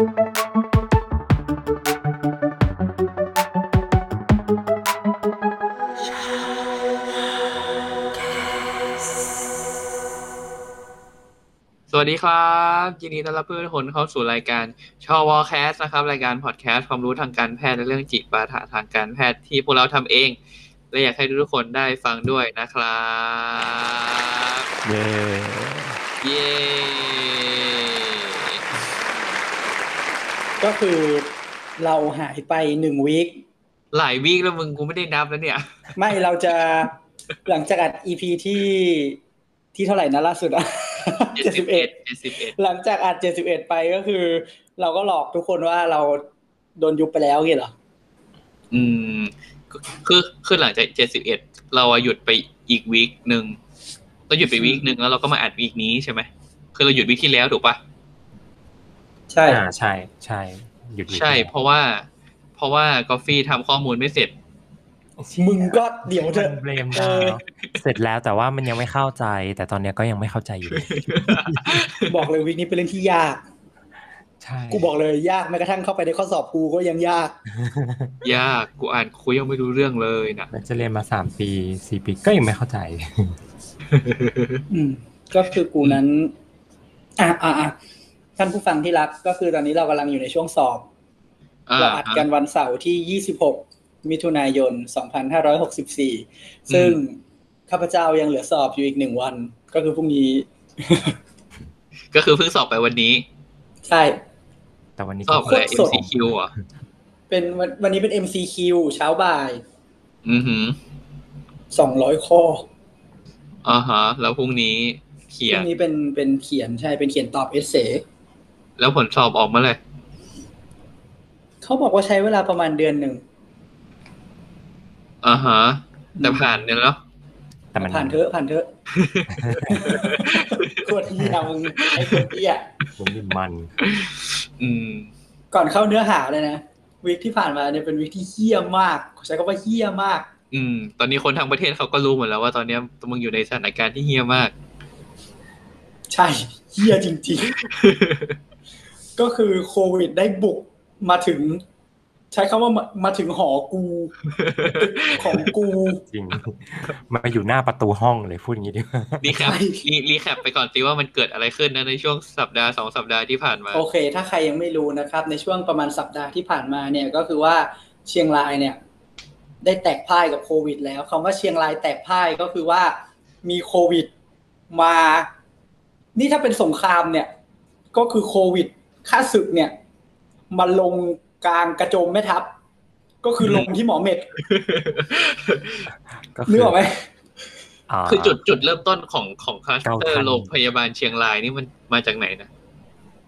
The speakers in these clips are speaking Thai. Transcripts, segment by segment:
สวัสดีครับยินดีต้อนรับเพื่อนคนเข้าสู่รายการชอวอแคสนะครับ รายการพอดแคสต์ความรู้ทางการแพทย์และเรื่องจิตปาถะทางการแพทย์ที่พวกเราทำเอง และอยากให้ทุกคนได้ฟังด้วยนะครับ เย้เย้ ก็คือเราหายไปหนึ่งวีคหลายวีคแล้วมึงกูไม่ได้นับแล้วเนี่ย ไม่เราจะหลังจากอัด EP ที่ที่เท่าไหร่นะล่าสุดอะเจ็ดสิบเอ็ดเจ็ดสิบเอ็ดหลังจากอัดเจ็ดสิบเอ็ดไปก็คือ เราก็หลอกทุกคนว่าเราโดนยุบไปแล้วงี้เหรอ อืม คือคือหลังจากเจ็ดสิบเอ็ดเราอะหยุดไปอีกวีคหนึ่งเราหยุดไปวีคหนึ่งแล้วเราก็มาอัดวีคนี้ใช่ไหมคือเราหยุดวีคที่แล้วถูกปะ ใช่อ่าใช่ ใช่หยุดใช่ เพราะว่า เพราะว่ากาแฟทำข้อมูลไม่เสร็จ มึงก็เดี๋ยวเถมัอะนเบลมดาวเสร็จแล้วแต่ว่ามันยังไม่เข้าใจ แต่ตอนเนี้ยก็ยังไม่เข้าใจอยู่ บอกเลยวีคนี้เป็นเรื่องที่ยากใช่กูบอกเลยยากแม้กระทั่งเข้าไปในข้อสอบกูก็ยังยาก ยากกูอ่านคุยยังไม่รู้เรื่องเลยนะมันจะเรียนมาสามปีสี่ปีก็ยังไม่เข้าใจ อืมก็คือกูนั้น อะอะอะ ท่านผู้ฟังที่รักก็คือตอนนี้เรากำลังอยู่ในช่วงสอบอ่าเราอัดกันวันเสาร์ที่ 26 มิถุนายน 2564 ซึ่งข้าพเจ้ายังเหลือสอบอยู่อีกหนึ่งวัน ก็คือพรุ่งนี้ ก็คือเพิ่งสอบไปวันนี้ ใช่ แต่วันนี้สอบอะไรโคตรสด MCQ อะเป็นวันวันนี้เป็น MCQ เช้าบ่าย อือหือ200ข้ออ่าฮะ แล้วพรุ่งนี้เขีพยรุ่นงนี้เป็นเป็นเขียนใช่ เป็นเขียนตอบเอเซ แล้วผลสอบออกมาเลย เขาบอกว่าใช้เวลาประมาณเดือนหนึ่งอ่าฮะแต่ผ่านเนี่ยแล้วแต่มันผ่านเถอะผ่านเถอะโคตรเหี้ยมึงไอ้โคตรเหี้ยผมนี่มัน อืม ก่อนเข้าเนื้อหาเลยนะวิกที่ผ่านมาเนี่ยเป็นวิกที่เหี้ยมากใช้คำว่าเหี้ยมาก อืม ตอนนี้คนทั้งประเทศเขาก็รู้หมดแล้วว่าตอนเนี้ยมึงอยู่ในสถานการณ์ที่เฮี้ยมาก ใช่เหี้ยจริงๆ ก็คือโควิดได้บุกมาถึง ใช้คำว่ามามาถึงหอกูของกูจริงมาอยู่หน้าประตูห้องเลยพูดอย่างนี้ดีกว่า recapรี recap ไปก่อนสิว่ามันเกิดอะไรขึ้นนะในช่วงสัปดาห์สองสัปดาห์ที่ผ่านมาโอเค ถ้าใครยังไม่รู้นะครับ ในช่วงประมาณสัปดาห์ที่ผ่านมาเนี่ยก็คือว่าเชียงรายเนี่ย ได้แตกพ่ายกับโควิด แล้วคำว่าเชียงรายแตกพ่ายก็คือว่ามีโควิดมา นี่ถ้าเป็นสงครามเนี่ย ก็คือโควิด ข้าศึกเนี่ยมาลงกลางกระโจมแม่ทัพ ก็คือลงที่หมอ Medก็นึกออกไหมาคือจุดจุดเริ่มต้นของของ cluster ในโรงพยาบาลเชียงรายนี่มันมาจากไหนนะ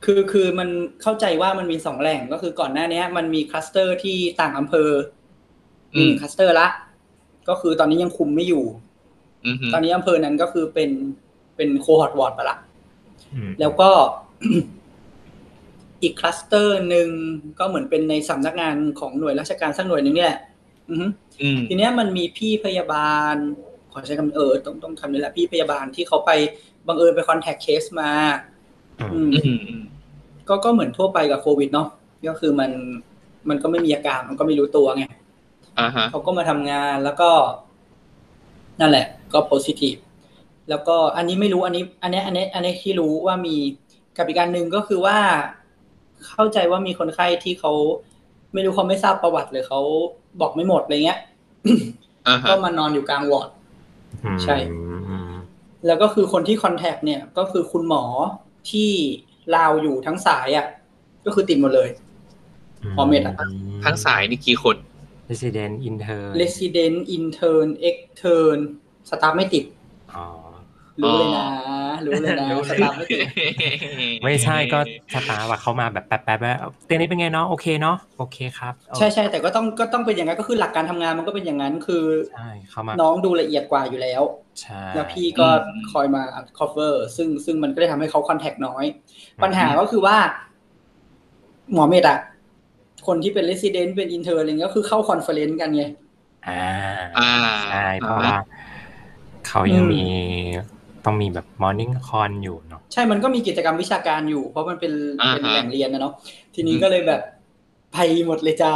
คือคือมันเข้าใจว่ามันมีสองแหล่งก็คือก่อนหน้านี้มันมี cluster ที่ต่างอำเภอ อืมมี cluster ละ ก็คือตอนนี้ยังคุมไม่อยู่อือหือตอนนี้อำเภอนั้นก็คือเป็นเป็น cohort ward ไปละอืมแล้วก็ อีกคลัสเตอร์หนึ่งก็เหมือนเป็นในสำนักงานของหน่วยราชการสักหน่วยหนึ่งเนี่ยอือฮึอืมทีเนี้ยมันมีพี่พยาบาล ขอใช้คำเออต้องต้องคำนี้แหละพี่พยาบาลที่เขาไปบังเอิญไปคอนแทคเคสมา อืมอืมอืมก็ก็เหมือนทั่วไปกับโควิดเนาะก็คือมันมันก็ไม่มีอาการมันก็ไม่รู้ตัวไงอ่าฮะเขาก็มาทำงานแล้วก็ นั่นแหละ ก็ positive แล้วก็อันนี้ไม่รู้อันนี้ อันนี้ อันนี้ อันนี้ที่รู้ว่ามีกับอีกการหนึ่งก็คือว่า เข้าใจว่ามีคนไข้ที่เขาไม่รู้เขาไม่ทราบประวัติหรือเขาบอกไม่หมดอะไรเงี้ยอ่าฮะก็มานอนอยู่กลางวอร์ดใช่อืมแล้วก็คือคนที่ contact เนี่ย ก็คือคุณหมอที่ลาวอยู่ทั้งสายอะ ก็คือติดหมดเลยหมอ Med อะทั้งสายนี่กี่คน resident intern resident intern extern สตาฟไม่ติดอ๋อ รู้เลยนะรู้เลยนะรู้เลยสตาฟไม่ติดไม่ใช่ก็สตาร์ว่าเขามาแบบแป๊บๆว่าเตียงนี้เป็นไงเนาะโอเคเนาะโอเคครับใช่ใช่แต่ก็ต้องก็ต้องเป็นอย่างนั้นก็คือหลักการทำงานมันก็เป็นอย่างนั้นคือใช่เขามาน้องดูละเอียดกว่าอยู่แล้วใช่แล้วพี่ก็คอยมา cover ซึ่งซึ่งมันก็ได้ทำให้เขาคอนแทคน้อย ปัญหาก็คือว่า หมอ Med อะคนที่เป็น resident เป็น intern อะไรเงี้ยก็คือเข้า conference กันไงอ่าอ่าใช่เพราะว่าเขายังอืมมี ต้องมีแบบ morning con อยู่เนาะใช่มันก็มีกิจกรรมวิชาการอยู่ เพราะมันเป็นอ่าฮะเป็นแหล่งเรียนนะเนาะทีนี้ก็เลยแบบไปหมดเลยจ้า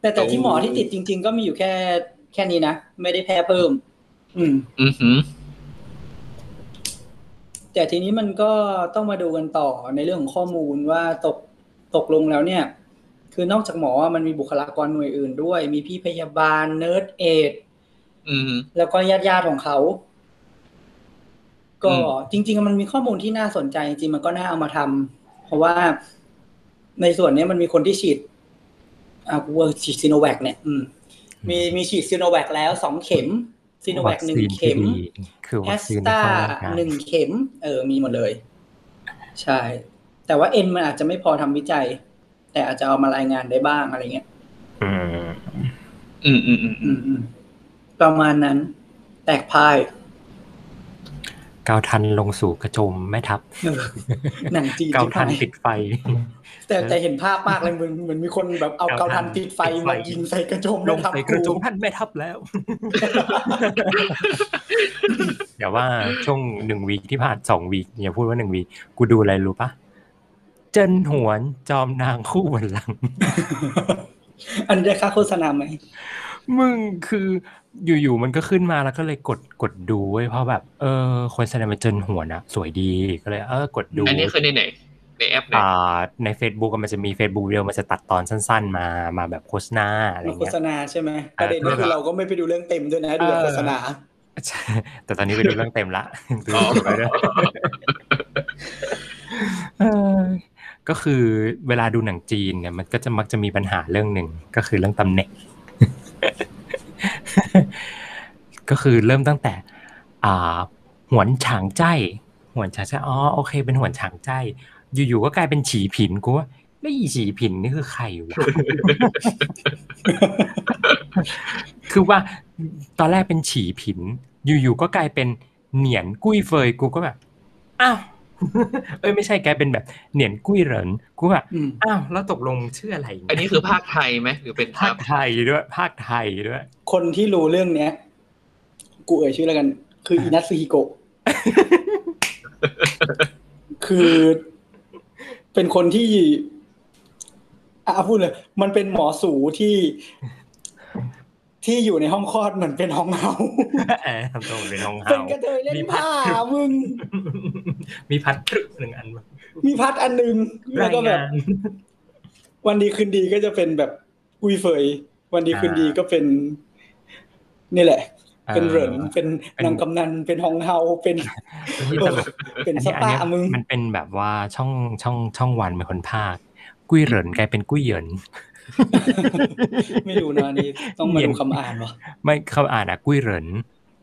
แต่แต่ที่หมอที่ติดจริง ๆ ก็มีอยู่แค่แค่นี้นะ ไม่ได้แพร่เพิ่ม อืม อือหือแต่ทีนี้มันก็ต้องมาดูกันต่อในเรื่องของข้อมูลว่าตกตกลงแล้วเนี่ย คือนอกจากหมอมันมีบุคลากรหน่วยอื่นด้วย มีพี่พยาบาล nurse aid อือหือแล้วก็ญาติญาติๆของเขา ก็อืมจริง ๆ มันมีข้อมูลที่น่าสนใจจริงๆมันก็น่าเอามาทำเพราะว่าในส่วนเนี้ยมันมีคนที่ฉีดอ่ากูว่าฉีดซีโนแวคเนี่ยอืมมีมีฉีดซีโนแวคแล้วสองเข็มซีโนแวคหนึ่งวัคซีเข็มที่ดีคือแอวัคสซีนตาเข้าร่างกายหนึ่งเข็ม เออ มีหมดเลย ใช่ แต่ว่าเอ็นมันอาจจะไม่พอทำวิจัย แต่อาจจะเอามารายงานได้บ้างอะไรเงี้ยอืมอืมอืมอืมอืมอืมประมาณนั้น แตกพ่ายเกาทันลงสู่กระโจมแม่ทัพเออหนังจีนเกาทันชิบหยติดไฟ แต่แต่เห็นภาพมากเลยเหมือนเหมือนมีคนแบบเอาเกาเกาทัทันนติดไฟติดไฟมายิงใส่กระโจมลงทับใส่กระโจมท่านแม่ทัพแล้วอย่าว่าช่วงหนึ่งวีคที่ผ่านสองวีคอย่าพูดว่าหนึ่งวีคกูดูอะไรรู้ปะเจินหวนจอมนางคู่บนหลัง อันนี้ได้ค่าโฆษณาไหมมึงคือ อยู่ๆมันก็ขึ้นมาแล้วก็เลยกดกดดูเว้ยเพราะแบบ เออ คนแสดงเป็นเจินหวนอะสวยดีก็เลยเออกดดู อันนี้คือในไหนในแอปไหนอ่าใน Facebook อะมันจะมี Facebook เดียวมันจะตัดตอนสั้น ๆ มามาแบบโฆษณาอะไรมาโฆเงี้ยษณาใช่ไหมเออประเด็นก็คือเราก็ไม่ไปดูเรื่องเต็มด้วยนะดูแต่โฆษณาใช่แต่ตอนนี้ไปดูเรื่องเต็มละดูอ๋อเต็มไปด้วยเออก็คือเวลาดูหนังจีนเนี่ยมันก็จะมักจะมีปัญหาเรื่องหนึ่งก็คือเรื่องตำแหน่ง ก็คือเริ่มตั้งแต่ อ่า หวนฉางใจหวนฉางใจอ๋อโอเค เป็นหวนฉางใจ อยู่ๆก็กลายเป็นฉีผินกูว่าแล้วอีฉีผินนี่คือใครวะคือว่าตอนแรกเป็นฉีผิน อยู่ๆก็กลายเป็นเหนียนกุ้ยเฟยกูก็แบบอ้าว เอ้ยไม่ใช่กลายเป็นแบบเหนียนกุ้ยเหรินกูแบบอืมอ้าวแล้วตกลงชื่ออะไร อันนี้คือภาคไทยไหมหรือเป็นภาคไทยด้วยภาคไทยด้วย คนที่รู้เรื่องเนี้ย กูเอ่ยชื่อแล้วกัน คืออินัตสึฮิโกะคือเป็นคนที่อะพูดเลย มันเป็นหมอสูที่ ที่อยู่ในห้องคลอดเหมือนเป็นห้องเฮาเออทำตัวเป็นรองเป็นเท้ากระเทยเล่นมีพัดผ้ามึง มีพัดครึกหนึ่งอันมามีพัดอันหนึงแล้วก็แบบรายงานวันดีคืนดีก็จะเป็นแบบอุยเฟย วันดีคืนดีก็เป็น นี่แหละ เป็นเหรินเป็นนางกำนันเป็นฮองเฮาเป็นที่ตลกเป็นอันสนี้อันปาเนี้ยมึง มันเป็นแบบว่าช่องช่องช่องวันเป็นคนภาคกุ้ยเหรินกลายเป็นกุ้ยเหยิน ไม่รู้นะอันนี่ต้องมาดูคำอ่านวะไม่เขาอ่านอะกุ้ยเหริน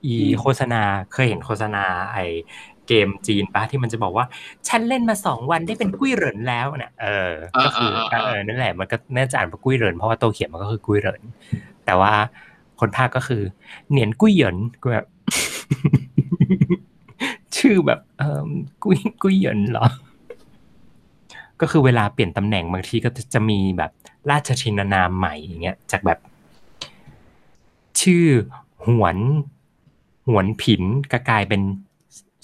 อีอืมโฆษณาเคยเห็นโฆษณาไอเกมจีนปะที่มันจะบอกว่า ฉันเล่นมาสองวันได้เป็นกุ้ยเหรินแล้วเนี่ยเออก็คืออาเออนั่นแหละมันก็น่าจะอ่านว่ากุ้ยเหรินเพราะว่าตัวเขียนมันก็คือกุ้ยเหรินแต่ว่าคนภาคก็คือ เหนียนกุ้ยเหยินกูแบบชื่อแบบเออกุ้ยกุ้ยเหยินเหรอ ก็คือเวลาเปลี่ยนตำแหน่งบางทีก็จะมีแบบราชชินานามใหม่อย่างเงี้ยจากแบบ ชื่อหวน หวนผินก็กลายเป็น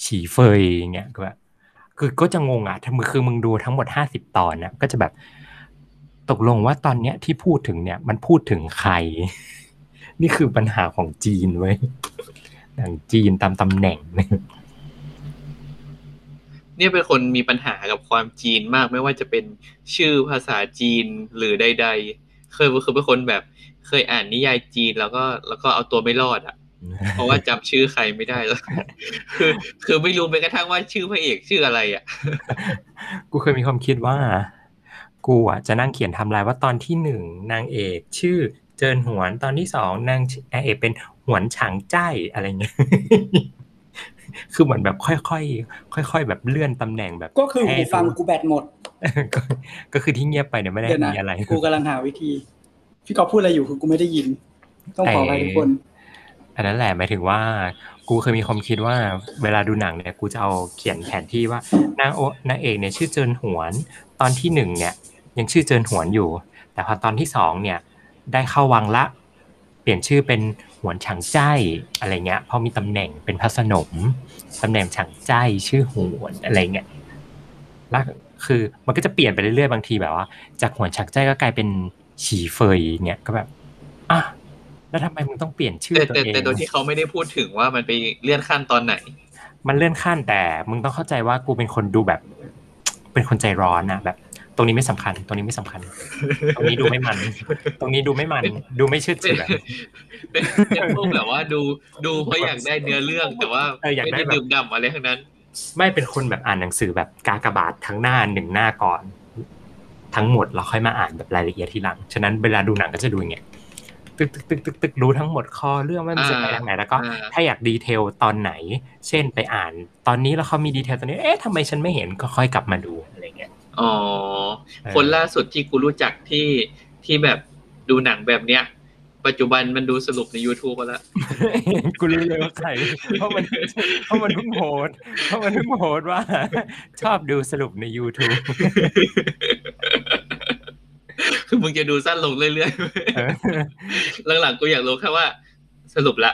ฉีเฟยอย่างเงี้ยก็แบบคือก็จะงงอะถ้ามึงคือมึงดูทั้งหมดห้าสิบตอนนะก็จะแบบ ตกลงว่าตอนเนี้ยที่พูดถึงเนี่ย มันพูดถึงใคร นี่คือปัญหาของจีนเว้หนังจีนตามตำแหน่ง เนี่ยเนี่ยเป็นคนมีปัญหากับความจีนมาก ไม่ว่าจะเป็นชื่อภาษาจีนหรือใด ๆ เคยคือเป็นคนแบบเคยอ่านนิยายจีนแล้วก็แล้วก็เอาตัวไม่รอดอะ เพราะว่าจำชื่อใครไม่ได้แล้วคือ คือไม่รู้แม้กระทั่งว่าชื่อพระเอกชื่ออะไรอะ กูเคยมีความคิดว่า กูอะจะนั่งเขียนไทำลายว่าตอนที่หนึ่งนางเอกชื่อเจินหวนตอนที่สองนางนางเอกเป็นหวนฉางใจายอะไรเงี้ย คือเหมือนแบบค่อยๆค่อย ๆ แบบเลื่อนตำแหน่งแบบ ก็คือให้กูฟังรู้กูแบตหมดก็ก็คือที่เงียบไปเนี่ยไม่ได้เดี๋ยวนะมีอะไร กูกำลังหาวิธี พี่กอฟพูดอะไรอยู่คือกูไม่ได้ยิน ต้องขออภัยทุกคนอันนั้นแหละหมายถึงว่า กูเคยมีความคิดว่า เวลาดูหนังเนี่ย กูจะเอาเขียนแผนที่ว่านางโอนางเอกเนี่ยชื่อเจินหวน ตอนที่หนึ่งเนี่ย ยังชื่อเจินหวนอยู่ แต่พอตอนที่สองเนี่ย ได้เข้าวังละ เปลี่ยนชื่อเป็นห วนฉางใจ้อะไรเงี้ยพอมีตำแหน่งเป็นพระสนมตำแหน่งฉางใจ้ชื่อหวนอะไรเงี้ยแล้วคือมันก็จะเปลี่ยนไปเรื่อยๆบางทีแบบว่า จากหวนฉางใจ้ก็กลายเป็นฉีเฟยเงี้ยก็แบบอะแล้วทำไมมึงต้องเปลี่ยนชื่อแต่ตัวแต่เองแต่โดยที่เขาไม่ได้พูดถึงว่ามันไปเลื่อนขั้นตอนไหน มันเลื่อนขั้นแต่มึงต้องเข้าใจว่ากูเป็นคนดูแบบ เป็นคนใจร้อนนะแบบ ตรงนี้ไม่สำคัญ ตรงนี้ไม่สำคัญ ตรงนี้ดูไม่มัน ตรงนี้ดูไม่มัน ดูไม่เชื่อเป็นเฉื่อยเป็นเป็นพวกแบบว่าดูดูเพราะอยากได้เนื้อเรื่องแต่ว่าเอออยากไม่ได้ได้แบบดื่มด่ำอะไรทั้งนั้น ไม่เป็นคนแบบอ่านหนังสือแบบกากบาททั้งหน้าหนึ่งหน้าก่อน ทั้งหมดแล้วค่อยมาอ่านแบบรายละเอียดทีหลัง ฉะนั้นเวลาดูหนังก็จะดูอย่างเงี้ยตึกตึกตึกตึกตึกรู้ทั้งหมดโครงเรื่องว่ามันจะไปทางไหนแล้วก็อ่าถ้าอยาก detail ตอนไหน เช่นไปอ่าน ตอนนี้แล้วเขามี detail ตอนนี้เอ๊ะทำไมฉันไม่เห็นก็ค่อยกลับมาดู อะไรเงี้ยอ๋อเออคนล่าสุดที่กูรู้จักที่ที่แบบดูหนังแบบเนี้ย ปัจจุบันมันดูสรุปใน YouTube มาแล้ว กูรู้เลยว่าใครเพราะมันเพราะมันเพิ่งโพสต์เพราะมันเพิ่งโพสต์ว่า ชอบดูสรุปใน YouTube คือมึงจะดูสั้นลงเรื่อยเออๆหลังๆ กูอยากรู้แค่ว่า สรุปละ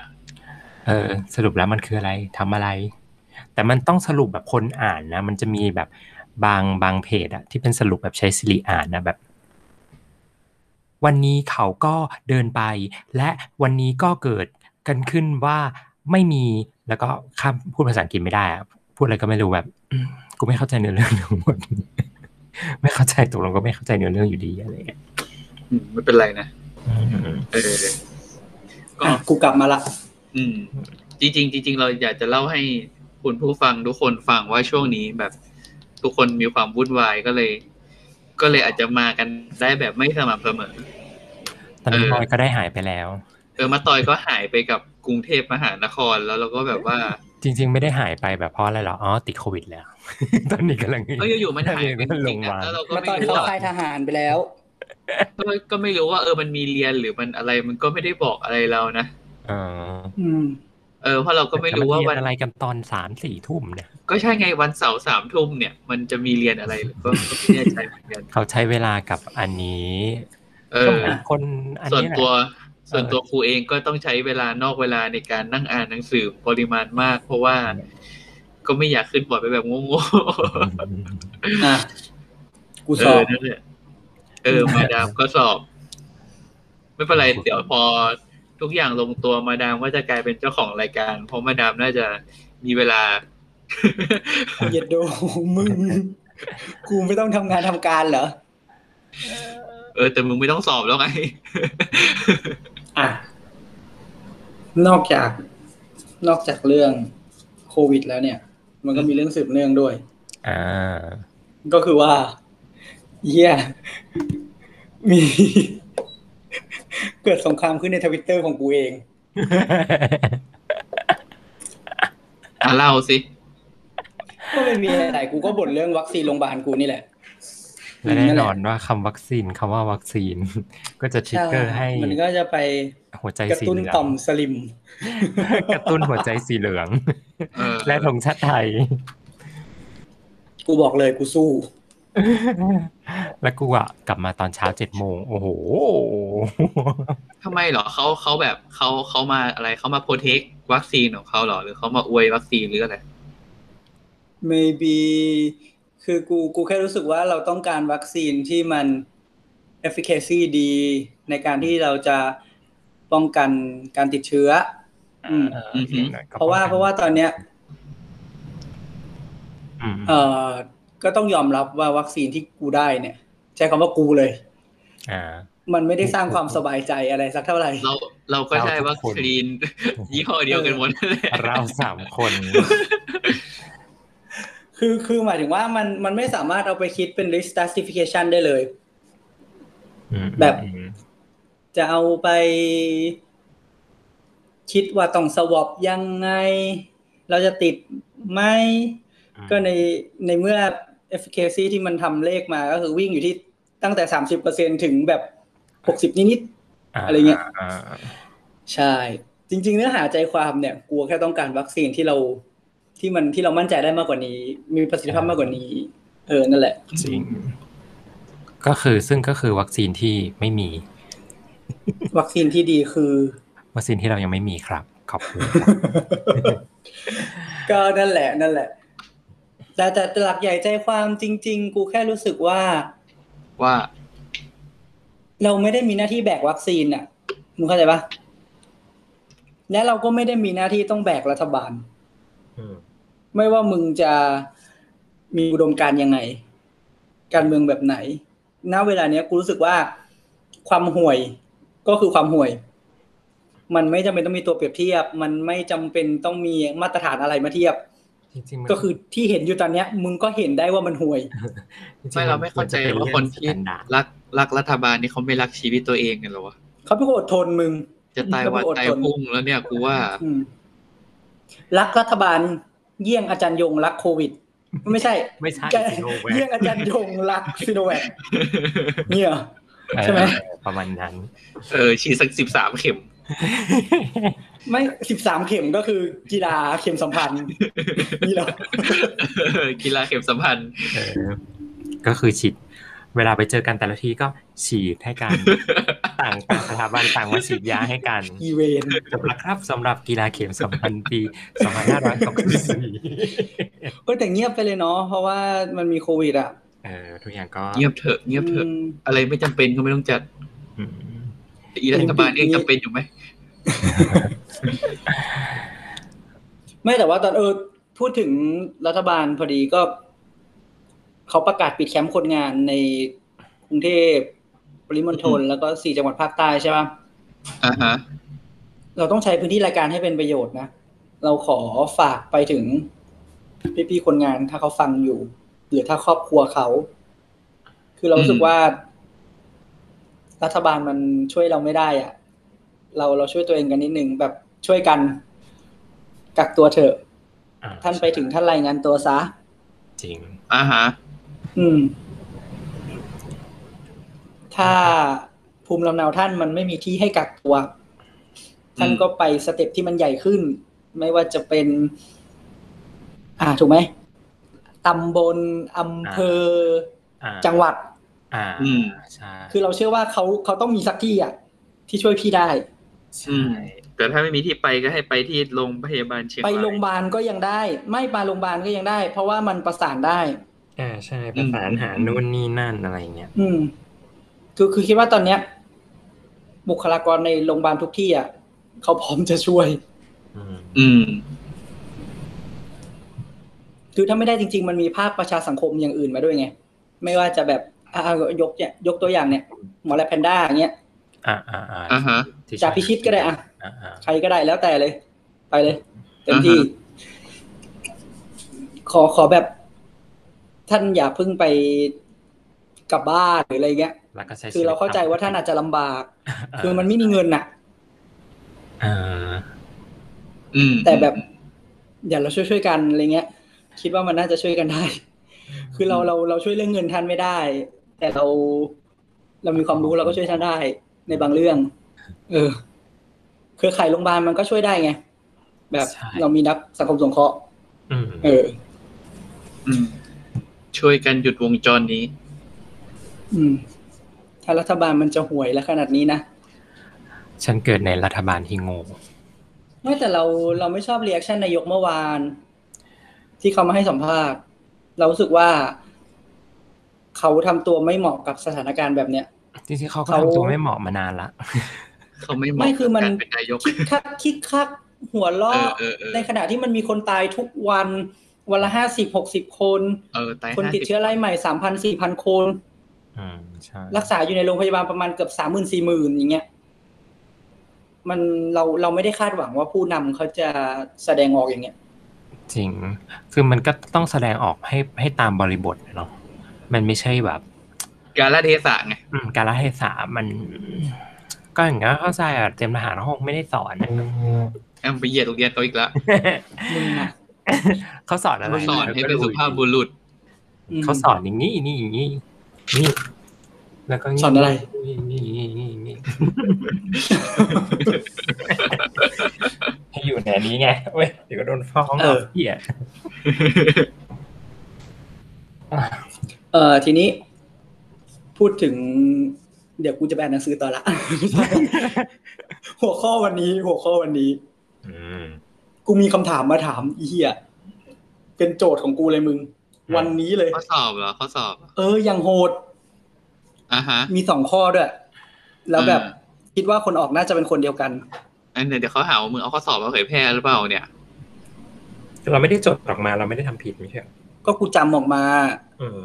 เออ สรุปแล้วมันคืออะไรทำอะไร แต่มันต้องสรุปแบบคนอ่านนะ มันจะมีแบบ บางบางเพจอะที่เป็นสรุปแบบใช้สิริอ่านนะแบบ วันนี้เขาก็เดินไป และวันนี้ก็เกิดกันขึ้นว่าไม่มีแล้วก็ข้ามพูดภาษาอังกฤษไม่ได้อะพูดอะไรก็ไม่รู้แบบอืมกูไม่เข้าใจเนื้อเรื่องทั้งหมดไม่เข้าใจตกลงก็ไม่เข้าใจเนื้อเรื่องอยู่ดีอะไรอย่างเงี้ยอืมไม่เป็นไรนะอืมเออก็อะกูกลับมาละอืม จริงๆจริงๆเราอยากจะเล่าให้คุณผู้ฟังทุกคนฟังว่าช่วงนี้แบบ ทุกคนมีความวุ่นวายก็เลย ก็เลยอาจจะมากันได้แบบไม่สม่ำเสมอตอนนี้เออบอยก็ได้หายไปแล้ว เออมาตอยก็หายไปกับกรุงเทพมหานครแล้วเราก็แบบว่า จริง ๆ ไม่ได้หายไปแบบเพราะอะไรหรออ๋อติดโควิดแล้ว ตอนนี้กำลังเอออยู่ๆมันหายไปจลริงงๆนะมาแล้วเราก็มาไม่ตอนรู้เข้าว่าค่ายทหารไปแล้วก็ก็ไม่รู้ว่าเออมันมีเรียนหรือมันอะไรมันก็ไม่ได้บอกอะไรเรานะเอออืม เออเพราะเราก็ไม่รู้ว่าวันแต่นเยนอะไรกันตอนสามสี่ทุ่มเนี่ย ก็ใช่ไงวันเสาร์สามทุ่มเนี่ย มันจะมีเรียนอะไรหรือก็ก็ไม่แน่ใจเหมือนกันเขาใช้เวลากับอันนี้ เอก็อเหมือนคนอันส่วนนี้แหละตัว ส่วนตัวครูเองก็ต้องใช้เวลานอกเวลาในการนั่งอ่านหนังสือปริมาณมาก เพราะว่าก็ไม่อยากขึ้นบอร์ดไปแบบโง่อะกูๆเอสออบนั่นแหละเออมาดามก็สอบ ไม่เป็นไรเดี๋ยวพอ ทุกอย่างลงตัวมาดามก็จะกลายเป็นเจ้าของรายการ เพราะมาดามน่าจะมีเวลาเหยียดโดมึงกูไม่ต้องทำงานทำการเหรอเออ แต่มึงไม่ต้องสอบแล้วไงอะนอกจาก นอกจากเรื่องโควิดแล้วเนี่ย มันก็มีเรื่องสืบเนื่องด้วย อ่า ก็คือว่าเฮียมี เกิดสงครามขึ้นในทวิตเตอร์ของกูเองอะเล่าสิ ก็ไม่มีอะไรกูก็บ่นเรื่องวัคซีนโรงพยาบาลกูนี่แหละ และแน่นอนว่าคำวัคซีนคำว่าวัคซีน ก็จะ trigger ให้ มันก็จะไปหัวใจกระสีตุ้นเหลือต่องมสลิม กระตุ้นหัวใจสีเหลืองเออและธงชาติไทย กูบอกเลยกูสู้ แล้วกูอะกลับมาตอนเช้าเจ็ดโมงโอ้โหทำไมเหรอเขาเขาแบบเขาเขามาอะไรเขามาโปรเทควัคซีนของเขาเหรอหรือเขามาอวยวัคซีนหรืออะไร maybe คือกูกูแค่รู้สึกว่าเราต้องการวัคซีนที่มัน efficacy ดี ในการที่เราจะป้องกันการติดเชื้ออืมอือหือเพราะว่าเพราะว่าตอนเนี้ยอืมเอ่อ ก็ต้องยอมรับว่าวัคซีนที่กูได้เนี่ย ใช้คำว่ากูเลย อ่า มันไม่ได้สร้างความสบายใจอะไรสักเท่าไหร่ เราเราก็ใช้เราทุกคนวัคซีนยี่ห้อเดียวกันหมดนั่นแหละเราสามคน คือคือหมายถึงว่ามันมันไม่สามารถเอาไปคิดเป็น risk stratification ได้เลยอืมแบบอืมจะเอาไปคิดว่าต้องสวอปยังไง เราจะติดไหมก็ในในเมื่อ efficacy ที่มันทำเลขมาก็คือวิ่งอยู่ที่ตั้งแต่สามสิบเปอร์เซ็นถึงแบบหกสิบนิดอะไรเงี้ยาๆใช่ จริง ๆ เนื้อหาใจความเนี่ยกลัวแค่ต้องการวัคซีนที่เราที่มันที่เรามั่นใจได้มากกว่านี้ มีประสิทธิภาพมากกว่านี้ เออนั่นแหละจริงก็คือซึ่งก็คือวัคซีนที่ไม่มี วัคซีนที่ดีคือ วัคซีนที่เรายังไม่มีครับขอบคุณก็นั่นแหละ นั่นแหละ แต่แต่หลักใหญ่ใจความจริง ๆ กูแค่รู้สึกว่า ว่า เราไม่ได้มีหน้าที่แบกวัคซีนอะมึงเข้าใจปะและเราก็ไม่ได้มีหน้าที่ต้องแบกรัฐบาลอืมไม่ว่ามึงจะมีอุดมการณ์ยังไง การเมืองแบบไหน ณ เวลาเนี้ยกูรู้สึกว่าความห่วยก็คือความห่วย มันไม่จำเป็นต้องมีตัวเปรียบเทียบ มันไม่จำเป็นต้องมีมาตรฐานอะไรมาเทียบ จริงๆมันก็คือที่เห็นอยู่ตอนเนี้ย มึงก็เห็นได้ว่ามันห่วยจริงๆไม่เราไม่เข้าใจว่าคนที่มัจะเป็เรื่อง standard รักรักรัฐบาลนี่เขาไม่รักชีวิตตัวเองกันเหรอวะเขาเป็นคนอดทนมึง จะตายวันเขาเป็นตายอดทนพรุ่งแล้วเนี่ยกูว่าอืมรักรัฐบาลเยี่ยงอาจารย์ยงรักโควิด ไม่ใช่ ไม่ใช่แกซิโนแวคเยี่ยงอาจารย์ยงรักซิโนแวคเนี่ยใช่ไหมเออประมาณนั้น เออฉีดสักสิบสามเข็ม ไม่สิบสามเข็มก็คือกีฬาเข็มสัมพันธ์นี่เหรอกีฬาเข็มสัมพันธ์เออก็คือฉีดเวลาไปเจอกันแต่ละทีก็ฉีดให้กันต่างต่างสถาบันต่างมาฉีดยาให้กันอีเวนต์จบแล้วครับสำหรับกีฬาเข็มสัมพันธ์ปี2564ก็แต่เงียบไปเลยเนาะเพราะว่ามันมีโควิดอะเออทุกอย่างก็เงียบเถอะเงียบเถอะมอะไรไม่จำเป็นก็ไม่ต้องจัดอืมอีรัฐบาลนี่ยังจำเป็นอยู่ไหม ไม่แต่ว่าตอนเออพูดถึงรัฐบาลพอดีก็เขาประกาศปิดแคมป์คนงานในกรุงเทพปริมณฑลแล้วก็สี่จังหวัดภาคใต้ใช่ป่ะอ่าฮะเราต้องใช้พื้นที่รายการให้เป็นประโยชน์นะ เราขอฝากไปถึงพี่ๆคนงานถ้าเขาฟังอยู่ หรือถ้าครอบครัวเขา คือเรารู้สึกว่า รัฐบาลมันช่วยเราไม่ได้อะ เราเราช่วยตัวเองกันนิดนึงแบบช่วยกัน กักตัวเถอะอ่ท่านไปถึงท่านรายงานตัวซะ จริงอ่าฮะอืม ถ้าภูมิลำเนาท่านมันไม่มีที่ให้กักตัว ท่านก็ไปสเต็ปที่มันใหญ่ขึ้น ไม่ว่าจะเป็น อ่าถูกไหมตำบลอำเภออ่าจังหวัด อ่าอืมใช่คือเราเชื่อว่าเขาเขาต้องมีสักที่อะ ที่ช่วยพี่ได้ ใช่แต่ถ้าไม่มีที่ไปก็ให้ไปที่โรงพยาบาลเชียงไปรายโรงพยาบาลก็ยังได้ ไม่ไปโรงพยาบาลก็ยังได้ เพราะว่ามันประสานได้อ่าใช่ประสานหานู่นนี่นั่นอะไรเงี้ยอืม คือคือคิดว่าตอนเนี้ย บุคลากรในโรงพยาบาลทุกที่อะเขาพร้อมจะช่วย อืมอืมคือถ้าไม่ได้จริง ๆ มันมีภาคประชาสังคมอย่างอื่นมาด้วยไง ไม่ว่าจะแบบอ่ายกเนี่ยยกตัวอย่างเนี่ยหมอแลบแพนด้าอย่างเงี้ย อ่าอ่าอ่าอ่าฮะที่จ่าพิชิตก็ได้อะอ่าอ่าใครก็ได้แล้วแต่เลย ไปเลยเต็มที่อ่าฮขอขอแบบ ท่านอย่าเพิ่งไปกลับบ้านหรืออะไรเงี้ยแล้วก็ใช้คือเราเข้าใจว่าท่านอาจจะลำบาก คือมันไม่มีเงินน่ะอ่าอืมแต่แบบอย่าเราช่วยช่วยๆกันอะไรเงี้ย คิดว่ามันน่าจะช่วยกันได้ คือเราเราเราช่วยเรื่องเงินท่านไม่ได้ แต่เรา เรามีความรู้เราก็ช่วยท่านได้ ในบางเรื่อง เออเครือข่ายโรงพยาบาลมันก็ช่วยได้ไง แบบใช่เรามีนักสังคมสงเคราะห์อืมเอออืมช่วยกันหยุดวงจรนี้ อืม ถ้ารัฐบาลมันจะห่วยแล้วขนาดนี้นะ ฉันเกิดในรัฐบาลที่โง่ไม่แต่เราเราไม่ชอบ reaction นายกเมื่อวาน ที่เขามาให้สัมภาษณ์ เรารู้สึกว่า เขาทำตัวไม่เหมาะกับสถานการณ์แบบเนี้ย จริงๆเขาก็เขาทำตัวไม่เหมาะมานานละเขาไม่เหไม่มาะคือมันกับการเป็นนายกคิกคักคิกคักหัวเอล้ออเออเออในขณะที่มันมีคนตายทุกวันวันละห้าสิบหกสิบคนเออตายคนติด50เชื้อรายใหม่สามพันสี่พันคนอืมใช่รักษาอยู่ในโรงพยาบาลประมาณเกือบสามหมื่นสี่หมื่นอย่างเงี้ย มันเราเราไม่ได้คาดหวังว่าผู้นำเขาจะแสดงออกอย่างเงี้ย จริง คือมันก็ต้องแสดงออกให้ให้ตามบริบทเนาะมันไม่ใช่แบบ การละเทศะไงอืมการละเทศะมัน ก็อย่างเงี้ยเข้าใจอะเตรียมทหารห้องไม่ได้สอนอะแอมไปเหยียดโรงเรียนเขาอีกแล้วมึงอะเขาสอนอะไรเขาสอนให้เป็นสุภาพบุรุษมเขาสอนอย่างนี้นี่อย่างนี้นี่แล้วก็สอนอะไรนี่นี่นี่นี่นี่ให้อยู่ในนี้ไงเว้ยเดี๋ยวก็โดนฟ้องเออเหี้ยเออทีนี้ พูดถึง เดี๋ยวกูจะแปลหนังสือต่อละไม่ใช่หัวข้อวันนี้ หัวข้อวันนี้อืมกูมีคำถามมาถามอีเหี้ยเป็นโจทย์ของกูเลยมึงอืมวันนี้เลยข้อสอบเหรอข้อสอบเหรอเออยังโหดอะฮะ มีสองข้อด้วย แล้วแบบอืมคิดว่าคนออกน่าจะเป็นคนเดียวกันอันเดี๋ยวเขาหาว่ามึงเอาข้อสอบมาเผยแพร่หรือเปล่าเนี่ย เราไม่ได้จดออกมาเราไม่ได้ทำผิดไม่ใช่เหรอก็กูจำออกมา เออ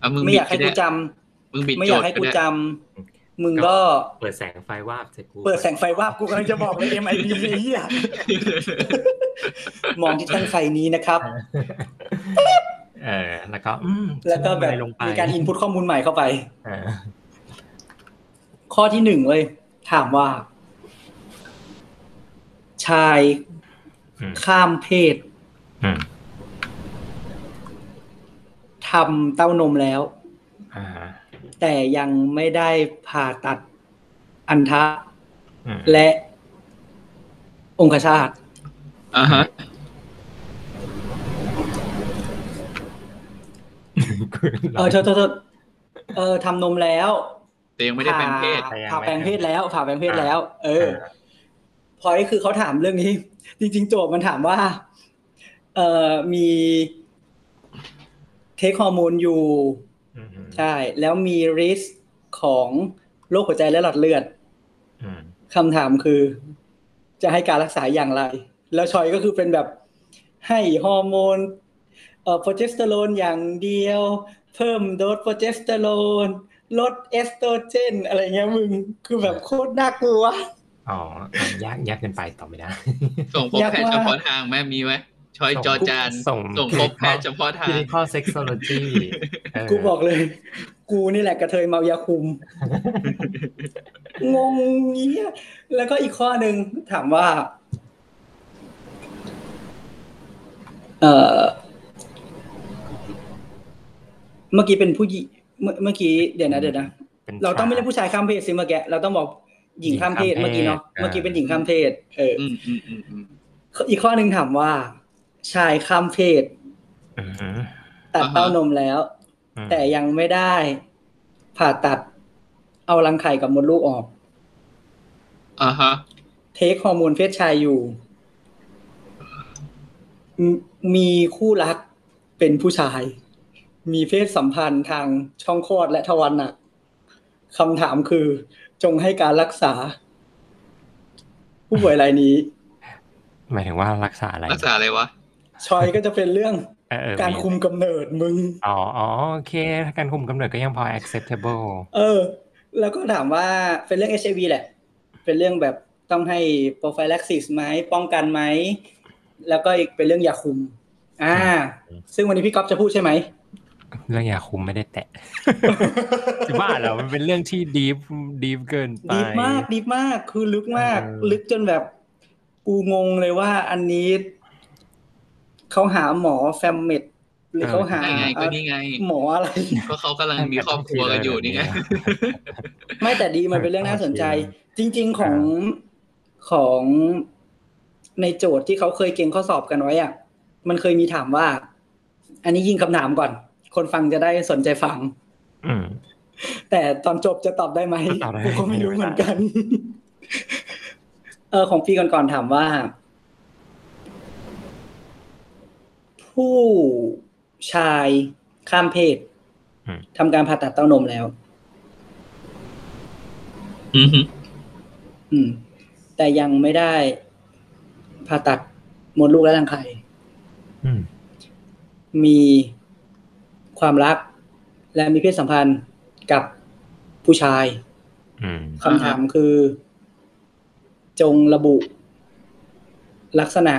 อะมึงไม่บิอดยากให้ก็กูได้จำ มึงบิดไม่โจอยาทกย์ให้ก็กูได้จำมึงก็ เปิดแสงไฟวาบใส่กูเปิดแสงไฟวาบกูกำลังจะบอกเลย MIB ไอ้เหี้ยมองที่แท่งไฟนี้นะครับเออแล้วก็อืมแล้วก็แบบฉันทำอะไรลงไปมีการอินพุตข้อมูลใหม่เข้าไปเออข้อที่หนึ่งเลย ถามว่า ชายอืมข้ามเพศอืมทำเต้านมแล้วอ่า แต่ยังไม่ได้ผ่าตัดอันทะอืมและองคชาตอะฮะเออโทษโทษโทษเออทำนมแล้วแต่ยังไม่ได้แปลงเพศผ่าผ่าแปลงเพศแล้ว ผ่าแปลงเพศแล้ว เออ พอยคือเขาถามเรื่องนี้ จริง ๆ โจทย์มันถามว่า เอ่อมีเทคฮอร์โมนอยู่อืม ใช่ แล้วมีริสของโรคหัวใจและหลอดเลือดอืมคำถามคือ จะให้การรักษาอย่างไร แล้วชอยก็คือเป็นแบบให้ฮอร์โมนเอ่อโปรเจสเตอโรนอย่างเดียว เพิ่มโดสโปรเจสเตอโรนลดเอสโตรเจน อะไรเงี้ยมึง คือแบบโคตรน่ากลัวอ๋อยากยากเกินไปตอบไม่ได้ส่งพบอยากแพทย์ว่าเฉพาะทางแม่มีไหม ชอยจอจานส่งส่งพบแพทย์เฉพาะทาง clinical sexology เกูบอกเลย กูนี่แหละกระเทยเมายาคุม งงเงี้ย แล้วก็อีกข้อหนึ่งถามว่า เอ่อเมื่อกี้เป็นผู้หญิงเมื่อเมื่อกี้เดี๋ยวนะเดี๋ยวนะป็นเราต้องไม่เรียกชายผู้ชายข้ามเพศสิเมื่อกี้เราต้องบอกหญิงข้ามเพศหญิงข้ามเพศเมื่อกี้เนาะอ่าเมื่อกี้เป็นหญิงข้ามเพศเออออืมอืมอืมอืมอีกข้อหนึ่งถามว่า ชายข้ามเพศอืมตัดอ่าฮะเต้านมแล้วอืมแต่ยังไม่ได้ ผ่าตัดเอารังไข่กับมดลูกออกอ่าฮะ เทคฮอร์โมนเพศชายอยู่มมีคู่รักเป็นผู้ชาย มีเพศสัมพันธ์ทางช่องคลอดและทวารหนักคำถามคือจงให้การรักษา ผู้ป่วยรายนี้ หมายถึงว่ารักษาอะไร รักษาอะไรวะ ชอยก็จะเป็นเรื่องเออเออการคุมกำเนิดมึง อ๋ออ๋อโอเคถ้าการคุมกำเนิดก็ยังพอ acceptable เออ แล้วก็ถามว่าเป็นเรื่อง HIV แหละ เป็นเรื่องแบบต้องให้ prophylaxis ไหมป้องกันไหม แล้วก็อีกเป็นเรื่องยาคุม อ่าอืมซึ่งวันนี้พี่ก๊อฟจะพูดใช่ไหมเรื่องยาคุมไม่ได้แตะจะบ้าเหรอมันเป็นเรื่องที่ deep deep เกินไป deep มาก deep มากคือลึกมากเออลึกจนแบบ กูงงเลยว่าอันนี้ เขาหาหมอ fam medหรือเขาหาได้ไงก็นี่ไง หมออะไรก็เขากำลังมีครอบครัวกันอยู่นี่ไงไม่แต่ดีมันเป็นเรื่องน่าสนใจ จริง ๆของของในโจทย์ที่เขาเคยเก่งข้อสอบกันไว้อะ มันเคยมีถามว่า อันนี้ยิงคำถามก่อน คนฟังจะได้สนใจฟังอืมแต่ตอนจบจะตอบได้ไหมตอบได้กูก็ไม่รู้เหมือนกัน เออของปีก่อนๆถามว่า ผู้ชายข้ามเพศอืมทำการผ่าตัดเต้านมแล้ว อือฮึอืม แต่ยังไม่ได้ผ่าตัดมดลูกและรังไข่อืมมีความรัก และมีเพศสัมพันธ์กับผู้ชายอืมคำถามคือ จงระบุ ลักษณะ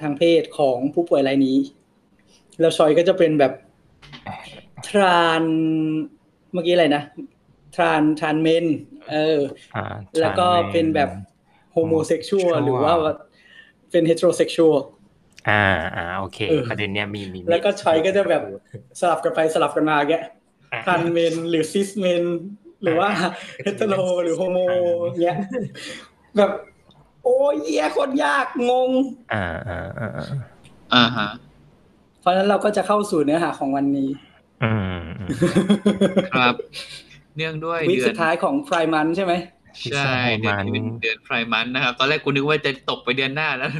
ทางเพศของผู้ป่วยรายนี้ แล้ว choice ก็จะเป็นแบบ trans เมื่อกี้อะไรนะ trans trans man เอออ่าแล้วก็เป็นแบบ homosexual หรือว่าเป็น heterosexual อ่าอ่าโอเคเออประเด็นเนี้ยมีมีมีแล้วก็ choice ก็จะแบบสลับกันไปสลับกันมาแกอะ trans man หรือ cis man หรือว่า heteroหรือโฮโมเงี้ยแบบโอ้ยเหี้ยโคนยากงง อ่าอ่าอ่าอ่าอ่าฮะ เพราะฉะนั้นเราก็จะเข้าสู่เนื้อหาของวันนี้ อืมอืมครับ เนื่องด้วยวิกเดือสุนดท้ายของไพรมันใช่ไหมใช่เดือนนี้เป็นเดือนไพรมันนะครับ ตอนแรกกูนึกว่าจะตกไปเดือนหน้าแล้ว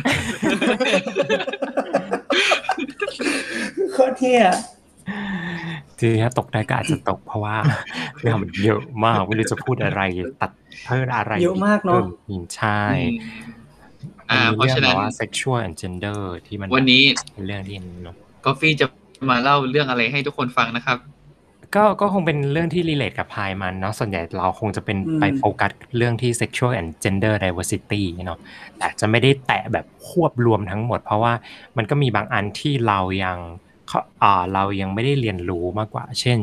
โคตรเที่ยทีนี้ถ้าตกได้ก็อาจจะตกเพราะว่าเรื่องมันเยอะมากไม่รู้จะพูดอะไรตัดเพิ่มอะไรเยอะมากเนาะพิ่มใช่อืมอ่ามันเพมีราะเรื่องฉะแบนั้นบว่า sexual and gender ที่มันวันนี้เป็นเรื่องที่เนาะ กาแฟจะมาเล่าเรื่องอะไรให้ทุกคนฟังนะครับ ก็ก็คงเป็นเรื่องที่รีเลทกับพายมันเนาะส่วนใหญ่เราคงจะเป็นอืมไปโฟกัสเรื่องที่ sexual and gender diversity เนาะแต่จะไม่ได้แตะแบบควบรวมทั้งหมด เพราะว่ามันก็มีบางอันที่เรายังเขาอ่าเรายังไม่ได้เรียนรู้มากกว่า เช่น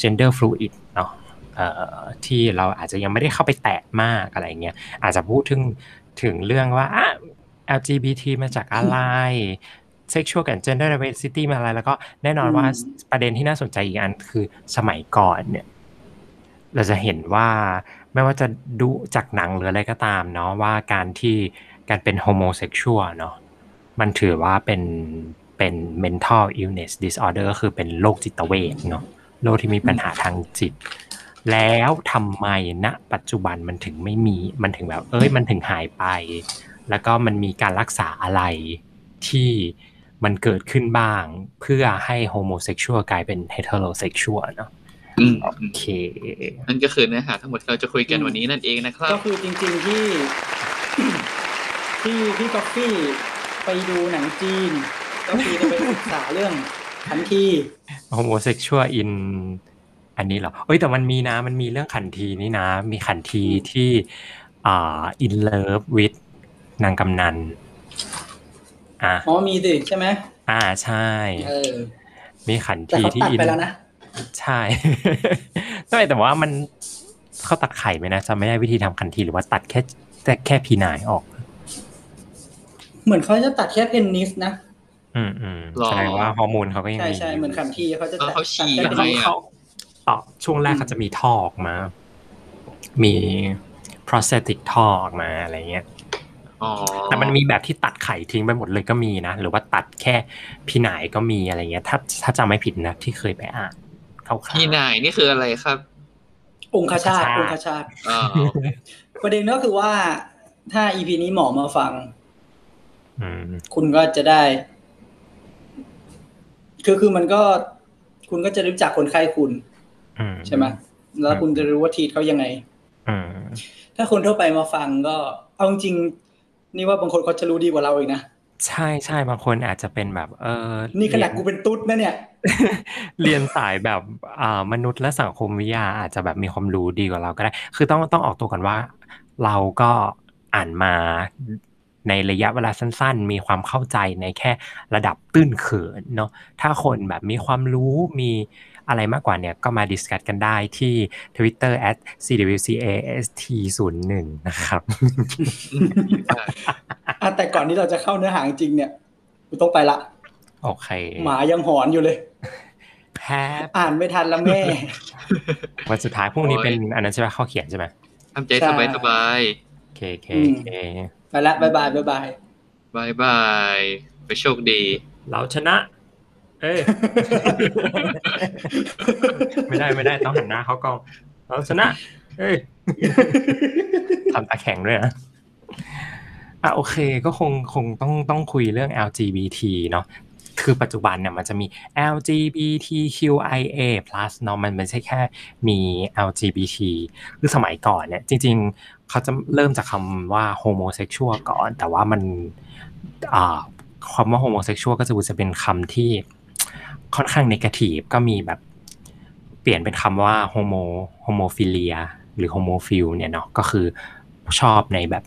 gender fluid เนาะเอ่อที่เราอาจจะยังไม่ได้เข้าไปแตะมากอะไรเงี้ยอาจจะพูดถึงถึงเรื่องว่าอะ LGBT มาจากอะไร sexual กับ gender diversity มาอะไรแล้วก็แน่นอนว่าอืมประเด็นที่น่าสนใจอีกอันคือสมัยก่อนเนี่ย เราจะเห็นว่าไม่ว่าจะดูจากหนังหรืออะไรก็ตามเนาะว่าการที่การเป็น homosexual เนาะมันถือว่าเป็นเป็น mental illness disorder ก็คือเป็นโรคจิตเวชเนาะโรคที่มีปัญหาทางจิต แล้วทำไมณปัจจุบันมันถึงไม่มีมันถึงแบบ เอ้ยมันถึงหายไป แล้วก็มันมีการรักษาอะไรที่ มันเกิดขึ้นบ้าง เพื่อให้ homosexual กลายเป็น heterosexual เนาะอืมโอเค นั่นก็คือเนื้อหาทั้งหมดที่เราจะคุยกันวันนี้นั่นเองนะครับ ก็คือจริงๆที่ ที่พี่กอฟฟี่ไปดูหนังจีนก็คือจะไปศึกษาเรื่องขันที homosexual in อันนี้เหรอเอ้ยแต่มันมีนะมันมีเรื่องขันทีนี่นะ มีขันทีที่อ่า in love with นางกำนัล อ่าอ๋อมีสิใช่ไหมอ่าใช่เออมีขันแต่ทีเขาที่ตัดอินไปแล้วนะใช่ใช่แต่ว่ามันเขาตัดไข่ไหมนะจำไม่ได้วิธีทำขันทีหรือว่าตัดแค่แต่แค่พีนายออก เหมือนเขาจะตัดแค่เพนนิสนะอืมอืมหรอแสดงว่าฮอร์โมนเขาก็ยังใช่มีใช่เหมือนขันทีเขาจะแล้วตัดเขาฉี่ตัดยังแค่ไงเพนนิสอะเขาต่อช่วงแรกเขาจะมีท่อออกมา มี prosthetic ท่อออกมาอะไรเงี้ยอ๋อ แต่มันมีแบบที่ตัดไข่ทิ้งไปหมดเลยก็มีนะ หรือว่าตัดแค่พี่หนายก็มีอะไรเงี้ย ถ้าถ้าจำไม่ผิดนะที่เคยไปอ่านคร่าวๆพี่นายนี่คืออะไรครับ องคชาตองอคงชาตคชาตอ๋อประเด็นก็คือว่าถ้าอีพีนี้หมอมาฟังอืมคุณก็จะได้ คือคือมันก็ คุณก็จะรู้จักคนไข้คุณอืมใช่ไหมแล้วคุณจะรู้ว่าทีทเขายังไงอืมถ้าคนทั่วไปมาฟังก็เอาจริงๆ นี่ว่าบางคนเขาจะรู้ดีกว่าเราอีกนะใช่ใช่บางคนอาจจะเป็นแบบ เออนี่ขนาดกูเป็นตุ๊ดนะเนี่ย เรียนสายแบบอ่ามนุษย์และสังคมวิทยาอาจจะแบบมีความรู้ดีกว่าเราก็ได้ คือต้องต้องออกตัวกันว่า เราก็อ่านมาในระยะเวลาสั้น ๆ มีความเข้าใจในแค่ระดับตื้นเขินเนาะถ้าคนแบบมีความรู้มี อะไรมากกว่าเนี่ยก็มาดิสคัตกันได้ที่ Twitter at cwcast01 นะครับอะแต่ก่อนที่เราจะเข้าเนื้อหาจริงๆเนี่ยกูต้องไปละโอเคหมายังหอนอยู่เลยแฮปอ่านไม่ทันละแม่ วันสุดท้ายพรุ่งนี้โอ้ยเป็นอันนั้นใช่ไหมข้อเขียนใช่ไหมทำใจสบายสบายโอเคโอเคอืมโอเคไปละบายบายบายบายบายบาย ไปโชคดี เราชนะ เอ้ยไม่ได้ไม่ได้ต้องหันหน้าเข้ากล้องเราชนะ เอ้ยทำตาแข็งด้วยนะอะโอเค ก็คงคงต้องต้องคุยเรื่อง LGBT เนาะคือปัจจุบันเนี่ยมันจะมี LGBTQIA+ เนาะมันไม่ใช่แค่มี LGBT คือสมัยก่อนเนี่ย จริง ๆ เขาจะเริ่มจากคำว่า homosexual ก่อน แต่ว่ามันอ่าคำว่า homosexual ก็จะจะเป็นคำที่ ค่อนข้างนกาทีฟก็มีแบบเปลี่ยนเป็นคำว่า homo homophilia หรือ homophile เนี่ยเนาะก็คือชอบในแบบ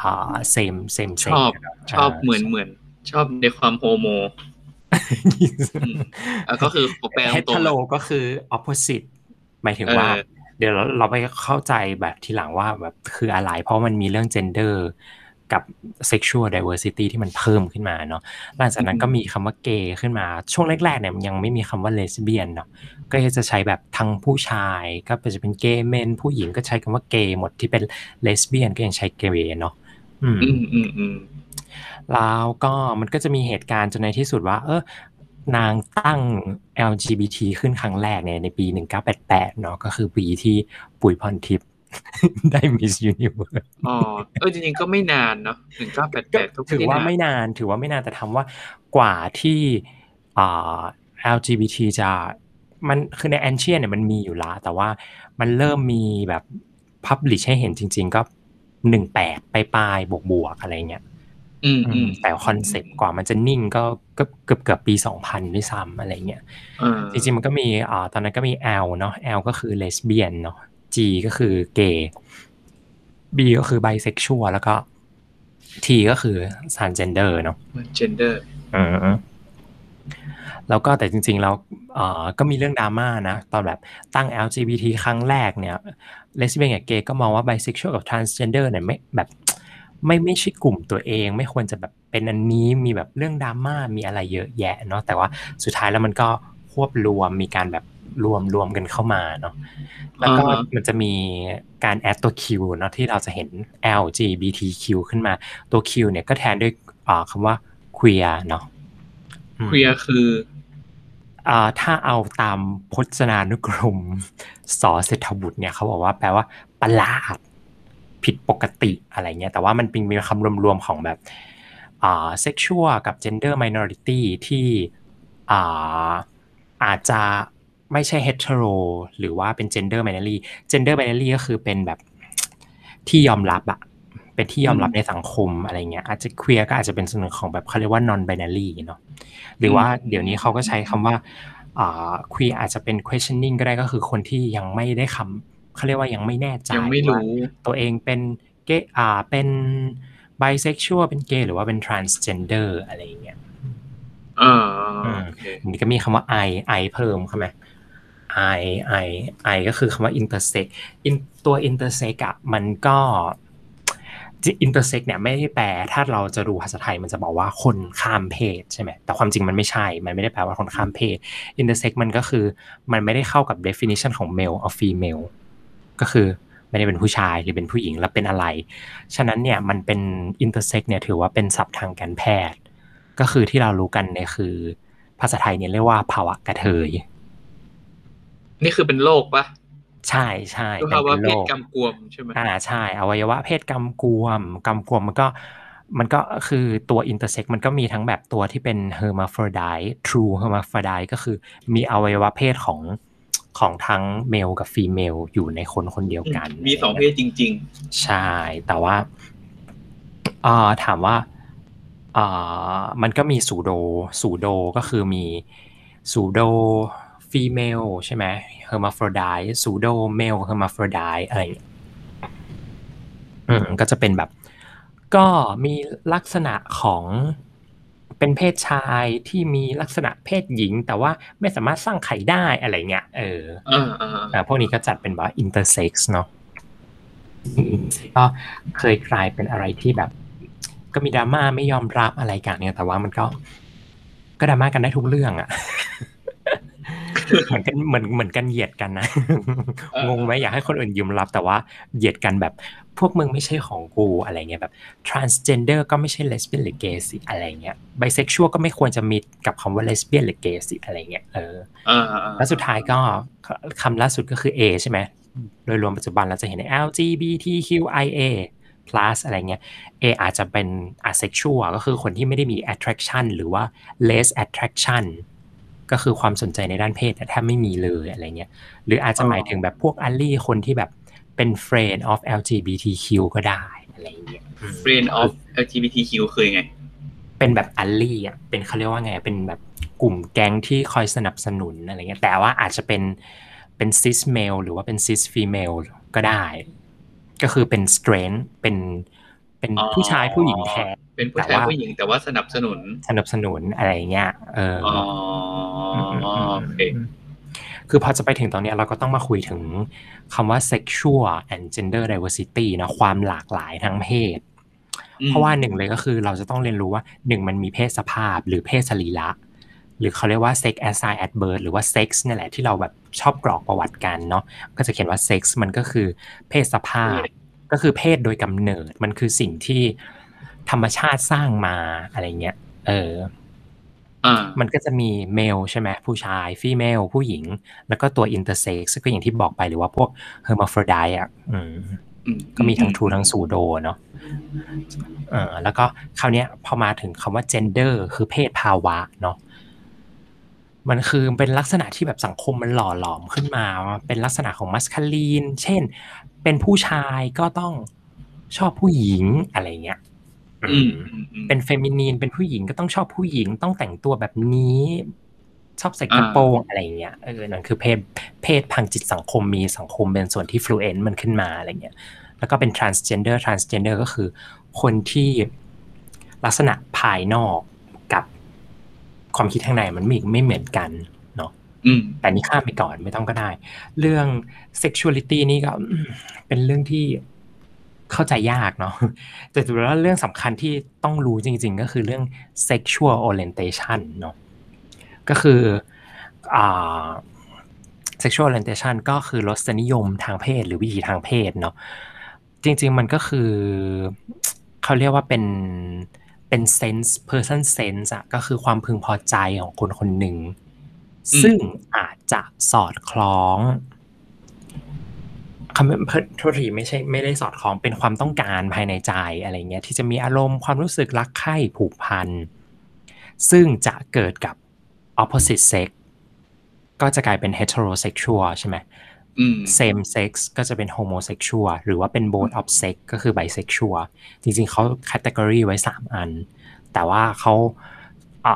อ่า same same ชอบชอบเหมือนเหมือน ชอบในความโฮโมมอะก็คือแปลเฮตรงตๆโลอะก็คือ opposite หมายถึงเออว่า เดี๋ยวเราเราไปเข้าใจแบบทีหลังว่าแบบคืออะไร เพราะมันมีเรื่อง gender กับ sexual diversity ที่มันเพิ่มขึ้นมาเนาะหลังจากนั้นก็มีคำว่าเกย์ขึ้นมาช่วงแรกๆเนี่ยมันยังไม่มีคำว่า lesbian เนาะก็จะใช้แบบทั้งผู้ชายก็จะเป็นเกย์เมนผู้หญิงก็ใช้คำว่าเกย์หมดที่เป็น lesbian ก็ยังใช้เกย์เนาะอืมอืมอืมอืมแล้วก็มันก็จะมีเหตุการณ์จนในที่สุดว่า เออนางตั้ง LGBT ขึ้นครั้งแรกเนี่ยในปี 1988เนาะก็คือปีที่ปุ๋ยพรทิพย์ ได้ Miss Universe อ๋อเออจริงๆก็ไม่นานเนาะหนึ่งเก้าแปดแปก็ก็ถือว่าไม่นาน ถือว่าไม่นานแต่ทำว่ากว่าที่อ่า LGBT จะมันคือใน Ancient เนี่ยมันมีอยู่ละแต่ว่ามันเริ่มมีแบบ publish ให้เห็นจริง ๆ ก็หนึ่งแปดปลายๆบวกๆอะไรเงี้ยอืมอือืมมแต่คอนเซปต์กว่ามันจะนิ่งก็ก็เกือบเกือบปีสองพันด้วยซ้ำอะไรเงี้ยเออจริงๆมันก็มีอ่าตอนนั้นก็มี L เนาะ L ก็คือเลสเบี้ยนเนาะ G ก็คือเกย์ B ก็คือไบเซ็กชวลแล้วก็ T ก็คือ transgender เนาะ gender อืมแล้วก็แต่จริงๆแล้วเอ่อก็มีเรื่องดราม่านะ ตอนแบบตั้ง LGBT ครั้งแรกเนี่ยเลสเบี้ยนกับเกย์ก็มองว่าไบเซ็กชวลกับ transgender เนี่ยไม่แบบไม่ไม่ใช่กลุ่มตัวเอง ไม่ควรจะแบบเป็นอันนี้มีแบบเรื่องดราม่ามีอะไรเยอะแยะเนาะแต่ว่าสุดท้ายแล้วมันก็ควบรวมมีการแบบ รวมรวมกันเข้ามาเนาะแล้วก็อ่าฮะมันจะมีการแอดตัว Q เนาะที่เราจะเห็น LGBTQ ขึ้นมาตัว Q เนี่ยก็แทนด้วยอ่าคำว่า queer เนาะอืมเคลียร์คืออ่าถ้าเอาตามพจนานุกรมสอเศรษฐบุตรเนี่ยเขาบอกว่าแปลว่าประหลาดผิดปกติอะไรเงี้ยแต่ว่ามันเป็นมีคำรวมๆของแบบอ่าเซ็กชวลกับ gender minority ที่อ่าอาจจะ ไม่ใช่ hetero หรือว่าเป็น gender binary gender binary ก็คือเป็นแบบที่ยอมรับอะเป็นที่ยอมรับในสังคมอะไรเงี้ยอาจจะ queer ก็อาจจะเป็นส่วนของแบบเขาเรียกว่า non binary เนาะหรือว่าเดี๋ยวนี้เขาก็ใช้คำว่าอ่า queer อาจจะเป็น questioning ก็ได้ก็คือคนที่ยังไม่ได้คำเขาเรียกว่ายังไม่แน่ใจยังไม่ว่ารู้ตัวเองเป็นเกย์อ่าเป็น bisexual เป็นเกย์หรือว่าเป็น transgender อะไรอย่างเงี้ยอ่าอืมโอเคอันนี้ก็มีคำว่า i i เพิ่มใช่ไหม i i i ก็คือคำว่า intersex in ตัว intersex อะมันก็ intersex เนี่ยไม่ได้แปลถ้าเราจะดูภาษาไทยมันจะบอกว่าคนข้ามเพศใช่ไหมแต่ความจริงมันไม่ใช่ มันไม่ได้แปลว่าคนข้ามเพศ intersex มันก็คือ มันไม่ได้เข้ากับ definition ของ male or female ก็คือไม่ได้เป็นผู้ชายหรือเป็นผู้หญิงแล้วเป็นอะไร ฉะนั้นเนี่ยมันเป็น intersex เนี่ยถือว่าเป็นศัพท์ทางการแพทย์ ก็คือที่เรารู้กันเนี่ยคือ ภาษาไทยเนี่ยเรียกว่าภาวะกะเทย นี่คือเป็นโรคปะใช่ใช่คือเป็นภาวะเป็นโรคเพศกำกวมใช่ไหมอ่าใช่อวัยวะเพศกำกวมกำกวมมันก็มันก็คือตัว intersex มันก็มีทั้งแบบตัวที่เป็นเฮอร์มาฟร d ได t ทรูเฮอร์มาฟร d ไดก็คือมีอวัยวะเพศของของทั้ง male กับ female อยู่ในคนคนเดียวกัน มีสองเพศจริงใช่ แต่ว่าเอ่อถามว่าเอ่อมันก็มีสูโดสูโดก็คือมีสูโด ฟีเมลใช่ไหมเฮอร์มาฟร d ไดสูโดเมลเฮอร์มาฟร d ไดอะไรอย่างเงี้ยอืมก็จะเป็นแบบ ก็มีลักษณะของเป็นเพศชายที่มีลักษณะเพศหญิง แต่ว่าไม่สามารถสร้างไข่ได้อะไรเงี้ยเออๆอ่าอ่าอ่าพวกนี้ก็จัดเป็นว่าอินเตอร์เซ็กซ์เนาะก็เคยกลายเป็นอะไรที่แบบ ก็มีดราม่าไม่ยอมรับอะไรกันเนี่ยแต่ว่ามันก็ ก็ดราม่ากันได้ทุกเรื่องอะ เหมือนกันเหมือนเหมือนกันเหยียดกันนะงงไหมอยากให้คนอื่นยอมรับแต่ว่าเหยียดกันแบบพวกมึงไม่ใช่ของกูอะไรเงี้ยแบบ transgender ก็ไม่ใช่ lesbian หรือ gay สิอะไรเงี้ย bisexual ก็ไม่ควรจะมีกับคำว่า lesbian หรือ gay สิอะไรเงี้ยเอออ่าอ่าแล้วสุดท้ายก็คำล่าสุดก็คือ A ใช่ไหมโดยรวมปัจจุบันเราจะเห็นใน LGBTQIA plus อะไรเงี้ย A อาจจะเป็น asexual ก็คือคนที่ไม่ได้มี attraction หรือว่า less attraction ก็คือความสนใจในด้านเพศเนี่ยแทบไม่มีเลยอะไรเงี้ยหรืออาจจะหมายถึงแบบพวก ally คนที่แบบเป็น friend of LGBTQ ก็ได้อะไรเงี้ยอืมเฟรนด์ออฟ LGBTQ คือยังไง เป็นแบบ ally อะเป็นเขาเรียกว่าไงเป็นแบบกลุ่มแก๊งที่คอยสนับสนุนอะไรเงี้ยแต่ว่าอาจจะเป็นเป็น cis male หรือว่าเป็น cis female ก็ได้ ก็คือเป็น straight เป็นเป็นอ๋อผู้ชายผู้หญิงแท้ เป็นผู้แต่ชายว่าผู้หญิงแต่ว่าสนับสนุน สนับสนุนอะไรเงี้ยเอออ๋ออโอเคคือพอจะไปถึงตอนเนี้ยเราก็ต้องมาคุยถึงคำว่า sexual and gender diversity นะความหลากหลายทางเพศอืมเพราะว่าหนึ่งเลยก็คือเราจะต้องเรียนรู้ว่าหนึ่งมันมีเพศสภาพหรือเพศสรีระหรือเขาเรียกว่า sex assigned at birth หรือว่า sex นี่แหละที่เราแบบชอบกรอกประวัติกันเนาะก็จะเขียนว่า sex มันก็คือเพศสภาพ ก็คือเพศโดยกำเนิดมันคือสิ่งที่ ธรรมชาติสร้างมาอะไรเงี้ย เอออ่ามันก็จะมี male ใช่ไหมผู้ชาย female ผู้หญิง แล้วก็ตัว intersex ก็อย่างที่บอกไปหรือว่าพวก hermaphrodite อะอืมอืมก็มีทั้ง true ทั้ง pseudo เนาะเออแล้วก็คราวเนี้ยพอมาถึงคำว่า gender คือเพศภาวะเนาะมันคือเป็นลักษณะที่แบบสังคมมันหล่อหลอมขึ้นมาว่าเป็นลักษณะของ masculine เช่น เป็นผู้ชายก็ต้องชอบผู้หญิงอะไรเงี้ยอืมอืมอืมอืม เป็นเฟมินีนเป็นผู้หญิงก็ต้องชอบผู้หญิงต้องแต่งตัวแบบนี้ ชอบใส่กระโปรงอะไรเงี้ยเออนั่นคือเพศเพศทางจิตสังคมมีสังคมเป็นส่วนที่ fluent มันขึ้นมาอะไรเงี้ยแล้วก็เป็น transgender transgender ก็คือ คนที่ลักษณะภายนอกกับความคิดข้างในมันไม่ไม่เหมือนกันเนาะอืมแต่นี่ข้ามไปก่อนไม่ต้องก็ได้ เรื่อง sexuality นี่ก็อืมเป็นเรื่องที่ เข้าใจยากเนาะแต่ถือว่าเรื่องสำคัญที่ต้องรู้จริง ๆ ก็คือเรื่อง sexual orientation เนาะก็คืออ่า sexual orientation ก็คือรสนิยมทางเพศหรือวิถีทางเพศเนาะจริง ๆ มันก็คือเขาเรียกว่าเป็นเป็น sense person sense อะก็คือความพึงพอใจของคนคนหนึ่งอืมซึ่งอาจจะสอดคล้อง คำโทษทีไม่ใช่ไม่ได้สอดคล้องเป็นความต้องการภายในใจอะไรเงี้ยที่จะมีอารมณ์ความรู้สึกรักใคร่ผูกพัน ซึ่งจะเกิดกับ opposite sex ก็จะกลายเป็น heterosexual ใช่ไหมอืม same sex ก็จะเป็น homosexual หรือว่าเป็น both of sex ก็คือ bisexual จริงๆเขา category ไว้ 3 อัน แต่ว่าเขาอ่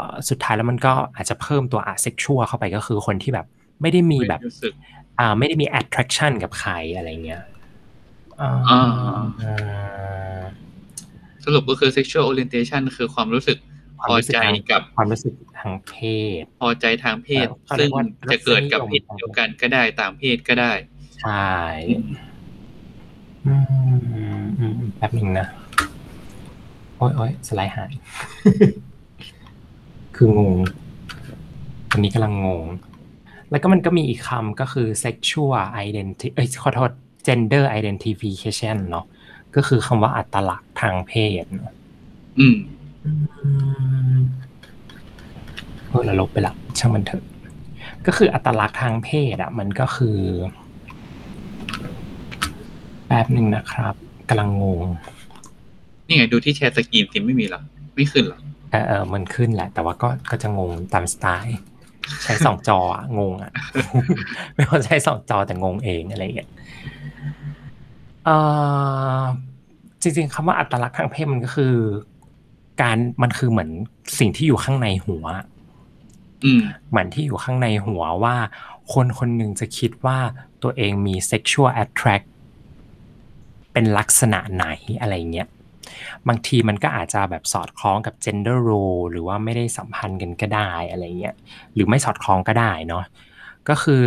าสุดท้ายแล้วมันก็อาจจะเพิ่มตัว asexual เข้าไปก็คือคนที่แบบไม่ได้มีแบบรู้สึก อ่าไม่ได้มี attraction กับใครอะไรเงี้ยอ่าอ่าอ่าสรุปก็คือ sexual orientation คือความรู้สึกพอใจกับความรู้สึกทางเพศ พอใจทางเพศเออเขาเรีซึ่ยงกว่าจะเกิดกับรสเพนิยศมเดียวกันก็ได้ต่างเพศก็ได้ ใช่อืมอืมแป๊บหนึ่งนะ โอ้ยโอ้ยสไลด์หาย คืองงอันนี้กำลังงง แล้วก็มันก็มีอีกคำก็คือ sexual identity เอ้ยขอโทษ gender identification เนาะก็คือคำว่าอัตลักษณ์ทางเพศเนอะอืมอืมเออเราลบไปละช่างมันเถอะ ก็คืออัตลักษณ์ทางเพศอะ มันก็คือ แป๊บหนึ่งนะครับกำลังงง นี่ไงดูที่แชร์สกรีนสิไม่มีเหรอ ไม่ขึ้นเหรอเออเออมันขึ้นแหละ แต่ว่าก็ก็จะงงตามสไตล์ ใช้สองจออะงงอะไม่ว่าใช้สองจอแต่งงเองอะไรอย่างเงี้ยเออจริงๆคำว่าอัตลักษณ์ทางเพศมันก็คือ การมันคือเหมือนสิ่งที่อยู่ข้างในหัวอืมเหมือนที่อยู่ข้างในหัวว่า คนคนหนึ่งจะคิดว่าตัวเองมี sexual attract เป็นลักษณะไหนอะไรเงี้ย บางทีมันก็อาจจะแบบสอดคล้องกับ gender role หรือว่าไม่ได้สัมพันธ์กันก็ได้อะไรเงี้ยหรือไม่สอดคล้องก็ได้เนาะก็คือ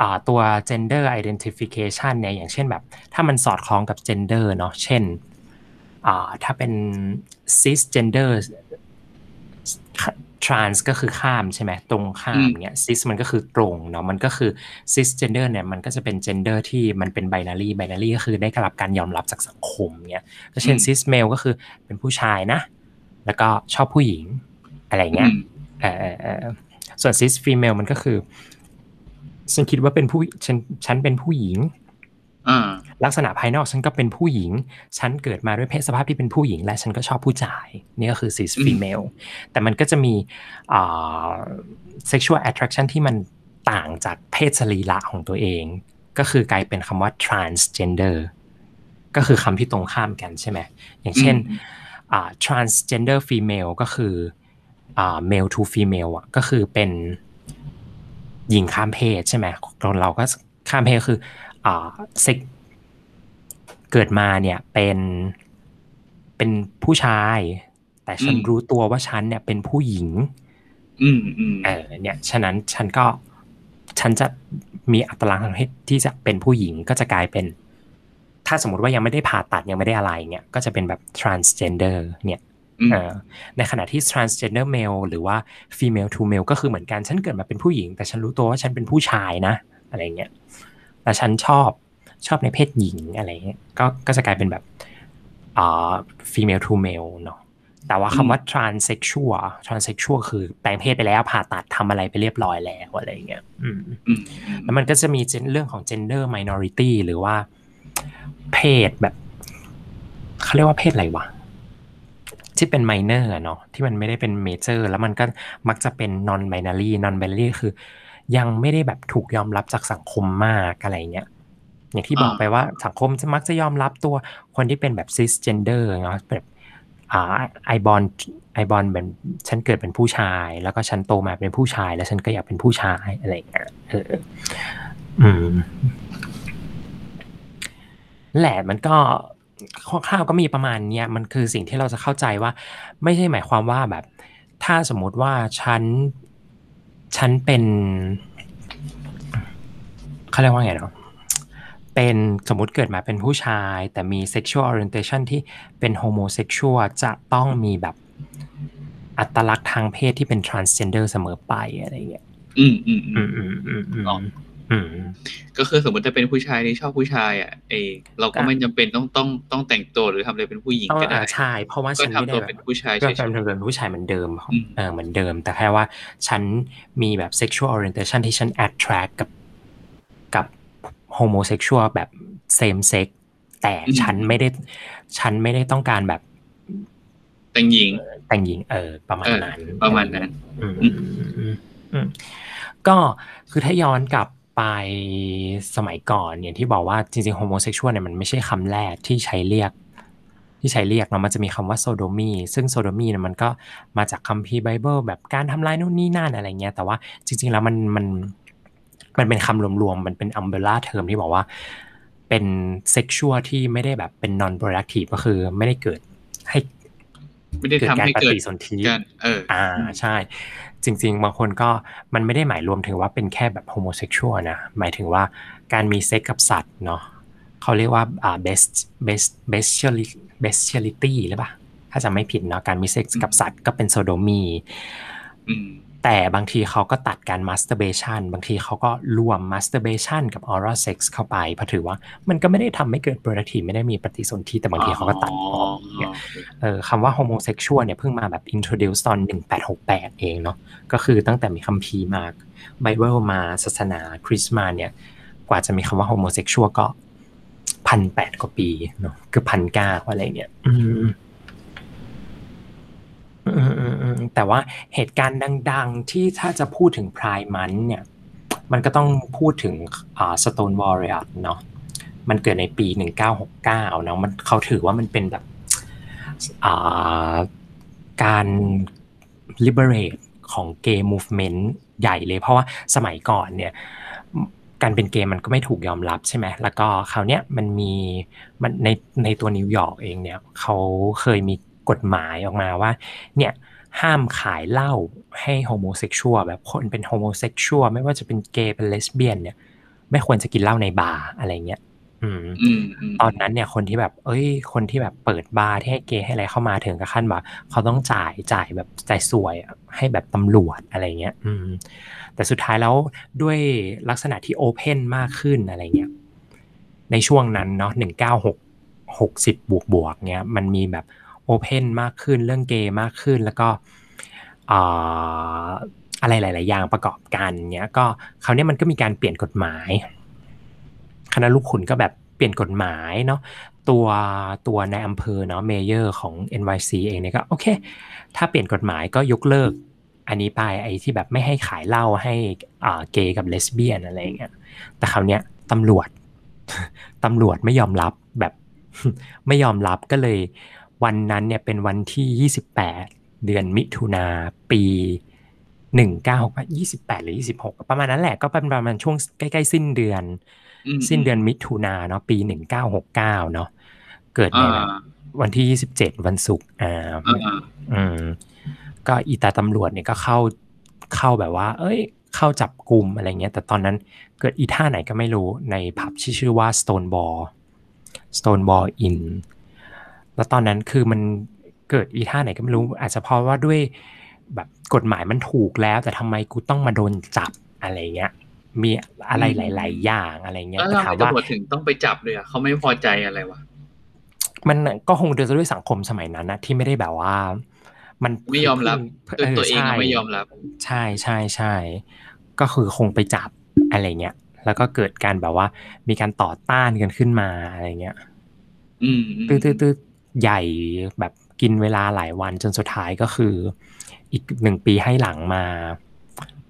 อตัว gender identification เนี่ยอย่างเช่นแบบ ถ้ามันสอดคล้องกับ gender เนาะเช่นถ้าเป็น cisgender trans ก็คือข้ามใช่ไหมตรงข้ามอืมเนี่ย cis มันก็คือตรงเนาะมันก็คือ cisgender เนี่ยมันก็จะเป็น gender ที่มันเป็น binary binary ก็คือได้รับการยอมรับจากสังคมเนี่ยก็เช่น cis male ก็คือเป็นผู้ชายนะ แล้วก็ชอบผู้หญิงอะไรเงี้ยอืมเออเออเออส่วน cis female มันก็คือ ฉันคิดว่าเป็นผู้ฉันฉันเป็นผู้หญิงอ่า ลักษณะภายนอกฉันก็เป็นผู้หญิง ฉันเกิดมาด้วยเพศสภาพที่เป็นผู้หญิง และฉันก็ชอบผู้ชาย นี่ก็คือ cis อืม female แต่มันก็จะมีอ่า sexual attraction ที่มันต่างจากเพศสรีระของตัวเอง ก็คือกลายเป็นคำว่า transgender ก็คือคำที่ตรงข้ามกันใช่ไหม อย่างเช่นอืมอ่า transgender female ก็คืออ่า male to female อะก็คือเป็นหญิงข้ามเพศใช่ไหมเราเราก็ข้ามเพศก็คือ อ่า sex เกิดมาเนี่ยเป็นเป็นผู้ชาย แต่ฉันอืมรู้ตัวว่าฉันเนี่ยเป็นผู้หญิง อืมอืมเออเนี่ย ฉะนั้นฉันก็ฉันจะมีอัตลักษณ์ทางเพศที่จะเป็นผู้หญิงก็จะกลายเป็น ถ้าสมมติว่ายังไม่ได้ผ่าตัดยังไม่ได้อะไรเนี่ยก็จะเป็นแบบ transgender เนี่ยอืมเออในขณะที่ transgender male หรือว่า female to male ก็คือเหมือนกัน ฉันเกิดมาเป็นผู้หญิง แต่ฉันรู้ตัวว่าฉันเป็นผู้ชายนะ อะไรเงี้ย แต่ฉันชอบชอบในเพศหญิงอะไรเงี้ยก็ก็จะกลายเป็นแบบอ่า female to male เนาะแต่ว่าคำว่า transsexual transsexual คือแปลงเพศไปแล้วผ่าตัดทำอะไรไปเรียบร้อยแล้วอะไรเงี้ยอืมอืมแล้วมันก็จะมีเรื่องของ gender minority หรือว่าเพศแบบเขาเรียกว่าเพศอะไรวะที่เป็น minor อะเนาะที่มันไม่ได้เป็น major แล้วมันก็มักจะเป็น non binary non binary คือ ยังไม่ได้แบบถูกยอมรับจากสังคมมากอะไรเงี้ยอย่างที่บอกไปว่าสังคมจะมักจะยอมรับตัวคนที่เป็นแบบ cisgender เนาะแบบอ่าไอบอลไอบอลเป็นฉันเกิดเป็นผู้ชาย แล้วก็ฉันโตมาเป็นผู้ชาย แล้วฉันก็อยากเป็นผู้ชายอะไรอย่างเงี้ยเอออืมแหละมันก็คร่าวๆก็มีประมาณเนี้ยมันคือสิ่งที่เราจะเข้าใจว่า ไม่ใช่หมายความว่าแบบ ถ้าสมมติว่าฉัน ฉันเป็นเขาเรียกว่าไงเนาะเป็นสมมติเกิดมาเป็นผู้ชาย แต่มี sexual orientation ที่เป็น homosexual จะต้องมีแบบอัตลักษณ์ทางเพศที่เป็น transgender เสมอไปอะไรเงี้ย อืมอืมอือืมมอืมอืมอืมอ๋ออืม ก็คือสมมติถ้าเป็นผู้ชายที่ชอบผู้ชายอะเออเราก็อะไม่จำเป็นต้องต้องต้องแต่งตัวหรือทำอะไรเป็นผู้หญิงต้องก็ได้อ่าใช่เพราะว่าก็ฉันไม่ทำได้ตัวแบบเป็นผู้ชายก็เฉยเป็นเป็นผู้ชายเหมือนเดิมอืมเออเหมือนเดิม แต่แค่ว่าฉันมีแบบ sexual orientation ที่ฉัน attract กับกับ homosexual แบบ same sex แต่ฉันไม่ได้ฉันไม่ได้ต้องการแบบๆแต่งหญิง แต่งหญิง เออ ประมาณเออนั้นประมาณนั้นอืมอืมอืมอืมอืมก็คือถ้าย้อนกลับ ไปสมัยก่อนอย่างที่บอกว่าจริงๆ homosexual เนี่ยมันไม่ใช่คำแรกที่ใช้เรียก ที่ใช้เรียกเนาะมันจะมีคำว่า sodomy ซึ่ง sodomy เนี่ยมันก็มาจากคัมภีร์ไบเบิลแบบการทำลายนู่นนี่นั่นอะไรเงี้ยแต่ว่าจริง ๆแล้วมันมันมันเป็นคำรวมๆ มันเป็น umbrella term ที่บอกว่าเป็น sexual ที่ไม่ได้แบบเป็น non productive ก็คือไม่ได้เกิดให้ไม่ได้เกิดทำการให้เกิดการปฏิสนธิเอออ่าใช่ จริง ๆ บางคนก็มันไม่ได้หมายรวมถึงว่าเป็นแค่แบบ homosexual นะ หมายถึงว่าการมีเซ็กกับสัตว์เนาะเขาเรียกว่าอ่า best best bestiality bestiality หรือเปล่าถ้าจะไม่ผิดเนาะการมีเซ็กกับสัตว์ก็เป็น sodomy แต่บางทีเขาก็ตัดการ masturbation บางทีเขาก็รวม masturbation กับ oral sex เข้าไปเพราะถือว่ามันก็ไม่ได้ทำให้เกิด productive ไม่ได้มีปฏิสนธิแต่บางทีเขาก็ตัดออกเนี่ยเออคำว่า homosexual เนี่ยเพิ่งมาแบบ introduce ตอน 1868 เองเนาะก็คือตั้งแต่มีคัมภีร์มาไบเบิลมาศาสนาคริสต์มาเนี่ยกว่าจะมีคำว่า homosexual ก็พันแปดกว่าปีเนาะคือพันเก้าอะไรเนี่ยอืมอืมอืมอืม แต่ว่าเหตุการณ์ดัง ๆ ที่ถ้าจะพูดถึงพรายมันเนี่ย มันก็ต้องพูดถึงอ่า Stone Warrior เนาะมันเกิดในปี 1969เนาะมันเขาถือว่ามันเป็นแบบอ่าการ liberate ของเกย์ movement ใหญ่เลย เพราะว่าสมัยก่อนเนี่ยการเป็นเกย์มันก็ไม่ถูกยอมรับใช่ไหม แล้วก็คราวเนี้ยมันมีมันในในตัวนิวยอร์กเองเนี่ยเขาเคยมี กฎหมายออกมาว่า เนี่ยห้ามขายเหล้าให้ homosexual แบบคนเป็น homosexual ไม่ว่าจะเป็นเกย์เป็นเลสเบี้ยนเนี่ย ไม่ควรจะกินเหล้าในบาร์อะไรเงี้ยอืมอืมอืมตอนนั้นเนี่ยคนที่แบบ เอ้ย คนที่แบบเปิดบาร์ที่ให้เกย์ให้อะไรเข้ามาถึงกับขั้นว่าเขาต้องจ่ายจ่ายแบบจ่ายส่วยอะให้แบบตำรวจอะไรเงี้ย อืม แต่สุดท้ายแล้วด้วยลักษณะที่ open มากขึ้นอะไรเงี้ยในช่วงนั้นเนาะหนึ่งเก้าหกหกสิบบวกบวกเนี้ยมันมีแบบ โอเพนมากขึ้น เรื่องเกย์มากขึ้น แล้วก็ออะไรหลาย ๆ อย่างประกอบกันเนี้ยก็คราวนี้มันก็มีการเปลี่ยนกฎหมาย คณะลูกขุนก็แบบเปลี่ยนกฎหมายเนาะตัวตัวในอำเภอเนาะเมเยอร์ของ NYC เองเนี่ยก็โอเค ถ้าเปลี่ยนกฎหมายก็ยกเลิกอันนี้ไปไอ้ที่แบบไม่ให้ขายเหล้าให้เกย์กับเลสเบี้ยนอะไรเงี้ยแต่คราวเนี้ยตำรวจตำรวจไม่ยอมรับแบบไม่ยอมรับก็เลย วันนั้นเนี่ยเป็นวันที่ 28 เดือนมิถุนาปี 1968 28 หรือ 26 ประมาณนั้นแหละก็เป็นประมาณช่วงใกล้ๆ สิ้นเดือนอืมสิ้นเดือนมิถุนาเนาะปี 1969 เนาะเกิดในอ่าแบบวันที่ 27 วันศุกร์อ่าอ่าอืมก็อีตาตำรวจเนี่ยก็เข้าเข้าแบบว่า เอ้ย เข้าจับกลุ่มอะไรเงี้ย แต่ตอนนั้นเกิดอีท่าไหนก็ไม่รู้ในผับที่ชื่อว่า Stone Ball Stone Ball Inn แล้วตอนนั้นคือมันเกิดอีท่าไหนก็ไม่รู้ อาจจะเพราะว่าด้วยแบบกฎหมายมันถูกแล้ว แต่ทำไมกูต้องมาโดนจับอะไรเงี้ย มีอะไรหลาย ๆ อย่างอะไรเงี้ยแล้วแต่เราถามไม่ว่าตำรวจถึงต้องไปจับเลยอะเขาไม่พอใจอะไรวะมันก็คงเดินด้วยสังคมสมัยนั้นนะที่ไม่ได้แบบว่า มันไม่ยอมรับเออตัวเองใช่อะไม่ยอมรับ ใช่ใช่ใช่ก็คือคงไปจับอะไรเงี้ยแล้วก็เกิดการแบบว่า มีการต่อต้านกันขึ้นมาอะไรเงี้ยอืมอืมตื้อตื้อตื้อ ใหญ่แบบกินเวลาหลายวันจนสุดท้ายก็คือ อีกหนึ่งปีให้หลังมา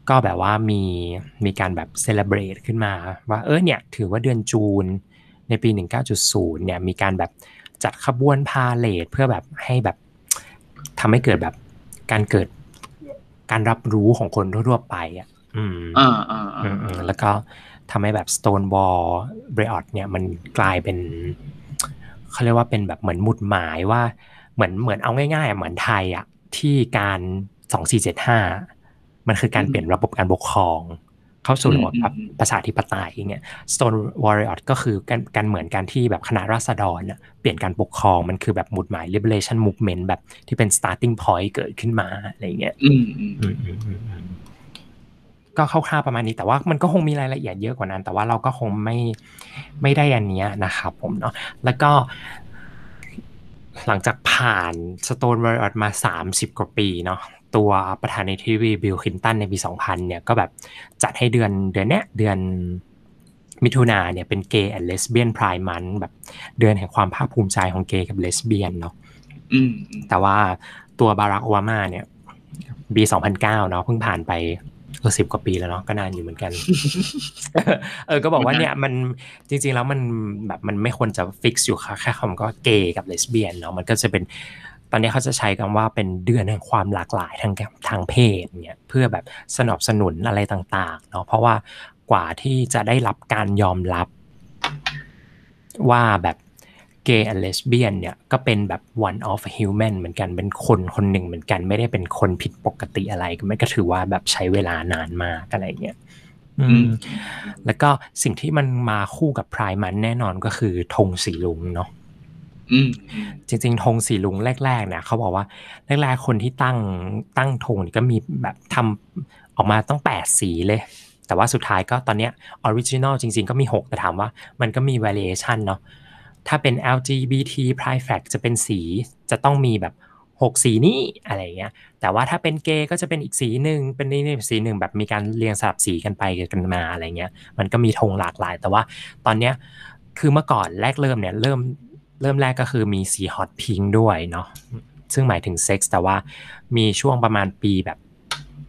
ก็แบบว่ามีมีการแบบเซเลบรตขึ้นมาว่าเออเนี่ยถือว่าเดือนจูนในปี 19.0 เนี่ยมีการแบบจัดขบวนพาเลทเพื่อแบบให้แบบทำให้เกิดแบบการเกิดการรับรู้ของคนทั่วๆไปอะ อืมอ่าอ่าอือ่ามอืมแล้วก็ทำให้แบบ Stonewall b r e o t เนี่ยมันกลายเป็น เขาเรียกว่าเป็นแบบเหมือนหมุดหมายว่าเหมือนเหมือนเอาง่ายๆอะเหมือนไทยอะที่การ2475มันคือการเปลี่ยนระบบการปกครอง เข้าสู่ระบบแบบประชาธิปไตยอย่างเงี้ย Stone Warrior ก็คือการการเหมือนการที่แบบคณะราษฎรน่ะเปลี่ยนการปกครองมันคือแบบหมุดหมาย liberation movement แบบที่เป็น starting point เกิดขึ้นมาอะไรเงี้ย ก็คร่าวๆประมาณนี้แต่ว่ามันก็คงมีรายละเอียดเยอะกว่านั้น แต่ว่าเราก็คงไม่ไม่ได้อันเนี้ยนะครับผมเนาะแล้วก็ หลังจากผ่าน Stone Warrior มา 30 กว่าปีเนาะตัวประธานาธิบดีบิลคลินตันในปี 2000 เนี่ยก็แบบจัดให้เดือนเดือนเนี้ยเดือนมิถุนาเนี่ยเป็น Gay and Lesbian Pride Month แบบเดือนแห่งความภาคภูมิใจของเกย์กับเลสเบี้ยนเนาะอืมอืมแต่ว่าตัวบารักโอบามาเนี่ยปี2009เนาะเพิ่งผ่านไป เออสิบกว่าปีแล้วเนาะก็นานอยู่เหมือนกัน เออก็บอกว่าเนี่ยมันจริง ๆ แล้วมันแบบมันไม่ควรจะ fix อยู่ค่ะแค่คำก็เกย์กับเลสเบี้ยนเนาะมันก็จะเป็นตอนนี้เขาจะใช้คำว่าเป็นเดือนแห่งความหลากหลายทางทางเพศเนี่ยเพื่อแบบสนับสนุนอะไรต่างๆเนาะเพราะว่ากว่าที่จะได้รับการยอมรับว่าแบบ เกย์ and เลสเบี้ยนเนี่ยก็เป็นแบบ one of human เหมือนกันเป็นคนคนหนึ่งเหมือนกัน ไม่ได้เป็นคนผิดปกติอะไรก็ไม่ก็ถือว่าแบบใช้เวลานานมากอะไรเงี้ยอือืมมแล้วก็สิ่งที่มันมาคู่กับพรายมันแน่นอนก็คือธงสีลุงเนาะอืมอืมจริงๆธงสีลุงแรกๆเนี่ยเขาบอกว่าแรกๆคนที่ตั้งตั้งธงนี่ก็มีแบบทำออกมาต้องแปดสีเลย แต่ว่าสุดท้ายก็ตอนเนี้ย original จริง ๆ ก็มี 6 แต่ถามว่ามันก็มี variation เนาะ ถ้าเป็น LGBT pride flag จะเป็นสีจะต้องมีแบบ 6 สีนี้อะไรเงี้ย แต่ว่าถ้าเป็นเกย์ก็จะเป็นอีกสีหนึ่งเป็นนี่สีหนึ่งแบบมีการเรียงสลับสีกันไปกันมาอะไรเงี้ย มันก็มีธงหลากหลาย แต่ว่าตอนเนี้ยคือเมื่อก่อนแรกเริ่มเนี่ยเริ่มเริ่มแรกก็คือมีสีฮอตพิงด้วยเนาะซึ่งหมายถึงเซ็กส์แต่ว่ามีช่วงประมาณปีแบบ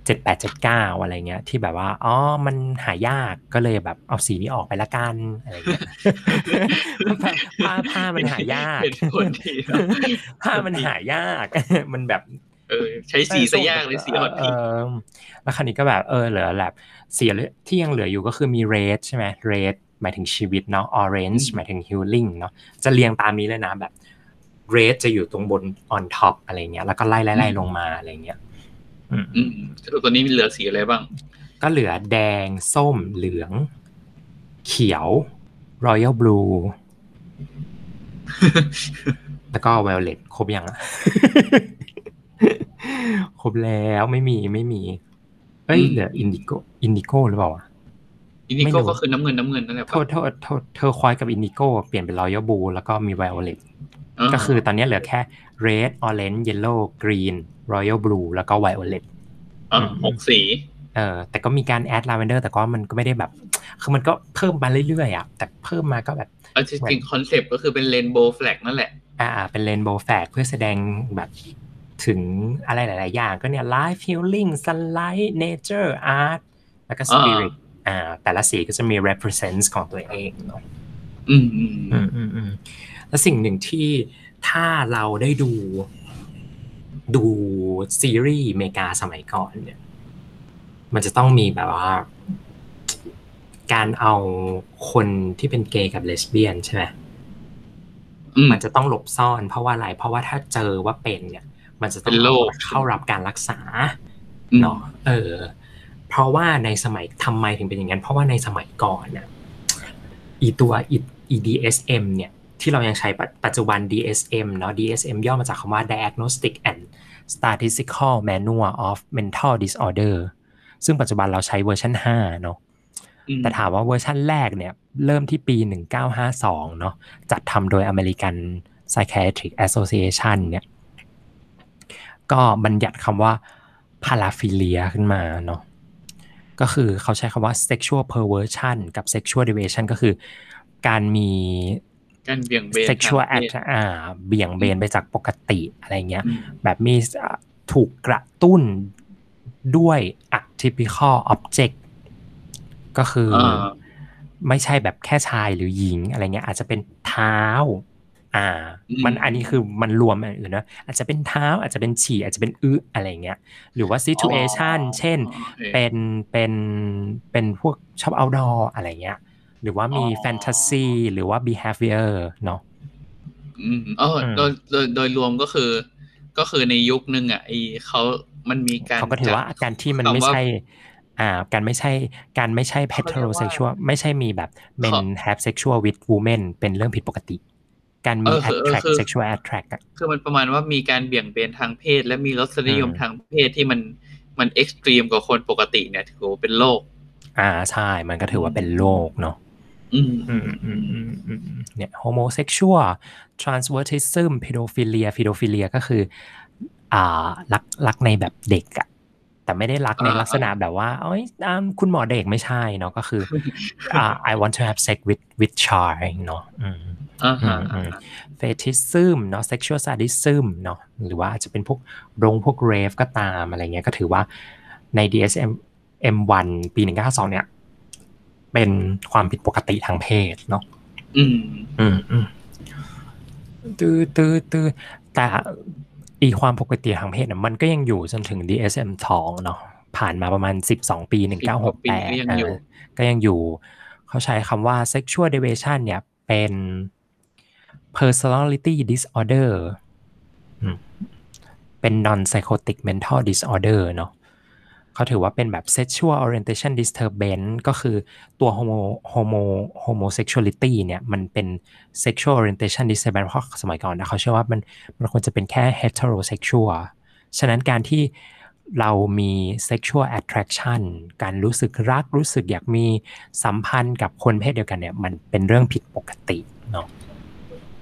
เจ็ดแปดเจ็ดเก้าอะไรเงี้ย ที่แบบว่า อ๋อ มันหายากก็เลยแบบเอาสีนี้ออกไปละกันอะไรเงี้ยผ้าผ้ามันหายากเป็นคนดีเนอะผ้ามันหายาก มันแบบเออใช้สีซะยากเลยสีฮอตพิงเออแล้วคราวนี้ก็แบบเออเหลือแบบสีที่ยังเหลืออยู่ก็คือมี red ใช่ไหม red หมายถึงชีวิตเนาะ orange หมายถึง healing เนาะจะเรียงตามนี้เลยนะแบบ red จะอยู่ตรงบน on top อะไรเงี้ยแล้วก็ไล่ไล่ไล่ลงมาอะไรเงี้ย อืมอืมสรุปตัวนี้มีเหลือสีอะไรบ้าง ก็เหลือแดง ส้มเหลือง เขียว royal blue แล้วก็ violet ครบยังอะครบแล้วไม่มีไม่มี เอ้ยอืมเหลือ indigo indigo หรือเปล่าวะ indigo ไม่รู้ก็คือน้ำเงินน้ำเงินนั่นแหละโทษโทษโทษ turquoise กับ indigo เปลี่ยนเป็น royal blue แล้วก็มี violet าก็คือตอนนี้เหลือแค่ red orange yellow green royal blue แล้วก็ violet อ่าหกสีเออแต่ก็มีการ add lavender แต่ก็มันก็ไม่ได้แบบ คือมันก็เพิ่มมาเรื่อยๆอะแต่เพิ่มมาก็แบบเอาจริงๆ concept ก็คือเป็น rainbow flag นั่นแหละ อ่าอ่าเป็น rainbow flag เพื่อแสดงแบบถึงอะไรหลาย ๆ อย่างก็เนี่ย life healing sunlight nature art แล้วก็ spirit อ่า แต่ละสีก็จะมี represents ของตัวเองเนาะอืมอืมอืมอืมอืมแล้วสิ่งหนึ่งที่ถ้าเราได้ดู ดูซีรีส์อเมริกาสมัยก่อนเนี่ย มันจะต้องมีแบบว่า การเอาคนที่เป็นเกย์กับเลสเบี้ยนใช่ไหมอืมมันจะต้องหลบซ่อน เพราะว่าอะไร เพราะว่าถ้าเจอว่าเป็นเนี่ย มันจะต้องเป็นโรคเข้ารับการรักษาอืมเนาะเออ เพราะว่าในสมัยทำไมถึงเป็นอย่างนั้น เพราะว่าในสมัยก่อนน่ะอีตัว EDSM เนี่ย ที่เรายังใช้ปัจปัจจุบัน DSM เนาะ DSM ย่อมาจากคำว่า Diagnostic and Statistical Manual of Mental Disorder ซึ่งปัจจุบันเราใช้เวอร์ชัน5เนาะอืมแต่ถามว่าเวอร์ชันแรกเนี่ยเริ่มที่ปี 1952 เนาะจัดทำโดย American Psychiatric Association เนี่ยก็บัญญัติคำว่า paraphilia ขึ้นมาเนาะก็คือเขาใช้คำว่า sexual perversion กับ sexual deviation ก็คือ การมี การเบี่ยงเบน sexual ทาง act เพศอ่า เบี่ยงเบนไปจากปกติอะไรเงี้ยอืมแบบมีอะถูกกระตุ้นด้วย atypical object ก็คืออาไม่ใช่แบบแค่ชายหรือหญิงอะไรเงี้ย อาจจะเป็นเท้า อ่าอืมมันอันนี้คือมันรวมอันอื่นนะอาจจะเป็นเท้าอาจจะเป็นฉี่อาจจะเป็นอึอะไรเงี้ย หรือว่า situation เช่นโอเคเป็นเป็นเป็นพวกชอบ outdoor อะไรเงี้ย หรือว่ามีอ๋อ fantasy หรือว่า behavior เนาะอืมเอออืมโดยโดยโดยรวมก็คือ ก็คือในยุคนึงอะไอเขามันมีการเขาก็ถือว่าจัดการที่มันคำว่าไม่ใช่ อ่า การไม่ใช่การไม่ใช่เขาเรียกว่า heterosexual ไม่ใช่มีแบบ men เขา have sexual with women เป็นเรื่องผิดปกติ การมีเออคือเออ attract คือ sexual attract อะคือมันประมาณว่ามีการเบี่ยงเบนทางเพศ และมีรสนิยมอืมทางเพศที่มันมันเอ็กซ์ตรีมกว่าคนปกติเนี่ยถือว่าเป็นโรคอ่าใช่ มันก็ถือว่าเป็นโรคเนาะ อืมอืมอืมอืมอืมอืมเนี่ย homosexual transvestism pedophilia pedophilia ก็คือ อ่ารักรักในแบบเด็กอะแต่ไม่ได้รักในอ่าลักษณะแบบว่าเอ้ยอ่าคุณหมอเด็กไม่ใช่เนาะก็คืออ่า I want to have sex with with child เนาะอืมอ่าอืฮะมอืม fetishism เนาะ sexual sadism เนาะหรือว่าอาจจะเป็นพวกโรงพวก rave ก็ตามอะไรเงี้ยก็ถือว่าใน DSM M1 ปี 1952เนี่ย เป็นความผิดปกติทางเพศเนาะอืม อืมอืมตือตือตือแต่อีความปกติทางเพศน่ะมันก็ยังอยู่จนถึง DSM 2เนาะผ่านมาประมาณ 12 ปี 1968ปีก็ยังอยู่เออก็ยังอยู่ เขาใช้คำว่า sexual deviation เนี่ยเป็น personality disorder อืมเป็น non psychotic mental disorder เนาะ เขาถือว่าเป็นแบบ sexual orientation disturbance ก็คือตัว homo homo homosexuality เนี่ย มันเป็น sexual orientation disturbance เพราะสมัยก่อนนะเขาเชื่อว่ามันมันควรจะเป็นแค่ heterosexual ฉะนั้นการที่เรามี sexual attraction การรู้สึกรักรู้สึกอยากมีสัมพันธ์กับคนเพศเดียวกันเนี่ย มันเป็นเรื่องผิดปกติเนาะ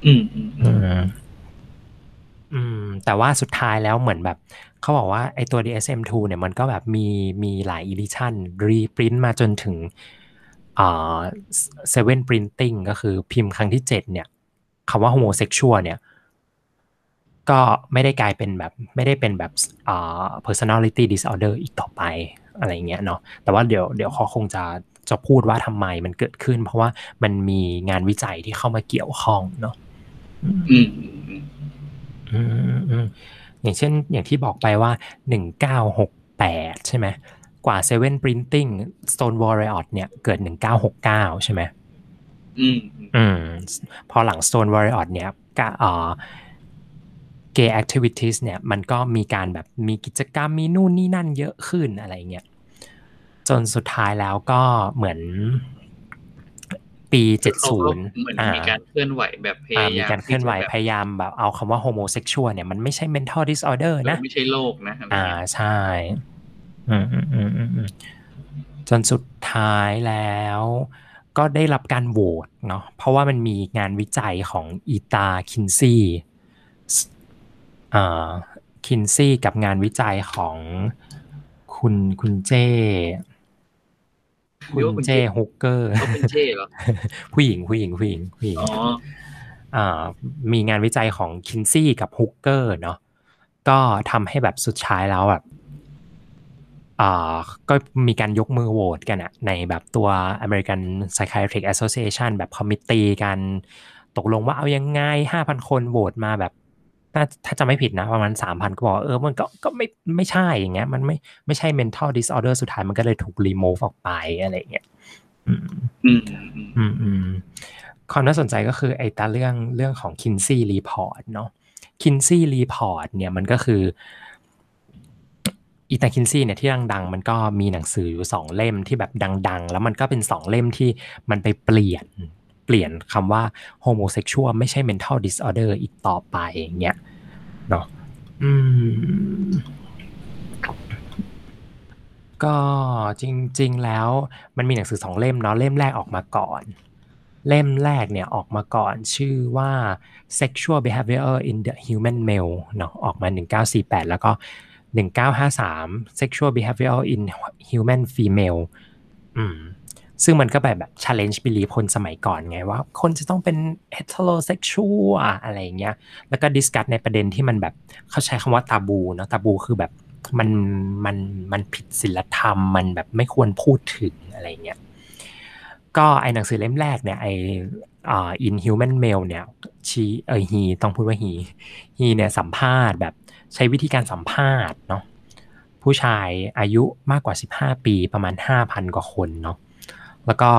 อืมอืมอือืมมอืมแต่ว่าสุดท้ายแล้วเหมือนแบบ เขาบอกว่าไอตัว DSM-2 เนี่ยมันก็แบบมีมีหลาย edition รีปรินต์มาจนถึงอ่า seven printing ก็คือพิมพ์ครั้งที่เจ็ดเนี่ยคำว่า homosexual เนี่ย ก็ไม่ได้กลายเป็นแบบไม่ได้เป็นแบบอ่า personality disorder อีกต่อไปอะไรเงี้ยเนาะแต่ว่าเดี๋ยวเดี๋ยวเขาคงจะจะพูดว่าทำไมมันเกิดขึ้น เพราะว่ามันมีงานวิจัยที่เข้ามาเกี่ยวข้องเนาะอืมอืมอืม อืมอย่างเช่นอย่างที่บอกไปว่าหนึ่งเก้าหกแปดใช่ไหมกว่า Seven Printing Stonewall Riot เนี่ยเกิดหนึ่งเก้าหกเก้าใช่ไหมอืมอืมอืมพอหลัง Stonewall Riot เนี่ยก็เอ่อ gay activities เนี่ยมันก็มีการแบบมีกิจกรรมมีนู่นนี่นั่นเยอะขึ้นอะไรเงี้ยจนสุดท้ายแล้วก็เหมือน ปีเจ็ดเขาศูก็นย์เหมือนอ่ามีการเคลื่อนไหวแบบพอ่ายายามมีการเคลื่อนไหวที่จะพยายามแบบเอาคำว่า homosexual เนี่ยมันไม่ใช่ mental disorder แบบนะ ไม่ใช่โรคนะอะไรอ่าเงี้ยใช่อืมอืมอืมอืมอืมจนสุดท้ายแล้ว ก็ได้รับการโหวตเนาะเพราะว่ามันมีงานวิจัยของอีตาคินซีอ่าคินซีกับงานวิจัยของคุณคุณเจเรียกว่า คุณคุณเจเจฮุกเกอร์เขาเป็นเจ้เหรอผู้หญิงผู้หญิงผู้หญิงผู้หญิงอ๋ออ่ามีงานวิจัยของคินซี่กับฮุกเกอร์เนาะก็ทำให้แบบสุดท้ายแล้วแบบอ่าก็มีการยกมือโหวตกันอะในแบบตัว American Psychiatric Association แบบ committee กันตกลงว่าเอายังไง 5,000 คนโหวตมาแบบ ถ้าถ้าจะไม่ผิดนะประมาณ3,000ก็บอกว่าเออมันก็ก็ไม่ไม่ใช่อย่างเงี้ย มันไม่ไม่ใช่ mental disorder สุดท้ายมันก็เลยถูก remove ออกไปอะไรอย่างเงี้ยอืมอืมอืมอืมอืมอืมความน่าสนใจก็คือไอ้ตาเรื่องเรื่องของ Kinsey Report เนาะ Kinsey Report เนี่ยมันก็คืออีตาคินซี่เนี่ยที่ดังๆ มันก็มีหนังสืออยู่สองเล่มที่แบบดัง ๆ แล้วมันก็เป็นสองเล่มที่มันไปเปลี่ยนเป ลี่ยนคำว่า homosexual ไม่ใช่ mental disorder อีกต่อไปอย่างเงี้ยเนาะอืมก็จริง ๆ แล้วมันมีหนังสือสองเล่มเนาะเล่มแรกออกมาก่อน เล่มแรกเนี่ยออกมาก่อนชื่อว่า sexual behavior in the human male เนาะออกมา 1948 แล้วก็ 1953 sexual behavior in human female อืม ซึ่งมันก็แบบแบบ challenge belief คนสมัยก่อนไงว่า คนจะต้องเป็น heterosexual อะไรอย่างเงี้ย แล้วก็ discuss ในประเด็นที่มันแบบเขาใช้คำว่าตาบูเนาะตาบูคือแบบมันมันมันผิดศีลธรรม มันแบบไม่ควรพูดถึงอะไรเงี้ย ก็ไอหนังสือเล่มแรกเนี่ยไออ่า inhuman male เนี่ยชีเออฮีต้องพูดว่าฮีฮีเนี่ยสัมภาษณ์แบบใช้วิธีการสัมภาษณ์เนาะผู้ชายอายุมากกว่า 15 ปีประมาณ 5,000 กว่าคนเนาะ แล้วก็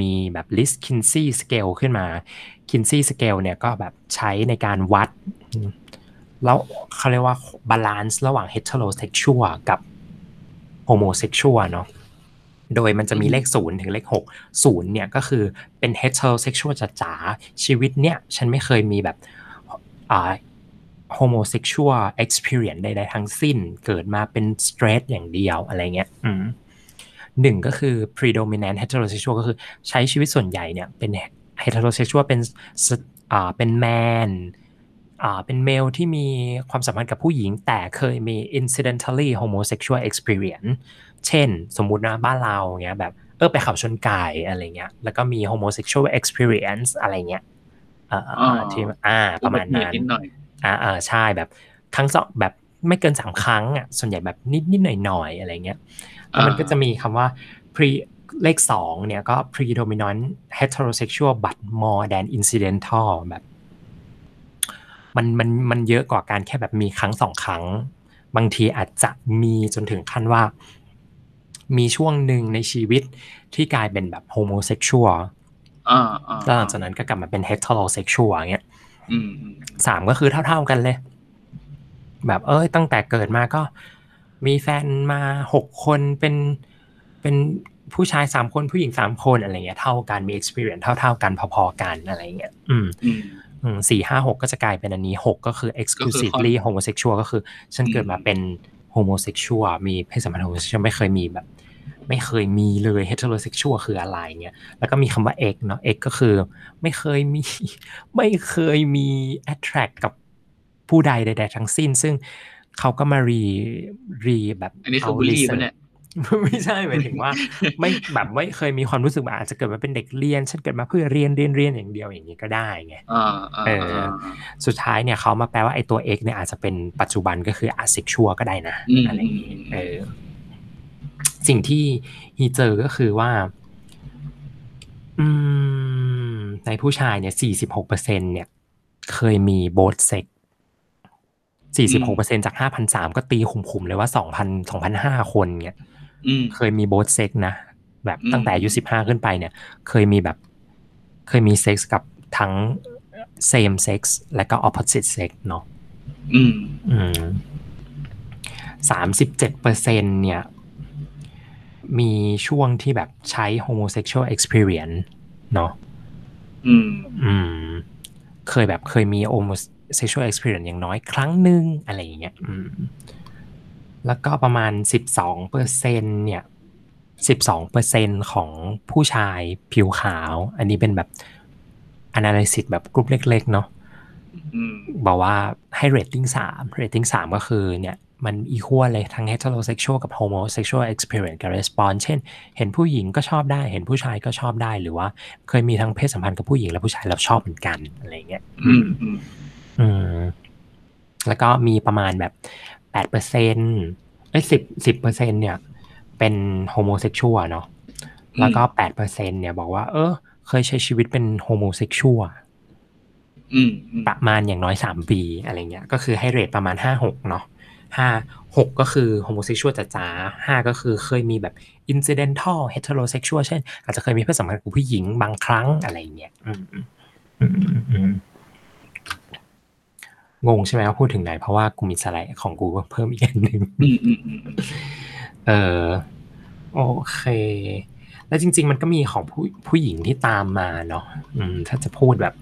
มีแบบ list Kinsey scale ขึ้นมา Kinsey scale เนี่ยก็แบบใช้ในการวัด แล้วเขาเรียกว่าบาลานซ์ระหว่าง heterosexual กับ homosexual เนาะโดยมันจะมีเลขศูนย์ถึงเลขหกศูนย์เนี่ยก็คือเป็น heterosexual จ๋าชีวิตเนี่ยฉันไม่เคยมีแบบอ่า homosexual experience ใดๆทั้งสิ้นเกิดมาเป็น straight อย่างเดียวอะไรเงี้ยอืม หนึ่งก็คือ predominant heterosexual ก็คือใช้ชีวิตส่วนใหญ่เนี่ยเป็น heterosexual เป็นอ่าเป็นแมนอ่าเป็นเมลที่มีความสัมพันธ์กับผู้หญิง แต่เคยมี incidentally homosexual experience เช่น สมมุตินะบ้านเราเงี้ยแบบเออไปขับชนไก่อะไรเงี้ยแล้วก็มี homosexual experience อะไรเงี้ยอ่าที่อ่าประมาณนั้นอ่าอ่าใช่แบบครั้งสองแบบไม่เกินสามครั้งอะส่วนใหญ่แบบนิดนิดหน่อยหน่อยอะไรเงี้ย แล้วมันก็จะมีคำว่า pre เลขสองเนี่ยก็ predominant heterosexual but more than incidental แบบมันมันมันเยอะกว่าการแค่แบบมีครั้งสองครั้ง บางทีอาจจะมีจนถึงขั้นว่า มีช่วงหนึ่งในชีวิตที่กลายเป็นแบบ homosexual แล้วหลังจากนั้นก็กลับมาเป็น heterosexual เงี้ยสามก็คือเท่าๆกันเลย แบบเอ้ยตั้งแต่เกิดมาก็ มีแฟนมาหกคนเป็นเป็นผู้ชายสามคนผู้หญิงสามคนอะไรเงี้ยเท่ากันมี experience เท่า ๆ กันพอๆกันอะไรเงี้ยอืมสี่ห้าหกก็จะกลายเป็นอันนี้หกก็คือ exclusively homosexual ก็คือ ฉันเกิดมาเป็น homosexual มีเพศสัมพันธ์ homosexual ไม่เคยมีแบบ ไม่เคยมีเลย heterosexual คืออะไรเงี้ยแล้วก็มีคำว่า x เนาะ x ก็คือไม่เคยมี ไม่เคยมี attract กับผู้ใดใดๆทั้งสิ้น ซึ่ง เขาก็มารีรีแบบอันนี้คือบุลลี่ปะเนี่ยไม่ใช่หมายถึงว่า ไม่แบบไม่เคยมีความรู้สึกว่าอาจจะเกิดมาเป็นเด็กเรียนฉันเกิดมาเพื่อเรียนเรียนเรียนอย่างเดียวอย่างนี้ก็ได้ไงเออสุดท้ายเนี่ยเขามาแปลว่าไอ้ตัว X เนี่ยอาจจะเป็นปัจจุบันก็คืออาเซ็กชวก็ได้นะอะไรอย่างนี้เออสิ่งที่ he เจอก็คือว่า อืมในผู้ชายเนี่ยสี่สิบหกเปอร์เซ็นเนี่ย เคยมีโบสเซ็ก สี่สิบหกเปอร์เซ็นจากห้าพันสามก็ตีกลมๆเลยว่าสองพันสองพันห้าคนเนี่ยเคยมีโบสเซ็กนะ แบบตั้งแต่อายุสิบห้าขึ้นไปเนี่ย เคยมีแบบ เคยมีเซ็กส์กับทั้ง same sex และก็ opposite sex เนาะอืมอืมสามสิบเจ็ดเปอร์เซ็นเนี่ย มีช่วงที่แบบใช้ homosexual experience เนาะอืมอืมเคยแบบเคยมี homosexual experience อย่างน้อยครั้งหนึ่งอะไรอย่างเงี้ยอืมแล้วก็ประมาณ 12เปอร์เซ็นเนี่ย 12เปอร์เซ็นของผู้ชายผิวขาว อันนี้เป็นแบบ analysis แบบกลุ่มเล็กๆ เนาะบอกว่าให้ rating 3 rating 3ก็คือเนี่ยมันอีควเลยทั้ง heterosexual กับ homosexual experience กับ response เช่น เห็นผู้หญิงก็ชอบได้ เห็นผู้ชายก็ชอบได้ หรือว่า เคยมีทั้งเพศสัมพันธ์กับผู้หญิงและผู้ชายแล้วชอบเหมือนกันอะไรเงี้ย อืมอืมแล้วก็มีประมาณแบบแปดเปอร์เซ็นไอ้สิบสิบเปอร์เซ็นเนี่ย เป็น homosexual เนาะแล้วก็แปดเปอร์เซ็นเนี่ยบอกว่า เออ เคยใช้ชีวิตเป็น homosexual ประมาณอย่างน้อยสามปีอะไรเงี้ย ก็คือให้ rate ประมาณห้าหกเนาะห้าหกก็คือ homosexual จ๋าห้าก็คือเคยมีแบบ incidental heterosexual เช่น อาจจะเคยมีเพศสัมพันธ์กับผู้หญิงบางครั้งอะไรเงี้ยอืมอืมอืม งงใช่ไหมว่าพูดถึงไหน เพราะว่ากูมีสไลด์ของกูเพิ่มอีกอันหนึ่งเออโอเค แล้วจริง ๆ มันก็มีของผู้ผู้หญิงที่ตามมาเนาะอืม ถ้าจะพูดแบบ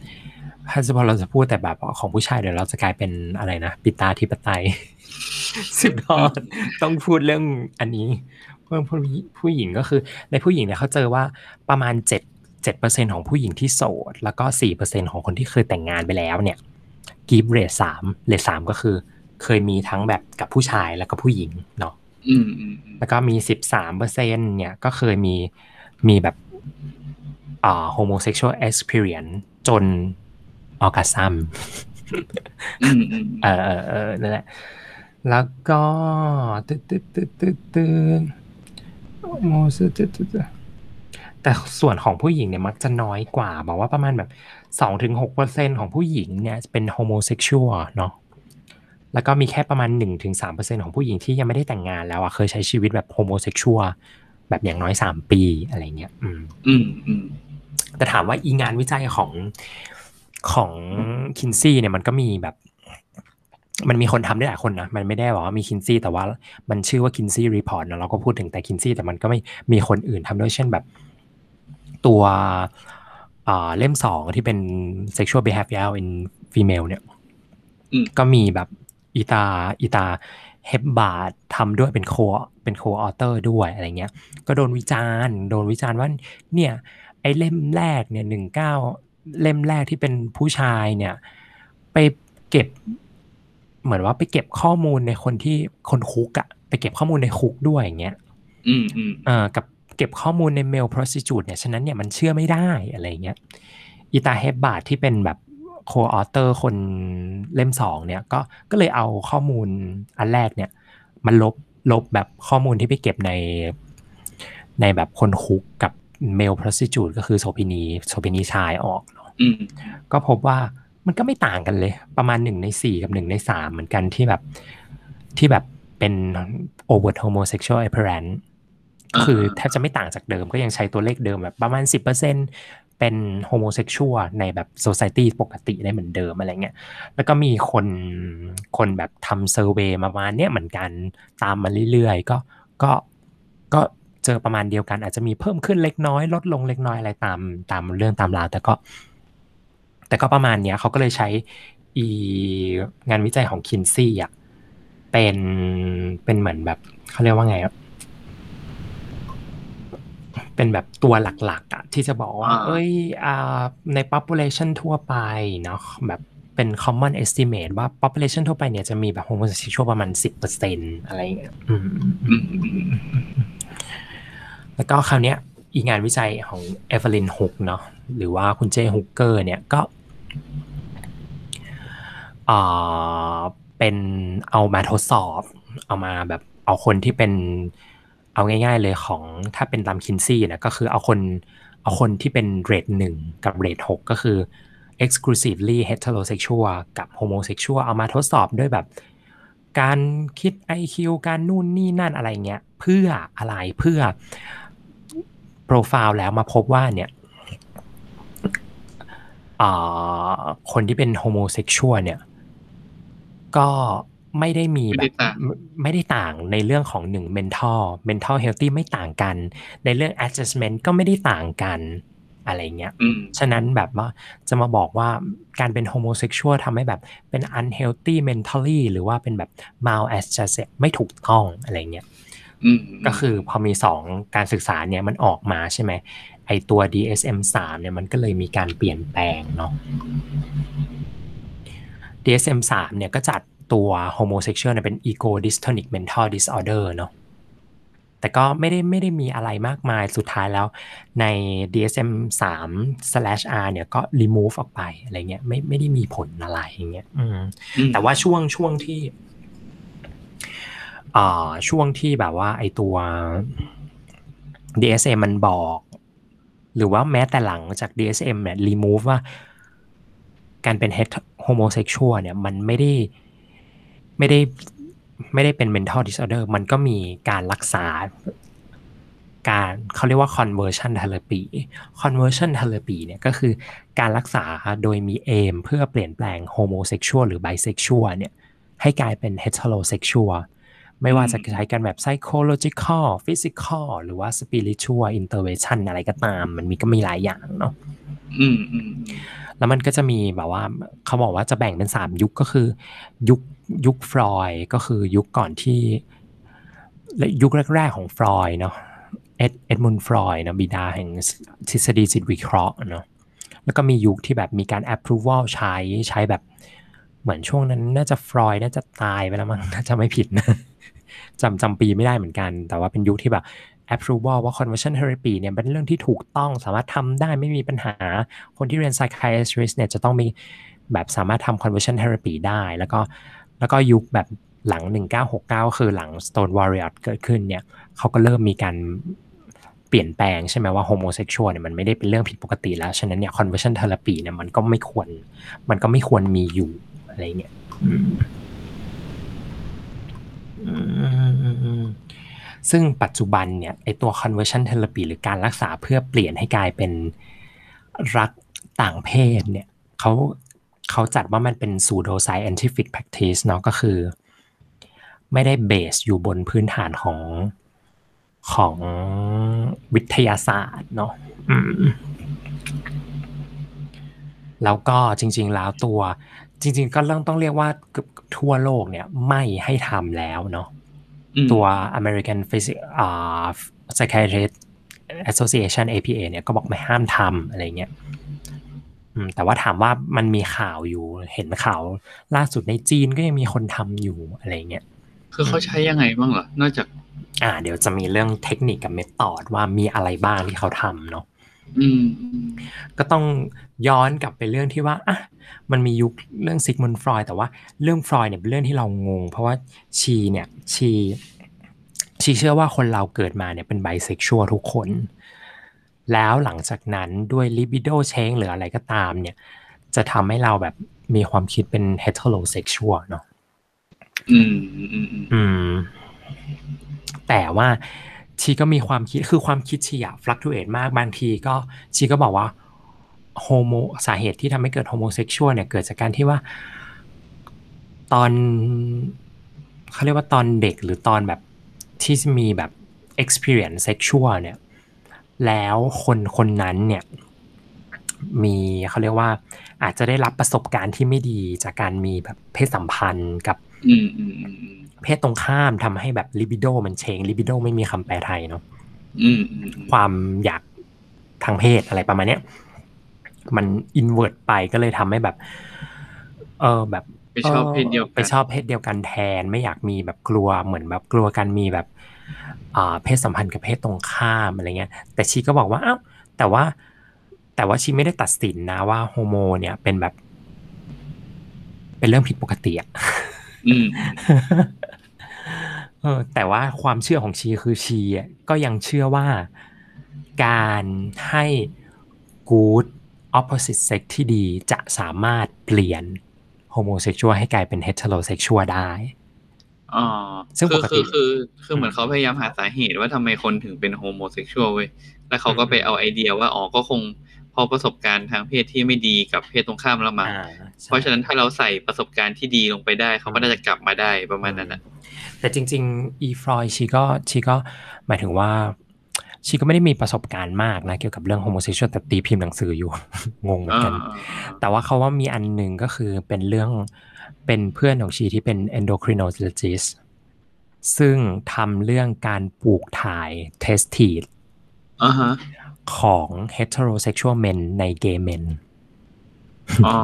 ถ้าจะพอเราจะพูดแต่แบบของผู้ชายเดี๋ยวเราจะกลายเป็นอะไรนะปิตาธิปไตยสุดทอดต้องพูดเรื่องอันนี้เพิ่มผู้ผู้หญิงก็คือ ในผู้หญิงเนี่ยเขาเจอว่าประมาณเจ็ด7%ของผู้หญิงที่โสด แล้วก็4%ของคนที่เคยแต่งงานไปแล้วเนี่ย กีฟเรทสามเรทสามก็คือ เคยมีทั้งแบบกับผู้ชายแล้วก็ผู้หญิงเนาะอืมอืมอืมแล้วก็มี13เปอร์เซ็นเนี่ยก็เคยมีมีแบบอ่า homosexual experience จนออกัสซัมอืมอืมเออเออเออนั่นแหละแล้วก็ตึ๊ดตึ๊ดตึ๊ดตึ๊ดตึ๊ดโมสตึ๊ดตึ๊ดตึ๊ดแต่ส่วนของผู้หญิงเนี่ยมักจะน้อยกว่า บอกว่าประมาณแบบ สองถึงหกเปอร์เซ็นของผู้หญิงเนี่ยเป็น homosexual เนาะแล้วก็มีแค่ประมาณหนึ่งถึงสามเปอร์เซ็นของผู้หญิงที่ยังไม่ได้แต่งงานแล้วอะเคยใช้ชีวิตแบบ homosexual แบบอย่างน้อยสามปีอะไรเงี้ยอืมอืมอืมแต่ถามว่าอีงานวิจัยของของคินซี่เนี่ยมันก็มีแบบ มันมีคนทำได้หลายคนนะ มันไม่ได้บอกว่ามีคินซี่แต่ว่ามันชื่อว่า Kinsey Report นะเราก็พูดถึงแต่คินซี่แต่มันก็ไม่มีคนอื่นทำด้วยเช่นแบบตัวอ่า เล่มสองที่เป็น sexual behavior in female เนี่ยอืมก็มีแบบอีตาอีตาเฮบบาร์ทำด้วยเป็น co- เป็น co-author ด้วยอะไรเงี้ย ก็โดนวิจารณ์โดนวิจารณ์ว่าเนี่ย ไอ้เล่มแรกเนี่ยหนึ่งเก้าเล่มแรกที่เป็นผู้ชายเนี่ย ไปเก็บ เหมือนว่าไปเก็บข้อมูลในคนที่คนคุกอะไปเก็บข้อมูลในคุกด้วยอย่างเงี้ย อืมอืมเอ่อกับ เก็บข้อมูลใน male prostitute เนี่ยฉะนั้นเนี่ยมันเชื่อไม่ได้อะไรเงี้ยอีตาเฮบบาร์ที่เป็นแบบ co-author คนเล่มสองเนี่ยก็ก็เลยเอาข้อมูลอันแรกเนี่ยมันลบลบแบบข้อมูลที่ไปเก็บใน ในแบบคนคุกกับเมล prostitute ก็คือโสเภณีโสเภณีชายออกเนาะก็พบว่ามันก็ไม่ต่างกันเลย ประมาณหนึ่งในสี่กับหนึ่งในสามเหมือนกันที่แบบที่แบบเป็น overt homosexual appearance คือแทบจะไม่ต่างจากเดิมก็ยังใช้ตัวเลขเดิมแบบประมาณ 10%เป็น homosexual ในแบบ society ปกติได้เหมือนเดิมอะไรเงี้ย แล้วก็มีคนคนแบบทำเซอร์เวย์มาประมาณเนี้ยเหมือนกันตามมาเรื่อยๆ ก็ก็ก็เจอประมาณเดียวกัน อาจจะมีเพิ่มขึ้นเล็กน้อย ลดลงเล็กน้อยอะไรตามตามเรื่องตามราวแต่ก็ แต่ก็ประมาณเนี้ยเขาก็เลยใช้อีงานวิจัยของคินซี่อะเป็นเป็นเหมือนแบบเขาเรียกว่าไงอะ เป็นแบบตัวหลักๆอะที่จะบอกว่าอ่าเอ้ยอ่าใน population ทั่วไปเนาะแบบเป็น common estimate ว่า population ทั่วไปเนี่ยจะมีแบบ homosexual ประมาณ 10%อะไรอย่างเงี้ยอืมอืมอืมแล้วก็คราวเนี้ยอีกงานวิจัยของเอเวลินฮุกเนาะหรือว่าคุณเจฮุกเกอร์เนี่ยก็อ่าเป็นเอามาทดสอบ เอามาแบบเอาคนที่เป็น เอาง่าย ๆ เลยของถ้าเป็นตามคินซี่นะก็คือเอาคนเอาคนที่เป็น rate หนึ่งกับ rate หกก็คือ exclusively heterosexual กับ homosexual เอามาทดสอบด้วยแบบ การคิด IQ การนู่นนี่นั่นอะไรเงี้ย เพื่ออะไรเพื่อโปรไฟล์แล้วมาพบว่าเนี่ยอ่าคนที่เป็น homosexual เนี่ย ก็ ไม่ได้มีแบบไม่ได้ต่างไม่ได้ต่างในเรื่องของหนึ่ง mental mental healthy ไม่ต่างกัน ในเรื่อง adjustment ก็ไม่ได้ต่างกันอะไรเงี้ยอืมฉะนั้นแบบว่าจะมาบอกว่าการเป็น homosexual ทำให้แบบเป็น unhealthy mentally หรือว่าเป็นแบบ maladjusted ไม่ถูกต้องอะไรเงี้ยอืมก็คือพอมีสองการศึกษาเนี่ยมันออกมาใช่ไหมไอตัว DSM 3เนี่ยมันก็เลยมีการเปลี่ยนแปลงเนาะ DSM 3เนี่ยก็จัด ตัว homosexual เนี่ยเป็น ego dystonic mental disorder เนาะแต่ก็ไม่ได้ไม่ได้มีอะไรมากมายสุดท้ายแล้วใน DSM 3 slash R เนี่ยก็ remove ออกไปอะไรเงี้ยไม่ไม่ได้มีผลอะไรอย่างเงี้ยอืมอืมแต่ว่าช่วงช่วงที่อ่าช่วงที่แบบว่าไอตัว DSM มันบอก หรือว่าแม้แต่หลังจาก DSM เนี่ย remove ว่า การเป็น het homosexual เนี่ย มันไม่ได้ ไม่ได้ไม่ได้เป็น mental disorder มันก็มีการรักษา การเขาเรียกว่า conversion therapy conversion therapy เนี่ยก็คือการรักษาโดยมี aim เพื่อเปลี่ยนแปลง homosexual หรือ bisexual เนี่ยให้กลายเป็น heterosexual ไม่ว่าจะใช้กันแบบ psychological physical หรือว่า spiritual intervention อะไรก็ตาม มันมีก็มีหลายอย่างเนาะอืมอืมแล้วมันก็จะมีแบบว่า เขาบอกว่าจะแบ่งเป็นสามยุคก็คือ ยุค ยุคฟรอยก็คือยุคก่อนที่และยุคแรก ๆ ของฟรอยเนาะเอ็ดเอ็ดมุนฟรอยนะบิดาแห่งทฤษฎีจิตวิเคราะห์เนาะแล้วก็มียุคที่แบบมีการ approval ใช้ใช้แบบเหมือนช่วงนั้นน่าจะฟรอยน่าจะตายไปแล้วมั้งน่าจะไม่ผิดนะจำจำปีไม่ได้เหมือนกัน แต่ว่าเป็นยุคที่แบบ approval ว่า conversion therapy เนี่ยเป็นเรื่องที่ถูกต้องสามารถทำได้ไม่มีปัญหา คนที่เรียน psychiatrist เนี่ยจะต้องมีแบบสามารถทำ conversion therapy ได้ แล้วก็ แล้วก็ยุคแบบหลัง 1969 คือหลัง Stone Warrior เกิดขึ้นเนี่ยเขาก็เริ่มมีการเปลี่ยนแปลงใช่ไหมว่า homosexual เนี่ยมันไม่ได้เป็นเรื่องผิดปกติแล้ว ฉะนั้นเนี่ย conversion therapy เนี่ยมันก็ไม่ควร มันก็ไม่ควรมีอยู่อะไรเงี้ยอืมอืมอืมอืมซึ่งปัจจุบันเนี่ยไอตัว conversion therapy หรือการรักษาเพื่อเปลี่ยนให้กลายเป็นรักต่างเพศเนี่ยเขา เขาจัดว่ามันเป็น pseudo scientific practice เนาะก็คือ ไม่ได้เบสอยู่บนพื้นฐานของของวิทยาศาสตร์เนาะอืมแล้วก็จริง ๆ แล้วตัว จริง ๆ ก็เรื่องต้องเรียกว่าเกือบทั่วโลกเนี่ยไม่ให้ทำแล้วเนาะอืมตัว American Physics อ่า Psychiatrist Association APA เนี่ยก็บอกไม่ห้ามทำอะไรเงี้ยอืม แต่ว่าถามว่ามันมีข่าวอยู่เห็นข่าวล่าสุดในจีนก็ยังมีคนทำอยู่อะไรเงี้ยคือเขาใช้ยังไงบ้างเหรอนอกจาก อ่า เดี๋ยวจะมีเรื่องเทคนิคกับเมธอดว่ามีอะไรบ้างที่เขาทำเนาะอืมอืมก็ต้องย้อนกลับไปเรื่องที่ว่าอะมันมียุคเรื่องซิกมุนฟรอยแต่ว่าเรื่องฟรอยเนี่ยเป็นเรื่องที่เรางง เพราะว่าชีเนี่ยชีชีเชื่อว่าคนเราเกิดมาเนี่ยเป็นไบเซ็กชวลทุกคน แล้วหลังจากนั้นด้วยลิบิโดเชงหรืออะไรก็ตามเนี่ยจะทำให้เราแบบมีความคิดเป็นเฮต e โ o เซ็กชวลเนาะอืมอืมอืมอืมอืมแต่ว่า she ก็มีความคิดคือความคิด she อะ fluctuate มากบางทีก็ she ก็บอกว่า homo สาเหตุที่ทำให้เกิด homosexual เนี่ยเกิดจากการที่ว่า ตอนเขาเรียกว่าตอนเด็กหรือตอนแบบที่มีแบบ experience sexual เนี่ย แล้วคนคนนั้นเนี่ยมีเขาเรียกว่า อาจจะได้รับประสบการณ์ที่ไม่ดีจากการมีแบบเพศสัมพันธ์กับอืมอืมอืมอืมเพศตรงข้ามทำให้แบบลิบิโดมันเชงลิบิโดไม่มีคำแปลไทยเนาะอืมอืมอืมความอยากทางเพศอะไรประมาณเนี้ยมันอินเว r ร์ไปก็เลยทำให้แบบ เออแบบไปชอบเพศเดียวกันไปชอบเพศเดียวกันแทนไม่อยากมีแบบกลัวเหมือนแบบกลัวกันมีแบบอ่า เพศสัมพันธ์กับเพศตรงข้ามอะไรเงี้ย แต่ชีก็บอกว่าอ้าวแต่ว่า แต่ว่าชีไม่ได้ตัดสินนะว่าโฮโมเนี่ยเป็นแบบ เป็นเรื่องผิดปกติอะอืมเออแต่ว่าความเชื่อของ she คือ she อะก็ยังเชื่อว่าการให้ good opposite sex ที่ดีจะสามารถเปลี่ยน homosexual ให้กลายเป็น heterosexual ได้ อ๋อซึ่งคือปกติคือคือ คือเหมือนเขาพยายามหาสาเหตุว่าทำไมคนถึงเป็น homosexual เว้ย แล้วเขาก็ไปเอาไอเดียว่าอ๋อก็คงพอประสบการณ์ทางเพศที่ไม่ดีกับเพศตรงข้ามแล้วมาอ่าใช่เพราะฉะนั้นถ้าเราใส่ประสบการณ์ที่ดีลงไปได้ เขาก็น่าจะกลับมาได้ประมาณนั้นนะแต่จริง ๆ อีฟรอยชีก็ชีก็หมายถึงว่าชีก็ไม่ได้มีประสบการณ์มากนะเกี่ยวกับเรื่อง homosexual แต่ตีพิมพ์หนังสืออยู่ งงเหมือนอ่ากัน แต่ว่าเขาว่ามีอันหนึ่งก็คือเป็นเรื่อง เป็นเพื่อนของชีที่เป็น endocrinologist ซึ่งทำเรื่องการปลูกถ่าย testis อ่าฮะของ heterosexual men ใน gay men อ๋อ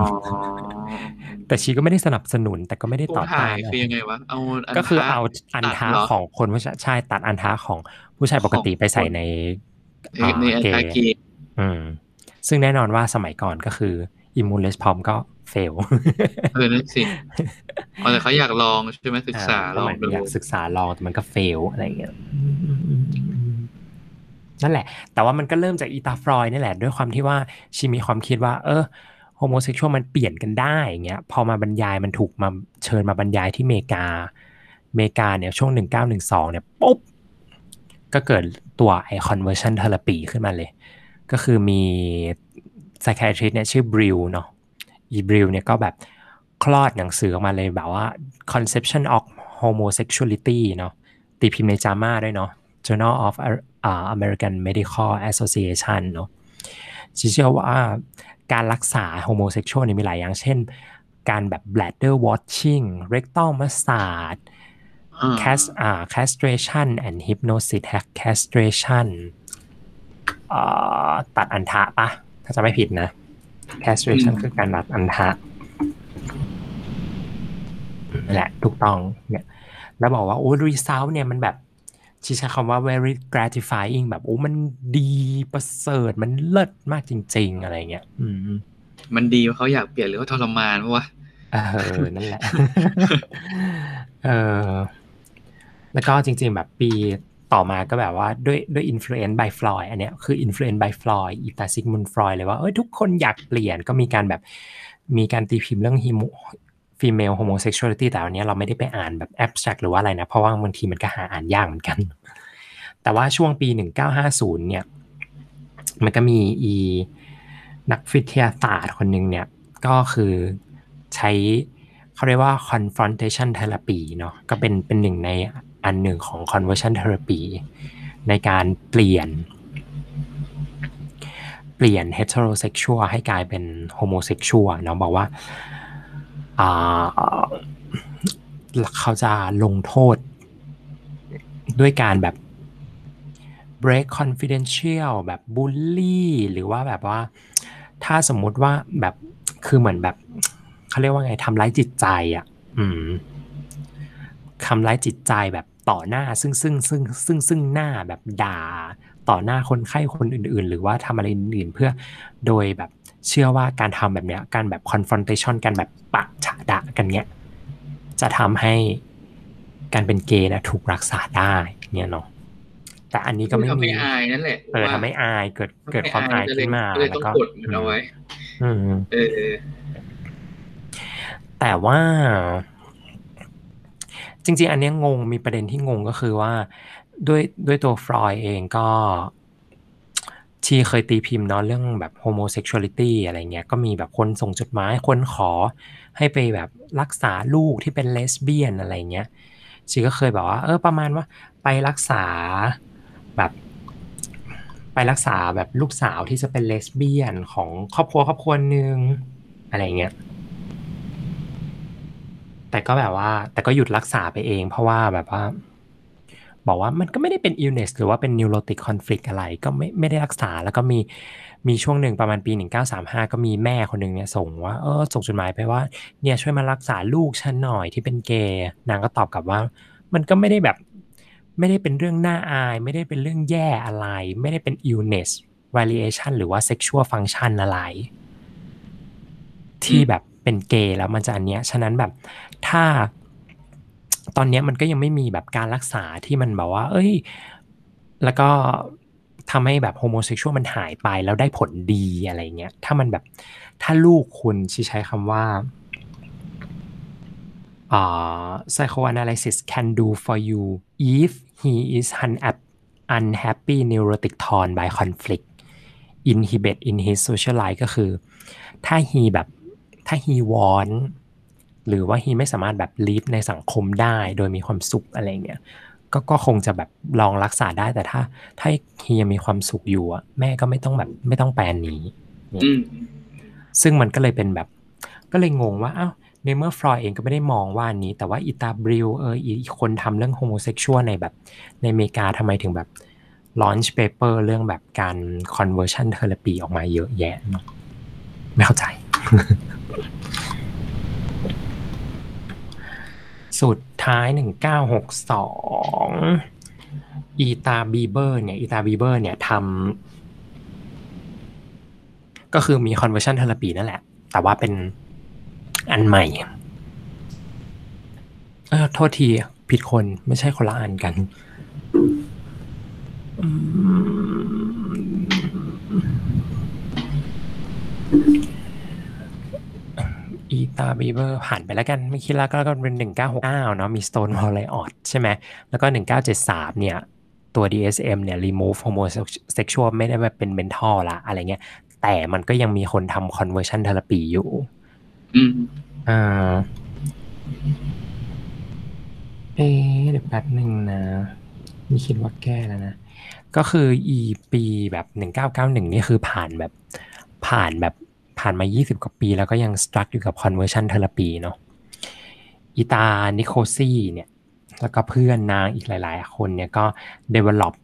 แต่ชีก็ไม่ได้สนับสนุนแต่ก็ไม่ได้ผู้ต่อถ่าต้ายนคือยังไงวะเอานก็คือทะเอาอันท้าตัดเหรอของคนผู้ชายใช่ตัดอันท้าของผู้ชายปกติของไปใส่ในในในอันเกทาย์เกีอืมซึ่งแน่นอนว่าสมัยก่อนก็คืออิมูเลสพอมก็ เฟลเออนั่นสิอ๋อแต่เขาอยากลองใช่ไหมศึกษาลองดูอยากศึกษาลองแต่มันก็เฟลอะไรอย่างเงี้ยนั่นแหละ แต่ว่ามันก็เริ่มจากอีตาฟรอยด์นี่แหละ ด้วยความที่ว่าชีมีความคิดว่า เออโฮโมเซ็กชวลมันเปลี่ยนกันได้อย่างเงี้ย พอมาบรรยายมันถูกมาเชิญมาบรรยายที่อเมริกาอเมริกาเนี่ยช่วง 1912 เนี่ยปุ๊บ ก็เกิดตัวไอ conversion therapy ขึ้นมาเลย ก็คือมี psychiatrist เนี่ยชื่อบริวเนาะ อีบริวเนี่ยก็แบบคลอดหนังสือออกมาเลยแบบว่า conception of homosexuality เนาะตีพิมพ์ในจามาด้วยเนาะ Journal of uh, American Medical Association เนาะเชื่อว่าการรักษา homosexual เนี่ยมีหลายอย่าง เช่น การแบบ bladder watching rectal massage อ่า cast อ่า castration and hypnosis castration อ่าตัดอันทะปะถ้าจะไม่ผิดนะ castration คือการตัดอันทะนั่นแหละถูกต้องเนี่ย แล้วบอกว่าโอ้ result เนี่ยมันแบบชีใช้คำว่า very gratifying แบบโอ้มันดีประเสริฐมันเลิศมากจริง ๆ อะไรเงี้ยอืมมันดีว่าเขาอยากเปลี่ยนหรือว่าทรมานเพราะว่าเออ นั่นแหละ เออ แล้วก็จริง ๆ แบบปี ต่อมาก็แบบว่าด้วยด้วย influence by Freud อันเนี้ยคือ influence by Freud อีตาซิกมุนฟรอยเลยว่าเอ้ยทุกคนอยากเปลี่ยนก็มีการแบบมีการตีพิมพ์เรื่อง hemo female homosexuality แต่อันเนี้ยเราไม่ได้ไปอ่านแบบ abstract หรือว่าอะไรนะ เพราะว่าบางทีมันก็หาอ่านยากเหมือนกัน แต่ว่าช่วงปี 1950 เนี่ย มันก็มีอีนักวิทยาศาสตร์คนหนึ่งเนี่ย ก็คือใช้เขาเรียกว่า confrontation therapy เนาะก็เป็นเป็นหนึ่งใน อันหนึ่งของ conversion therapy ในการเปลี่ยน เปลี่ยน heterosexual ให้กลายเป็น homosexual เนาะบอกว่าเขาจะลงโทษ ด้วยการแบบ break confidential แบบบูลลี่หรือว่าแบบว่า ถ้าสมมุติว่าแบบคือเหมือนแบบเขาเรียกว่าไงทำร้ายจิตใจอะ อืมทำร้ายจิตใจแบบ ต่อหน้าซึ่งซึ่งซึ่งซึ่งซึ่งหน้าแบบด่าต่อหน้าคนไข้คนอื่น ๆ หรือว่าทำอะไรอื่นๆเพื่อโดยแบบเชื่อว่าการทำแบบเนี้ยการแบบ confrontation การแบบปะฉะดะกันเนี้ยจะทำให้การเป็นเกย์นะถูกรักษาได้เนี่ยเนาะแต่อันนี้ก็ไม่ทำมีให้อายนั่นแหละเออทำให้อายเกิดเกิดความอายขึ้นมาก็เลยแล้ต้องวก็กดมันเอาไว้อืมเออแต่ว่า จริง ๆ อันนี้งงมีประเด็นที่งงก็คือว่าด้วยด้วยตัวฟรอยเองก็ชีเคยตีพิมพ์เนาะเรื่องแบบ homosexuality อะไรเงี้ยก็มีแบบคนส่งจดหมายคนขอให้ไปแบบรักษาลูกที่เป็นเลสเบี้ยนอะไรเงี้ยชีก็เคยบอกว่าเออประมาณว่าไปรักษาแบบไปรักษาแบบลูกสาวที่จะเป็นเลสเบี้ยนของครอบครัวครอบครัวหนึ่งอะไรเงี้ย แต่ก็แบบว่า แต่ก็หยุดรักษาไปเอง เพราะว่าแบบว่า บอกว่ามันก็ไม่ได้เป็น illness หรือว่าเป็น neurotic conflict อะไร ก็ไม่ไม่ได้รักษาแล้วก็มีมีช่วงหนึ่งประมาณปี 1935 ก็มีแม่คนหนึ่งเนี่ยส่งว่าเออส่งจดหมายไปว่าเนี่ยช่วยมารักษาลูกฉันหน่อยที่เป็นเกย์นางก็ตอบกลับว่า มันก็ไม่ได้แบบไม่ได้เป็นเรื่องน่าอาย ไม่ได้เป็นเรื่องแย่อะไร ไม่ได้เป็น illness variation หรือว่า sexual function อะไร ที่แบบเป็นเกย์แล้วมันจะอันเนี้ย ฉะนั้นแบบ ถ้าตอนนี้มันก็ยังไม่มีแบบการรักษาที่มันแบบว่า เอ้ย แล้วก็ทำให้แบบโฮโมเซ็กชวลมันหายไปแล้วได้ผลดีอะไรเงี้ย ถ้ามันแบบถ้าลูกคุณใช้คำว่าอ่า psychoanalysis can do for you if he is un- unhappy neurotic torn by conflict inhibit in his social life ก็คือ ถ้า he แบบถ้า he want หรือว่า he ไม่สามารถแบบ live ในสังคมได้โดยมีความสุขอะไรเงี้ยก็ก็คงจะแบบลองรักษาได้แต่ถ้า ถ้า he ยังมีความสุขอยู่อะแม่ก็ไม่ต้องแบบไม่ต้องแปลนนี้อืมซึ่งมันก็เลยเป็นแบบ ก็เลยงงว่าอ้าวในเมื่อฟรอยเองก็ไม่ได้มองว่าอันนี้ แต่ว่าอีตาบีเบอร์เอออีกคนทำเรื่อง homosexual ในแบบ ในอเมริกาทำไมถึงแบบ launch paper เรื่องแบบการ conversion therapy ออกมาเยอะแยะเนอะไม่เข้าใจ สุดท้าย 1962 อีตาบีเบอร์เนี่ย อีตาบีเบอร์เนี่ยทำก็คือมี conversion therapy นั่นแหละ แต่ว่าเป็นอันใหม่ เออโทษที ผิดคนไม่ใช่คนละอันกัน อืมอี ตาบีเบอร์ผ่านไปแล้วกัน ไม่คิดแล้วก็ก็เป็นหนึ่งเก้าหกเก้าเนาะมี Stone w a l l y o t ใช่ไหม แล้วก็หนึ่งเก้าเจ็ดสามเนี่ย ตัว DSM เนี่ย remove homosexual ไม่ได้แบบเป็น mental ละอะไรเงี้ย แต่มันก็ยังมีคนทำ conversion therapy อยู่อืมอ่าเอ๊ะเดี๋ยวแป๊บหนึ่งนะนี่คิดว่าแก้แล้วนะ ก็คืออีปีแบบหนึ่งเก้าเก้าหนึ่งนี่คือผ่านแบบผ่านแบบ ผ่านมา 20 กว่าปี แล้วก็ยังสตรักอยู่กับ conversion therapy เนาะอีตานิโคซี่เนี่ยแล้วก็เพื่อนนางอีกหลาย ๆ คนเนี่ยก็ develop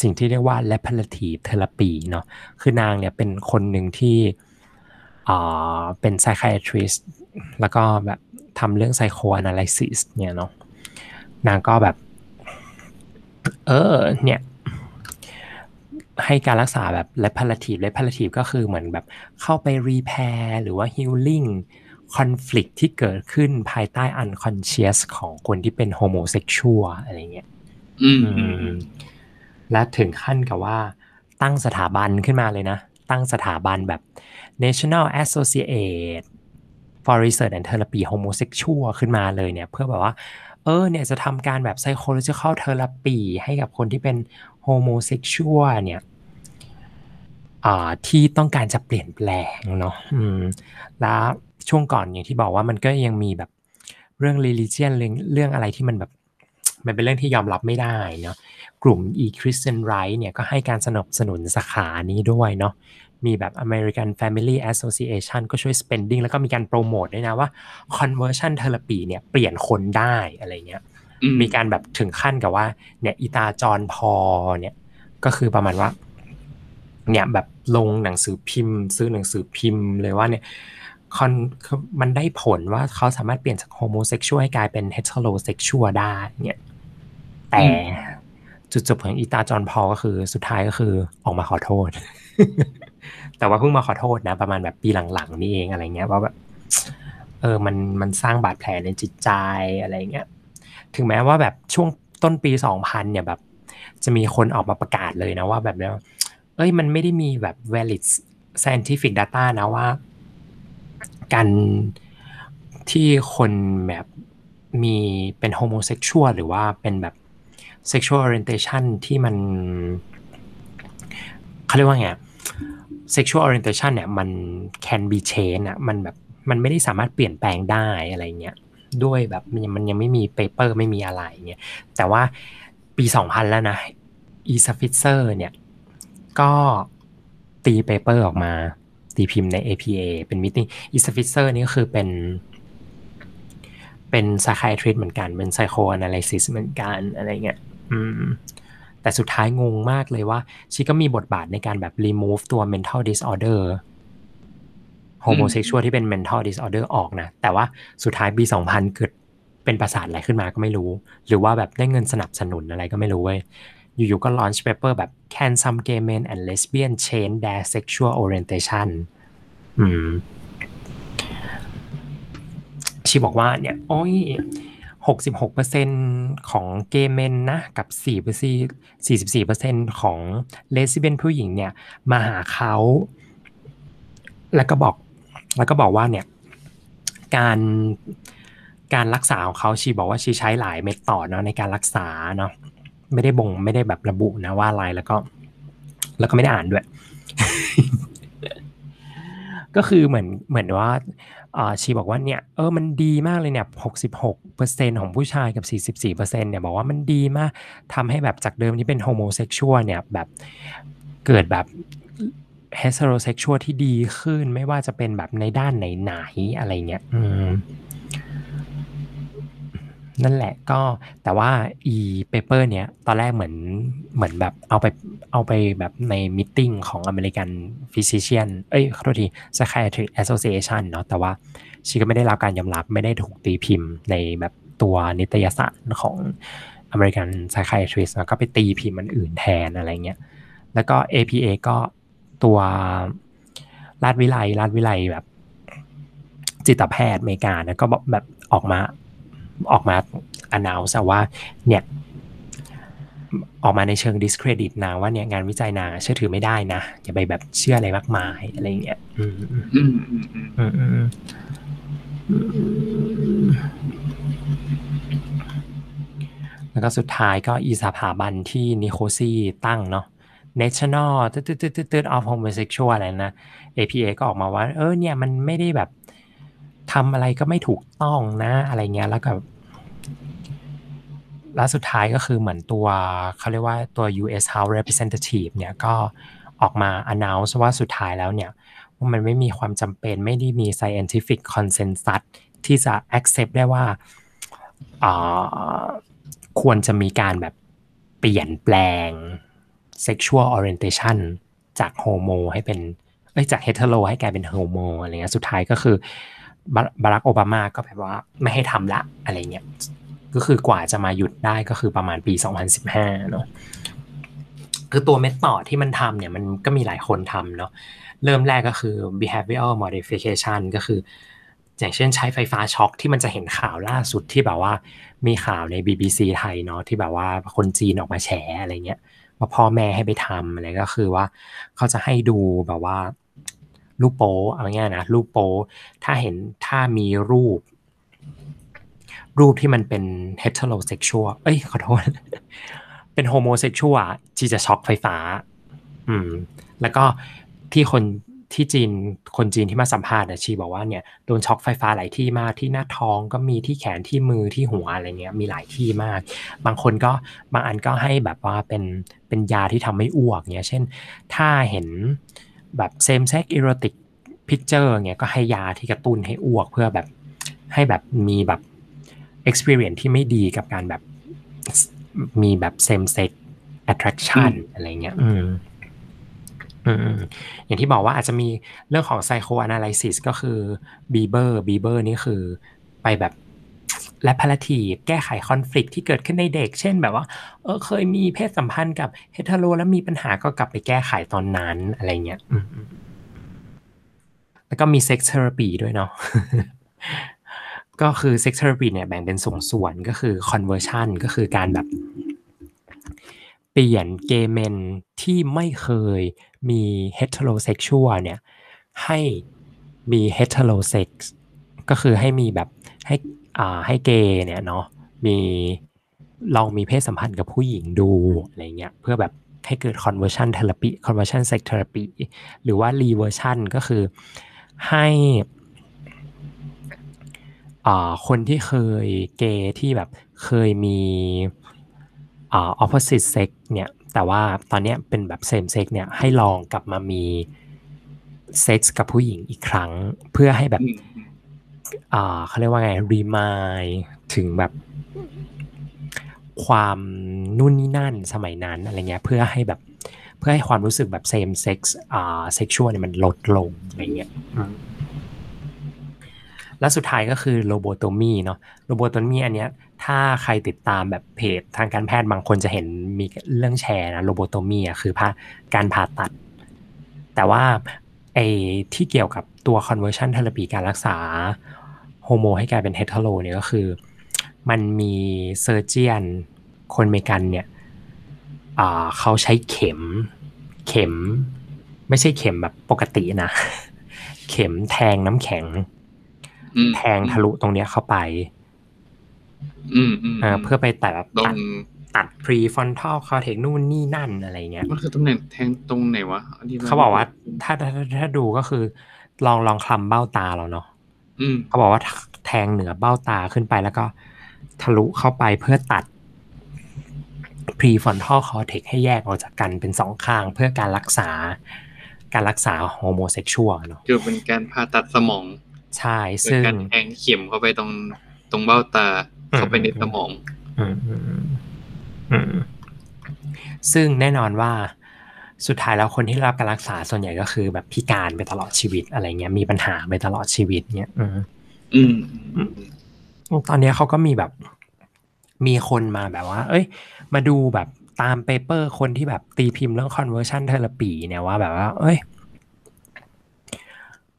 สิ่งที่เรียกว่า reparative therapy เนาะคือนางเนี่ยเป็นคนหนึ่งที่อ่าเป็น psychiatrist แล้วก็แบบทำเรื่อง psychoanalysis เนี่ยเนาะนางก็แบบ เออเนี่ย ให้การรักษาแบบ reparative reparative ก็คือเหมือนแบบเข้าไป repair หรือว่า healing conflict ที่เกิดขึ้นภายใต้ unconscious ของคนที่เป็น homosexual อะไรเงี้ยอืมอืม และถึงขั้นกับว่า ตั้งสถาบันขึ้นมาเลยนะ ตั้งสถาบันแบบ National Associate for Research and Therapy Homosexual ขึ้นมาเลยเนี่ย เพื่อแบบว่า เออเนี่ยจะทำการแบบ psychological therapy ให้กับคนที่เป็น homosexual เนี่ยที่ต้องการจะเปลี่ยนแปลงเนาะแล้วช่วงก่อนอย่างที่บอกว่ามันก็ยังมีแบบเรื่อง religion เรื่องเรื่องอะไรที่มันแบบมันเป็นเรื่องที่ยอมรับไม่ได้เนาะกลุ่ม e-Christian Right เนี่ยก็ให้การสนับสนุนสาขานี้ด้วยเนาะมีแบบ American Family Association ก็ช่วย spending แล้วก็มีการโปรโมทด้วยนะว่า conversion therapy เนี่ยเปลี่ยนคนได้อะไรเงี้ย มีการแบบถึงขั้นกับว่า เนี่ยอีตาจอนพอเนี่ย ก็คือประมาณว่า เนี่ยแบบลงหนังสือพิมพ์ ซื้อหนังสือพิมพ์เลยว่าเนี่ยคอนมันได้ผลว่าเขาสามารถเปลี่ยนจาก homosexual ให้กลายเป็น heterosexual ได้เนี่ยแต่จุดจบของอีตาจอนพอก็คือสุดท้ายก็คือออกมาขอโทษ แต่ว่าเพิ่งมาขอโทษนะ ประมาณแบบปีหลังๆนี่เองอะไรเงี้ยว่าแบบเออมันมันสร้างบาดแผลในจิตใจอะไรเงี้ย ถึงแม้ว่าแบบช่วงต้นปี 2000 เนี่ยแบบจะมีคนออกมาประกาศเลยนะว่าแบบเนี้ยเอ้ยมันไม่ได้มีแบบ valid scientific data นะว่า การที่คนแบบมีเป็น homosexual หรือว่าเป็นแบบ sexual orientation ที่มันเขาเรียกว่าไง sexual orientation เนี่ยมัน can be changed อะมันแบบมันไม่ได้สามารถเปลี่ยนแปลงได้อะไรเงี้ย ด้วยแบบมันยังมันยังไม่มีเปเปอร์ไม่มีอะไรเงี้ยแต่ว่าปี 2000 แล้วนะ อี Spitzer เนี่ย ก็ตี paper ออกมา ตีพิมพ์ใน APA เป็นมิ e อี Spitzer นี่ก็คือเป็นเป็น psychiatrist เหมือนกัน เป็น psychoanalysis เหมือนกันอะไรเงี้ยอืมแต่สุดท้ายงงมากเลยว่า ชีก็มีบทบาทในการแบบ remove ตัว mental disorder homosexual ที่เป็น mental disorder ออกนะ แต่ว่าสุดท้ายปี 2000 เกิดเป็นประสาทอะไรขึ้นมาก็ไม่รู้ หรือว่าแบบได้เงินสนับสนุนอะไรก็ไม่รู้เว้ย อยู่ๆ ก็ launch paper แบบ can some gay men and lesbian change their sexual orientation อืมชีบอกว่าเนี่ย โอ้ย66%ของเกย์เมนนะกับ4% 44%ของเลสเบียนผู้หญิงเนี่ย มาหาเขา แล้วก็บอก แล้วก็บอกว่าเนี่ยการการรักษาของเขาชีบอกว่าชีใช้หลายเม็ดต่อเนาะในการรักษาเนาะไม่ได้บ่งไม่ได้แบบระบุนะว่าอะไรแล้วก็ แล้วก็ไม่ได้อ่านด้วย ก็คือเหมือนเหมือนว่าชีบอกว่าเนี่ยเออมันดีมากเลยเนี่ย66%ของผู้ชายกับ 44%เนี่ยบอกว่ามันดีมากทำให้แบบจากเดิมที่เป็นโฮโมเซ็กชวลเนี่ยแบบเกิดแบบ heterosexual ที่ดีขึ้นไม่ว่าจะเป็นแบบในด้านไหนๆอะไรเงี้ยอืมนั่นแหละก็แต่ว่า อี paper เนี้ยตอนแรกเหมือนเหมือนแบบเอาไปเอาไปแบบใน meeting ของ American Physician เอ้ยขอโทษที Psychiatric Association เนาะแต่ว่าชีก็ไม่ได้รับการยอมรับไม่ได้ถูกตีพิมพ์ในแบบตัวนิตยสารของ American Psychiatrist แล้วก็ไปตีพิมพ์มันอื่นแทนอะไรเงี้ยแล้วก็ APA ก็ ตัวราชวิไลราชวิไลแบบ จิตแพทย์อเมริกานะก็บอกแบบออกมาออกมา announce ว่าเนี่ยออกมาในเชิง discredit นะว่าเนี่ยงานวิจัยนาเชื่อถือไม่ได้นะอย่าไปแบบเชื่ออะไรมากมายอะไรเงี้ยแล้วก็สุดท้ายก็อีสถาบันที่นิโคซีตั้งเนาะ National ตืดตืดตืดตืด of homosexual อะไรนะ APA ก็ออกมาว่า เออเนี่ยมันไม่ได้แบบทำอะไรก็ไม่ถูกต้องนะอะไรเงี้ยแล้วก็แล้วสุดท้ายก็คือเหมือนตัวเขาเรียกว่าตัว US House Representative เนี่ยก็ออกมา announce ว่าสุดท้ายแล้วเนี่ยว่ามันไม่มีความจำเป็นไม่ได้มี scientific consensus ที่จะ accept ได้ว่าอ่าควรจะมีการแบบเปลี่ยนแปลง sexual orientation จากโฮโมให้เป็นเอ้ยจากเฮเทโรให้กลายเป็นโฮโมอะไรเงี้ยสุดท้ายก็คือบารักโอบามาก็แบบว่าไม่ให้ทำละอะไรเงี้ยก็คือกว่าจะมาหยุดได้ก็คือประมาณปี 2015 เนาะคือตัวเมทอที่มันทำเนี่ยมันก็มีหลายคนทำเนาะเริ่มแรกก็คือ behavioral modification ก็คือ อย่างเช่นใช้ไฟฟ้าช็อคที่มันจะเห็นข่าวล่าสุดที่แบบว่ามีข่าวใน BBC ไทยเนาะที่แบบว่าคนจีนออกมาแฉอะไรเงี้ย ว่าพ่อแม่ให้ไปทำอะไรก็คือว่า เขาจะให้ดูแบบว่ารูปโป๊เอาง่ายนะรูปโป๊ถ้าเห็นถ้ามีรูป รูปที่มันเป็น heterosexual เอ้ยขอโทษ เป็น homosexual ที่จะช็อกไฟฟ้า อืม แล้วก็ที่คน ที่จีนคนจีนที่มาสัมภาษณ์ชีบอกว่าเนี่ยโดนช็อกไฟฟ้าหลายที่มากที่หน้าท้องก็มีที่แขนที่มือที่หัวอะไรเงี้ยมีหลายที่มาก บางคนก็บางอันก็ให้แบบว่าเป็นเป็นยาที่ทำให้อ้วกเงี้ยเช่น ถ้าเห็นแบบ same sex erotic picture เงี้ยก็ให้ยาที่กระตุ้นให้อ้วกเพื่อแบบให้แบบมีแบบ experience ที่ไม่ดีกับการแบบมีแบบ same sex attraction อะไรเงี้ย อืม อย่างที่บอกว่าอาจจะมีเรื่องของ psychoanalysis ก็คือบีเบอร์บีเบอร์นี่คือไปแบบและพาราทีแก้ไขคอน FLICT ที่เกิดขึ้นในเด็ก เช่นแบบว่า เออเคยมีเพศสัมพันธ์กับเฮตโรแล้วมีปัญหาก็กลับไปแก้ไขตอนนั้นอะไรเงี้ยแล้วก็มี sex therapy ด้วยเนาะก็คือ sex therapy เนี่ยแบ่งเป็นสองส่วนก็คือ conversion ก็คือการแบบ เปลี่ยน gay men ที่ไม่เคยมี heterosexual เนี่ยให้มี hetero sex ก็คือให้มีแบบให้อ่าให้เกย์เนี่ยเนาะมีลองมีเพศสัมพันธ์กับผู้หญิงดูอะไรเงี้ยเพื่อแบบให้เกิด conversion therapy conversion sex therapy หรือว่า reversion ก็คือให้อ่าคนที่เคยเกย์ที่แบบเคยมี opposite sex เนี่ยแต่ว่าตอนนี้เป็นแบบ same sex เนี่ยให้ลองกลับมามีเซ็กส์กับผู้หญิงอีกครั้ง เพื่อให้แบบอ่าเขาเรียกว่าไงรีมายถึงแบบความนู่นนี่นั่นสมัยนั้นอะไรเงี้ยเพื่อให้แบบเพื่อให้ความรู้สึกแบบ same sex อ่า sexual เนี่ยมันลดลงอะไรเงี้ยแล้วสุดท้ายก็คือโลโบโตมีเนาะโลโบโตมีอันเนี้ย ถ้าใครติดตามแบบเพจทางการแพทย์บางคนจะเห็นมีเรื่องแชร์นะโลโบโตมีอะคือผ่าการผ่าตัด แต่ว่าไอ้ที่เกี่ยวกับตัว conversion therapy การรักษาโฮโมให้กลายเป็นเฮตโรเนี่ยก็คือ มันมีsurgeon คนเมกันเนี่ยเขาใช้เข็มเข็ม ไม่ใช่เข็มแบบปกตินะ เข็มแทงน้ำแข็ง แทงทะลุตรงเนี้ยเข้าไป อืมอืมเพื่อไปตัดตัดตัด prefrontal cortex นู่นนี่นั่นอะไรเงี้ยมันคือตำแหน่งแทงตรงไหนวะเขาบอกว่าถ้าถ้าถ้าดูก็คือ ลองลองคลำเบ้าตาเราเนาะเขาบอกว่าแทงเหนือเบ้าตาขึ้นไปแล้วก็ ทะลุเข้าไปเพื่อตัด prefrontal cortex ให้แยกออกจากกันเป็นสองข้างเพื่อการรักษา การรักษา homosexual เนาะคือเป็นการผ่าตัดสมอง ใช่ซึ่งการแทงเข็มเข้าไปตรงตรงเบ้าตา เข้าไปในสมองซึ่งแน่นอนว่าสุดท้ายแล้วคนที่รับการรักษาส่วนใหญ่ก็คือ แบบพิการไปตลอดชีวิตอะไรเงี้ยมีปัญหาไปตลอดชีวิตเงี้ยอืมตอนนี้เขาก็มีแบบ มีคนมาแบบว่า เอ้ย มาดูแบบตาม paper คนที่แบบตีพิมพ์เรื่อง conversion therapy เนี่ยว่าแบบว่า เอ้ย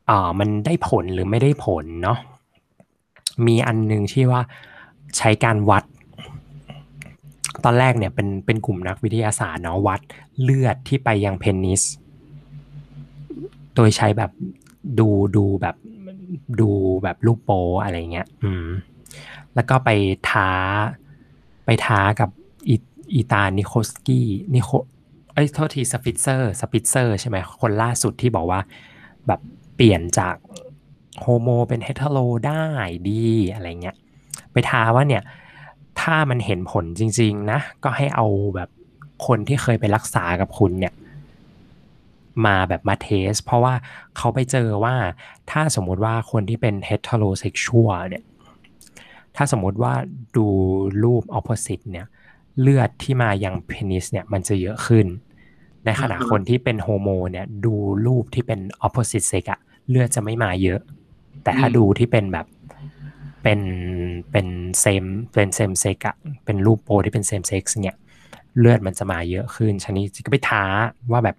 อ่ามันได้ผลหรือไม่ได้ผลเนาะมีอันนึงที่ว่า ใช้การวัด ตอนแรกเนี่ยเป็นเป็นกลุ่มนักวิทยาศาสตร์เนาะวัดเลือดที่ไปยัง penis โดยใช้แบบดูดูแบบดูแบบรูปโป๊อะไรเงี้ย อืม แล้วก็ไปท้าไปท้ากับอีตานิโคสกี้นิโคเอ้โทษที Spitzer Spitzer ใช่ไหมคนล่าสุดที่บอกว่าแบบเปลี่ยนจาก homo เป็น hetero ได้ดีอะไรเงี้ย ไปท้าว่าเนี่ยถ้ามันเห็นผลจริง ๆ นะ ก็ให้เอาแบบคนที่เคยไปรักษากับคุณเนี่ย มาแบบมา test เพราะว่าเขาไปเจอว่าถ้าสมมุติว่าคนที่เป็น heterosexual เนี่ย ถ้าสมมติว่าดูรูป opposite เนี่ย เลือดที่มายัง penis เนี่ยมันจะเยอะขึ้น ในขณะคนที่เป็น homo เนี่ย ดูรูปที่เป็น opposite sex อะเลือดจะไม่มาเยอะ แต่ถ้าดูที่เป็นแบบ เป็นเป็น same เป็น same sex อะเป็นรูปโป๊ที่เป็น same sex เนี่ยเลือดมันจะมาเยอะขึ้นชนิดก็ไปท้าว่าแบบ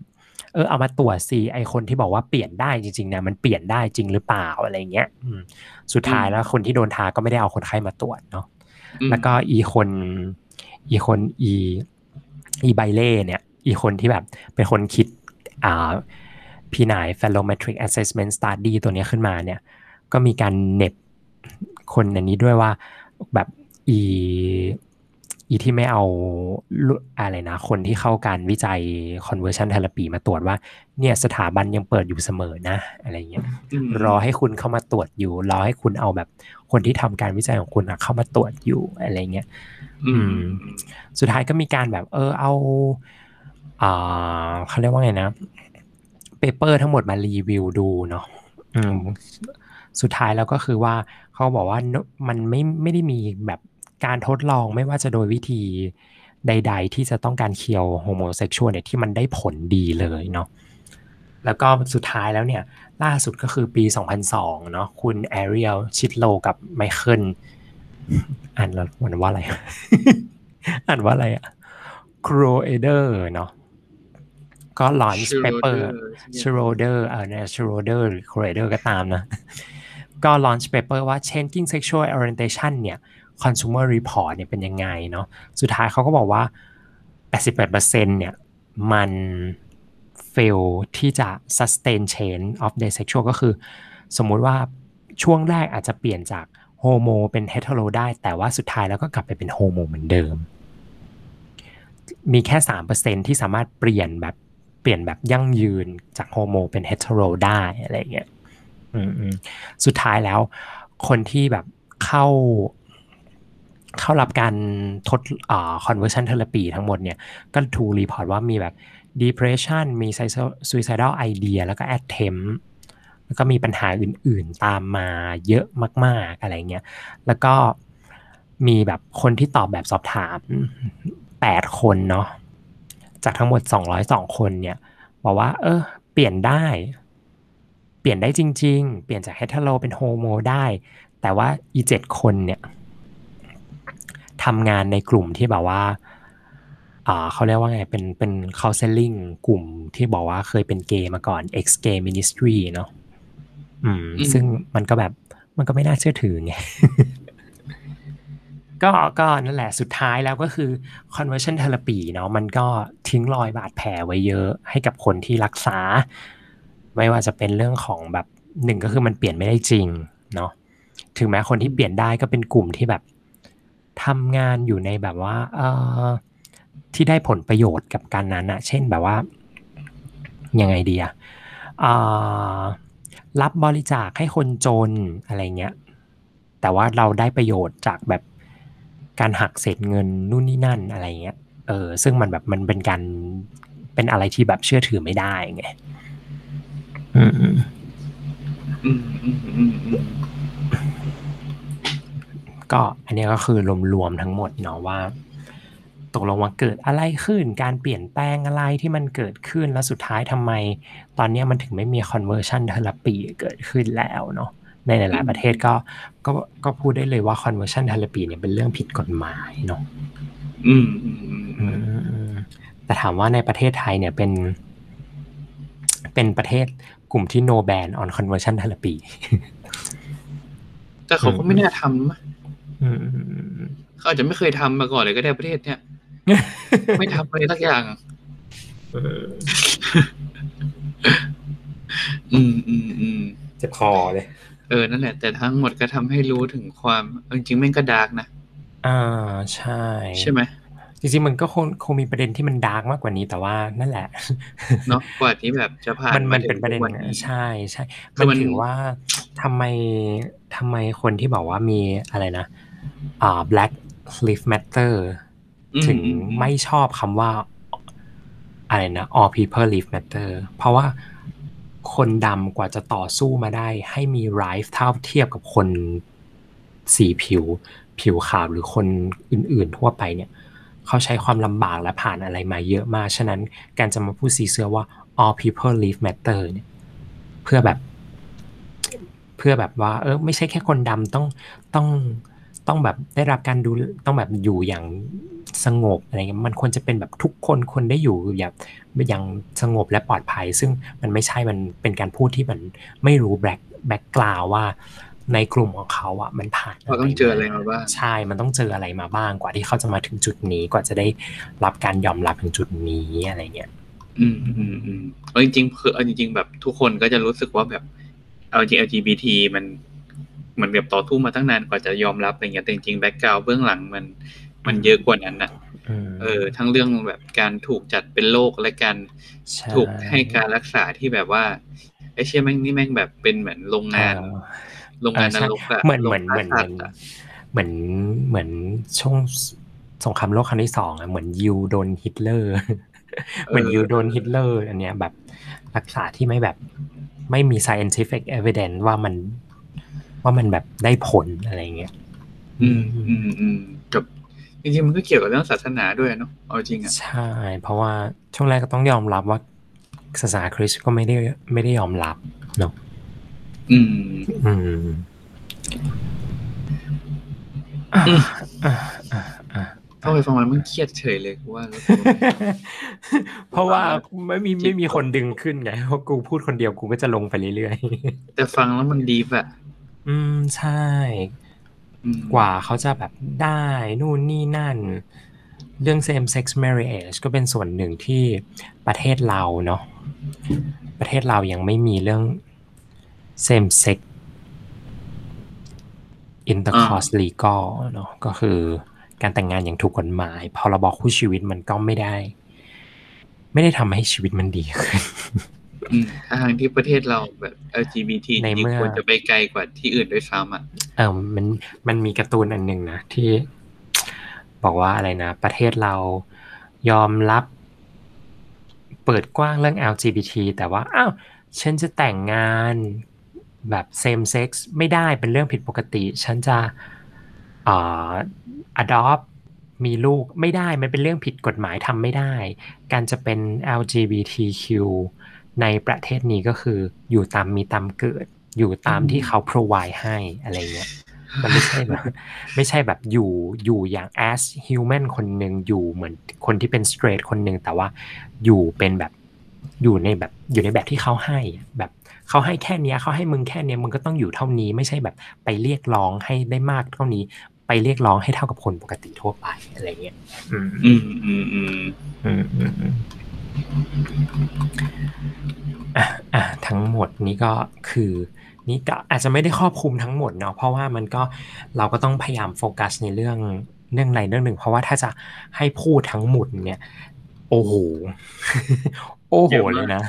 เออเอามาตรวจสิไอคนที่บอกว่าเปลี่ยนได้จริงๆเนี่ยมันเปลี่ยนได้จริงหรือเปล่าอะไรเงี้ยสุดท้ายแล้วคนที่โดนท้าก็ไม่ได้เอาคนไข้มาตรวจเนาะแล้วก็อีคนอีคนอีอีไบเล่เนี่ย อีคนที่แบบเป็นคนคิดอ่า penile Phallometric Assessment Study ตัวนี้ขึ้นมาเนี่ย ก็มีการเน็บ คนอันนี้ด้วยว่าแบบอีอีที่ไม่เอาอะไรนะ คนที่เข้าการวิจัย conversion therapy มาตรวจว่า เนี่ยสถาบันยังเปิดอยู่เสมอนะ อะไรเงี้ยรอให้คุณเข้ามาตรวจอยู่ รอให้คุณเอาแบบ คนที่ทำการวิจัยของคุณเข้ามาตรวจอยู่อะไรเงี้ยอืม สุดท้ายก็มีการแบบ เออเอาอ่าเขาเรียกว่าไงนะpaper ทั้งหมดมารีวิวดูเนาะอืมสุดท้ายแล้วก็คือว่า เขาบอกว่ามันไม่ไม่ได้มีแบบการทดลองไม่ว่าจะโดยวิธีใด ๆ ที่จะต้องการ cure homosexual เนี่ยที่มันได้ผลดีเลยเนาะแล้วก็สุดท้ายแล้วเนี่ยล่าสุดก็คือปี 2002 เนาะคุณแอเรียลชิดโลกับไมเคิลอ่านแล้วมันว่าอะไร อ่านว่าอะไรอะครเอเดอร์เนาะก็ launch paper ชโรเดอร์เออเนี่ยชโรเดอร์หรือครเอเดอร์ก็ตามนะ ก็ launch paper ว่า changing sexual orientation เนี่ย consumer report เนี่ยเป็นยังไงเนาะสุดท้ายเขาก็บอกว่า 88%เนี่ยมัน fail ที่จะ sustain change of the sexual ก็คือ สมมุติว่าช่วงแรกอาจจะเปลี่ยนจาก homo เป็น hetero ได้ แต่ว่าสุดท้ายแล้วก็กลับไปเป็น homo เหมือนเดิม มีแค่ 3%ที่สามารถเปลี่ยนแบบเปลี่ยนแบบยั่งยืนจาก homo เป็น hetero ได้อะไรเงี้ย สุดท้ายแล้ว คนที่แบบเข้าเข้ารับการทดอ่า conversion therapy ทั้งหมดเนี่ย ก็ถูก report ว่ามีแบบ depression มี suicidal idea แล้วก็ attempt แล้วก็มีปัญหาอื่น ๆ ตามมาเยอะมาก ๆ อะไรเงี้ย แล้วก็มีแบบคนที่ตอบแบบสอบถาม 8 คนเนาะ จากทั้งหมด 202 คนเนี่ย บอกว่า เออ เปลี่ยนได้ เปลี่ยนได้จริง ๆ เปลี่ยนจากเฮตโรเป็นโฮโมได้ แต่ว่าอีเจ็ดคนเนี่ยทำงานในกลุ่มที่แบบว่าอ่าเขาเรียกว่าไง เป็น เป็น counseling กลุ่มที่บอกว่าเคยเป็นเกย์มาก่อน ex gay ministry เนาะ อืม ซึ่งมันก็แบบ มันก็ไม่น่าเชื่อถือไง ก็ ก็นั่นแหละ สุดท้ายแล้วก็คือ conversion therapy เนาะ มันก็ทิ้งรอยบาดแผลไว้เยอะให้กับคนที่รักษา ไม่ว่าจะเป็นเรื่องของแบบหนึ่งก็คือมันเปลี่ยนไม่ได้จริงเนาะถึงแม้คนที่เปลี่ยนได้ก็เป็นกลุ่มที่แบบทำงานอยู่ในแบบว่าเออที่ได้ผลประโยชน์กับการนั้นอะเช่นแบบว่ายังไงดีอะรับบริจาคให้คนจนอะไรเงี้ย แต่ว่าเราได้ประโยชน์จากแบบการหักเศษเงินนู่นนี่นั่นอะไรเงี้ย เออ ซึ่งมันแบบมันเป็นการเป็นอะไรที่แบบเชื่อถือไม่ได้ไง อืมอืมอืมอืมอืมก็อันนี้ก็คือรวมๆทั้งหมดเนาะว่าตกลงว่าเกิดอะไรขึ้น การเปลี่ยนแปลงอะไรที่มันเกิดขึ้นแล้วสุดท้ายทำไม ตอนนี้มันถึงไม่มี conversion therapy เกิดขึ้นแล้วเนาะในหลายๆประเทศก็ก็ก็พูดได้เลยว่า conversion therapy เนี่ยเป็นเรื่องผิดกฎหมายเนาะอืมแต่ถามว่าในประเทศไทยเนี่ยเป็น เป็นประเทศ กลุ่มที่ no ban on conversion therapy แต่เขาก็ไม่น่าทำเขาอาจจะไม่เคยทำมาก่อนเลยก็ได้ประเทศเนี้ยไม่ทำอะไรสักอย่างอืมอืมอืมจะคอเลย เออ นั่นแหละ แต่ทั้งหมดก็ทำให้รู้ถึงความ จริงๆแม่งก็ dark นะ อ่า ใช่ ใช่ไหม จริงๆมันก็คงคงมีประเด็นที่มัน dark มากกว่านี้แต่ว่านั่นแหละเนาะกว่าที่แบบจะผ่านมันมันเป็นประเด็นใช่ใช่มันถือว่าทำไมทำไมคนที่บอกว่ามีอะไรนะ อ่า Black Lives Matter ถึงไม่ชอบคำว่าอะไรนะ All People Live Matter เพราะว่าคนดำกว่าจะต่อสู้มาได้ ให้มีไรฟ์เท่าเทียบกับคนสีผิว ผิวขาวหรือคนอื่นๆทั่วไปเนี่ย เขาใช้ความลำบากและผ่านอะไรมาเยอะมาก ฉะนั้นการจะมาพูดซีเซอร์ว่า all people live matter เนี่ยเพื่อแบบ เพื่อแบบว่า เออไม่ใช่แค่คนดำต้องต้องต้องแบบได้รับการดูต้องแบบอยู่อย่างสงบอะไรเงี้ยมันควรจะเป็นแบบทุกคนคนได้อยู่อย่างอย่างสงบและปลอดภัย ซึ่งมันไม่ใช่มันเป็นการพูดที่มันไม่รู้แบ็คแบ็กกราวว่า ในกลุ่มของเขาอะมันผ่านเขาต้องเจออะไรมาบ้างใช่ มันต้องเจออะไรมาบ้างกว่าที่เขาจะมาถึงจุดนี้กว่าจะได้รับการยอมรับถึงจุดนี้อะไรเงี้ยอืมอืมอืมเอาจริงๆคือเอาจริง ๆ แบบทุกคนก็จะรู้สึกว่าแบบเอาจริง LGBT มันเหมือนแบบต่อสู้มาตั้งนานกว่าจะยอมรับอะไรเงี้ยแต่จริงๆแบ็กกราวเบื้องหลังมัน มันเยอะกว่านั้นอะอืมเออ ทั้งเรื่องแบบการถูกจัดเป็นโรคและการใช่ถูกให้การรักษาที่แบบว่าไอ้เชี่ยแม่งนี่แม่งแบบเป็นเหมือนโรงงานเออ โรงงานนใช่รกอะเหมือนเหมือนโรงเหมือนฆ่าเหมือนสัตว์อะเหมือนเหมือนช่วงสงครามโลกครั้งที่สองอะเหมือนยิวโดนฮิตเลอร์ เหมือนยิวโดนฮิตเลอร์ อันเนี้ยแบบรักษาที่ไม่แบบไม่มี scientific evidence ว่ามัน ว่ามันแบบได้ผลอะไรเงี้ย อืมอืมอืมกับจริงๆมันก็เกี่ยวกับเรื่องศาสนาด้วยเนาะเอาจริงอะใช่ เพราะว่าช่วงแรกก็ต้องยอมรับว่าศาสนาคริสต์ก็ไม่ได้ไม่ได้ยอมรับเนาะ อืม อืมอะอะอะอะเข้าไปฟังมันมันเครียดเฉยเลยกูว่าแล้วกูเพราะว่าไม่มีไม่มีคนดึงขึ้นไงเพราะกูพูดคนเดียวกูก็จะลงไปเรื่อยแต่ฟังแล้วมันดีแบบๆอืมใช่อืมกว่าเขาจะแบบได้นู่นนี่นั่น เรื่อง same sex marriage ก็เป็นส่วนหนึ่งที่ประเทศเราเนาะประเทศเรายังไม่มีเรื่อง same sex intercourse legal เนาะก็คือการแต่งงานอย่างถูกกฎหมายพอเราบอกคู่ชีวิตมันก็ไม่ได้ ไม่ได้ทำให้ชีวิตมันดีขึ้นอืมทางที่ประเทศเราแบบ LGBT ในจริงเมื่อๆควรจะไปไกลกว่าที่อื่นด้วยซ้ำอะเออมันมันมีการ์ตูนอันหนึ่งนะที่ บอกว่าอะไรนะ ประเทศเรายอมรับ เปิดกว้างเรื่อง LGBT แต่ว่า อ้าวฉันจะแต่งงาน แบบ same sex ไม่ได้เป็นเรื่องผิดปกติ ฉันจะอ่า adopt มีลูกไม่ได้มันเป็นเรื่องผิดกฎหมายทำไม่ได้ การจะเป็น LGBTQ ในประเทศนี้ก็คืออยู่ตามมีตามเกิด อยู่ตามที่เขา provide ให้อะไรเงี้ยมันไม่ใช่แบบไม่ใช่แบบอยู่อยู่อย่าง as human คนหนึ่งอยู่เหมือนคนที่เป็น straight คนหนึ่งแต่ว่าอยู่เป็นแบบอยู่ในแบบอยู่ในแบบที่เขาให้อะแบบ เขาให้แค่เนี้ยเขาให้มึงแค่เนี้ยมึงก็ต้องอยู่เท่านี้ไม่ใช่แบบไปเรียกร้องให้ได้มากเท่านี้ ไปเรียกร้องให้เท่ากับคนปกติทั่วไปอะไรเงี้ยอืมอืมอืมอืมอืมอืมอืมอะอะทั้งหมดนี้ก็คือนี่ก็อาจจะไม่ได้ครอบคลุมทั้งหมดเนาะเพราะว่ามันก็เราก็ต้องพยายามโฟกัสในเรื่องเรื่องใดเรื่องหนึ่ง เพราะว่าถ้าจะให้พูดทั้งหมดเนี่ย โอ้โหโอ้โหเลยนะ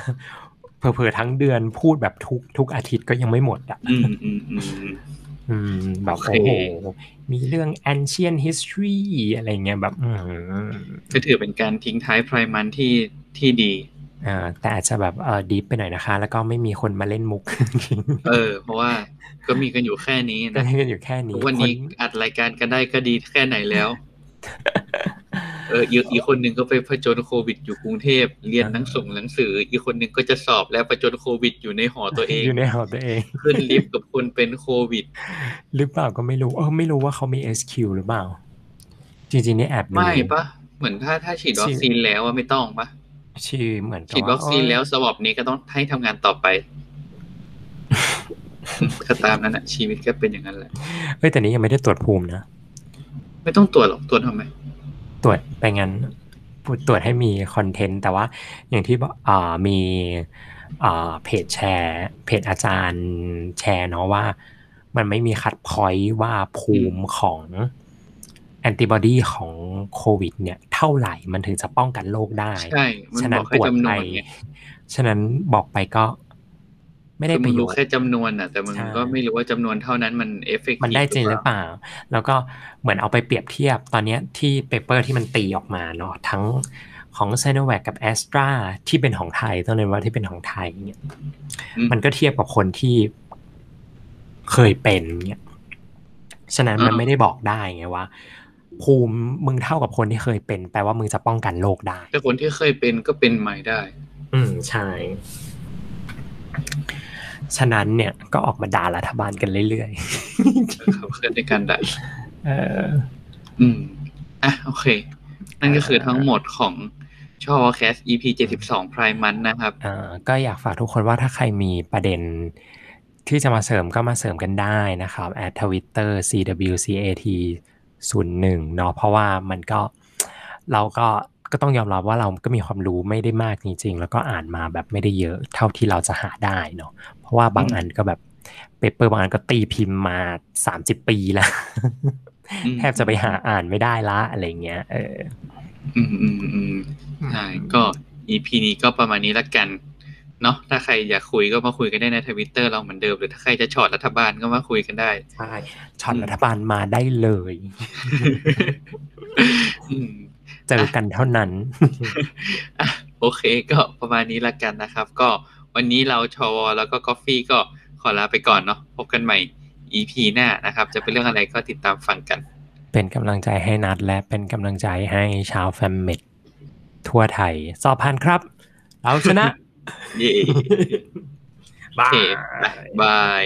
เผลอๆทั้งเดือนพูดแบบทุกทุกอาทิตย์ก็ยังไม่หมดอะอืมอืมอืมอืมอืมแบบโอเคโอ้โหมีเรื่อง ancient history อะไรเงี้ยแบบอืมก็ถือเป็นการทิ้งท้ายไพรมันที่ที่ดีอ่าแต่อาจจะแบบเออดีไปหน่อยนะคะ แล้วก็ไม่มีคนมาเล่นมุก เออ เพราะว่าก็มีกันอยู่แค่นี้ก็นะให้กันอยู่แค่นี้วันนี้คอัดรายการกันได้ก็ดีแค่ไหนแล้ว เอออีกอีกคนหนึ่งก็ไปผจญโควิดอยู่กรุงเทพเรียนหนังส่งหนังสือ อีกคนหนึ่งก็จะสอบแล้วผจญโควิดอยู่ในหอตัวเองอยู่ในหอตัวเองขึ้นลิฟต์กับคนเป็นโควิด หรือเปล่าก็ไม่รู้เออไม่รู้ว่าเขามี SQ หรือเปล่า จริงๆนี่แอบรู้ไม่ปะเหมือนถ้าถ้าฉีดวัคซีนแล้วอะไม่ต้องปะชื่อเหมือนกับฉีดวัคซีนแล้วสวอปนี้ก็ต้องให้ทำงานต่อไปก็ตามนั้นอะชีวิตก็เป็นอย่างนั้นแหละเอ้ยแต่นี้ยังไม่ได้ตรวจภูมินะไม่ต้องตรวจหรอกตรวจทำไม ตรวจไปงั้นตรวจให้มีคอนเทนต์แต่ว่าอย่างที่บอกอ่ามีอ่าเพจแชร์เพจอาจารย์แชร์เนาะว่า มันไม่มีคัดพอยต์ว่าภูมิของแอนติบอดีของโควิด เนี่ย เท่าไหร่มันถึงจะป้องกันโรคได้ ใช่มันฉะบนั้อนกแค่ตรวจจำนไปวนไงฉะนั้นบอกไปก็ ไม่ได้คือปมึระงโยรู้ชน์แค่จำนวนอะ แต่มึงใช่ก็ไม่รู้ว่าจำนวนเท่านั้นมันเอฟเฟกต์มันได้จริงหรือเปล่า แล้วก็เหมือนเอาไปเปรียบเทียบตอนเนี้ยที่เปเปอร์ที่มันตีออกมาเนาะทั้งของ s i n o v a c กับ a s t r a ที่เป็นของไทยต้องเรียนว่าที่เป็นของไทยเนี่ยมันก็เทียบกับคนที่เคยเป็นเนี่ยฉะนั้นมันอ่าไม่ได้บอกได้ไงว่าภูมิมึงเท่ากับคนที่เคยเป็น แปลว่ามึงจะป้องกันโรคได้ แต่คนที่เคยเป็นก็เป็นใหม่ได้ อืมใช่ ฉะนั้นเนี่ยก็ออกมาด่ารัฐบาลกันเรื่อยครับเคลื่อนในการดัดๆเอออืมอะโอเค นั่นก็คือทั้งหมดของชอวแคส EP 72 Prime Month นะครับอ่าก็อยากฝากทุกคนว่าถ้าใครมีประเด็นที่จะมาเสริมก็มาเสริมกันได้นะครับ at twitter cwcat 01เนาะเพราะว่ามันก็เราก็ก็ต้องยอมรับว่าเราก็มีความรู้ไม่ได้มากจริงๆ แล้วก็อ่านมาแบบไม่ได้เยอะเท่าที่เราจะหาได้เนาะเพ ราะว่าบางอืมอันก็แบบเปเปอร์บางอันก็ตีพิมพ์มาสามสิบปีแล้วอืมแทบจะไปหาอ่านไม่ได้ละอะไรเงี้ย เออ อืมอืมอืมใช่ก็ EP นี้ก็ประมาณนี้ละกันเนาะถ้าใครอยากคุยก็มาคุยกันได้ในทวิตเตอร์เราเหมือนเดิมหรือถ้าใครจะช็อตรัฐบาลก็มาคุยกันได้ใช่ช็อตรัฐบาลมาได้เลยอืมเจอกันเท่านั้นอะโอเคก็ประมาณนี้ละกันนะครับ ก็ วันนี้เราชวแล้วก็กาแฟก็ขอลาไปก่อนเนาะพบกันใหม่ EP หน้านะครับ จะเป็นเรื่องอะไรก็ติดตามฟังกัน เป็นกำลังใจให้นัดและเป็นกำลังใจให้ชาว Fam Med ทั่วไทย สอบผ่านครับ เราชนะ เย่โอเค bye byeย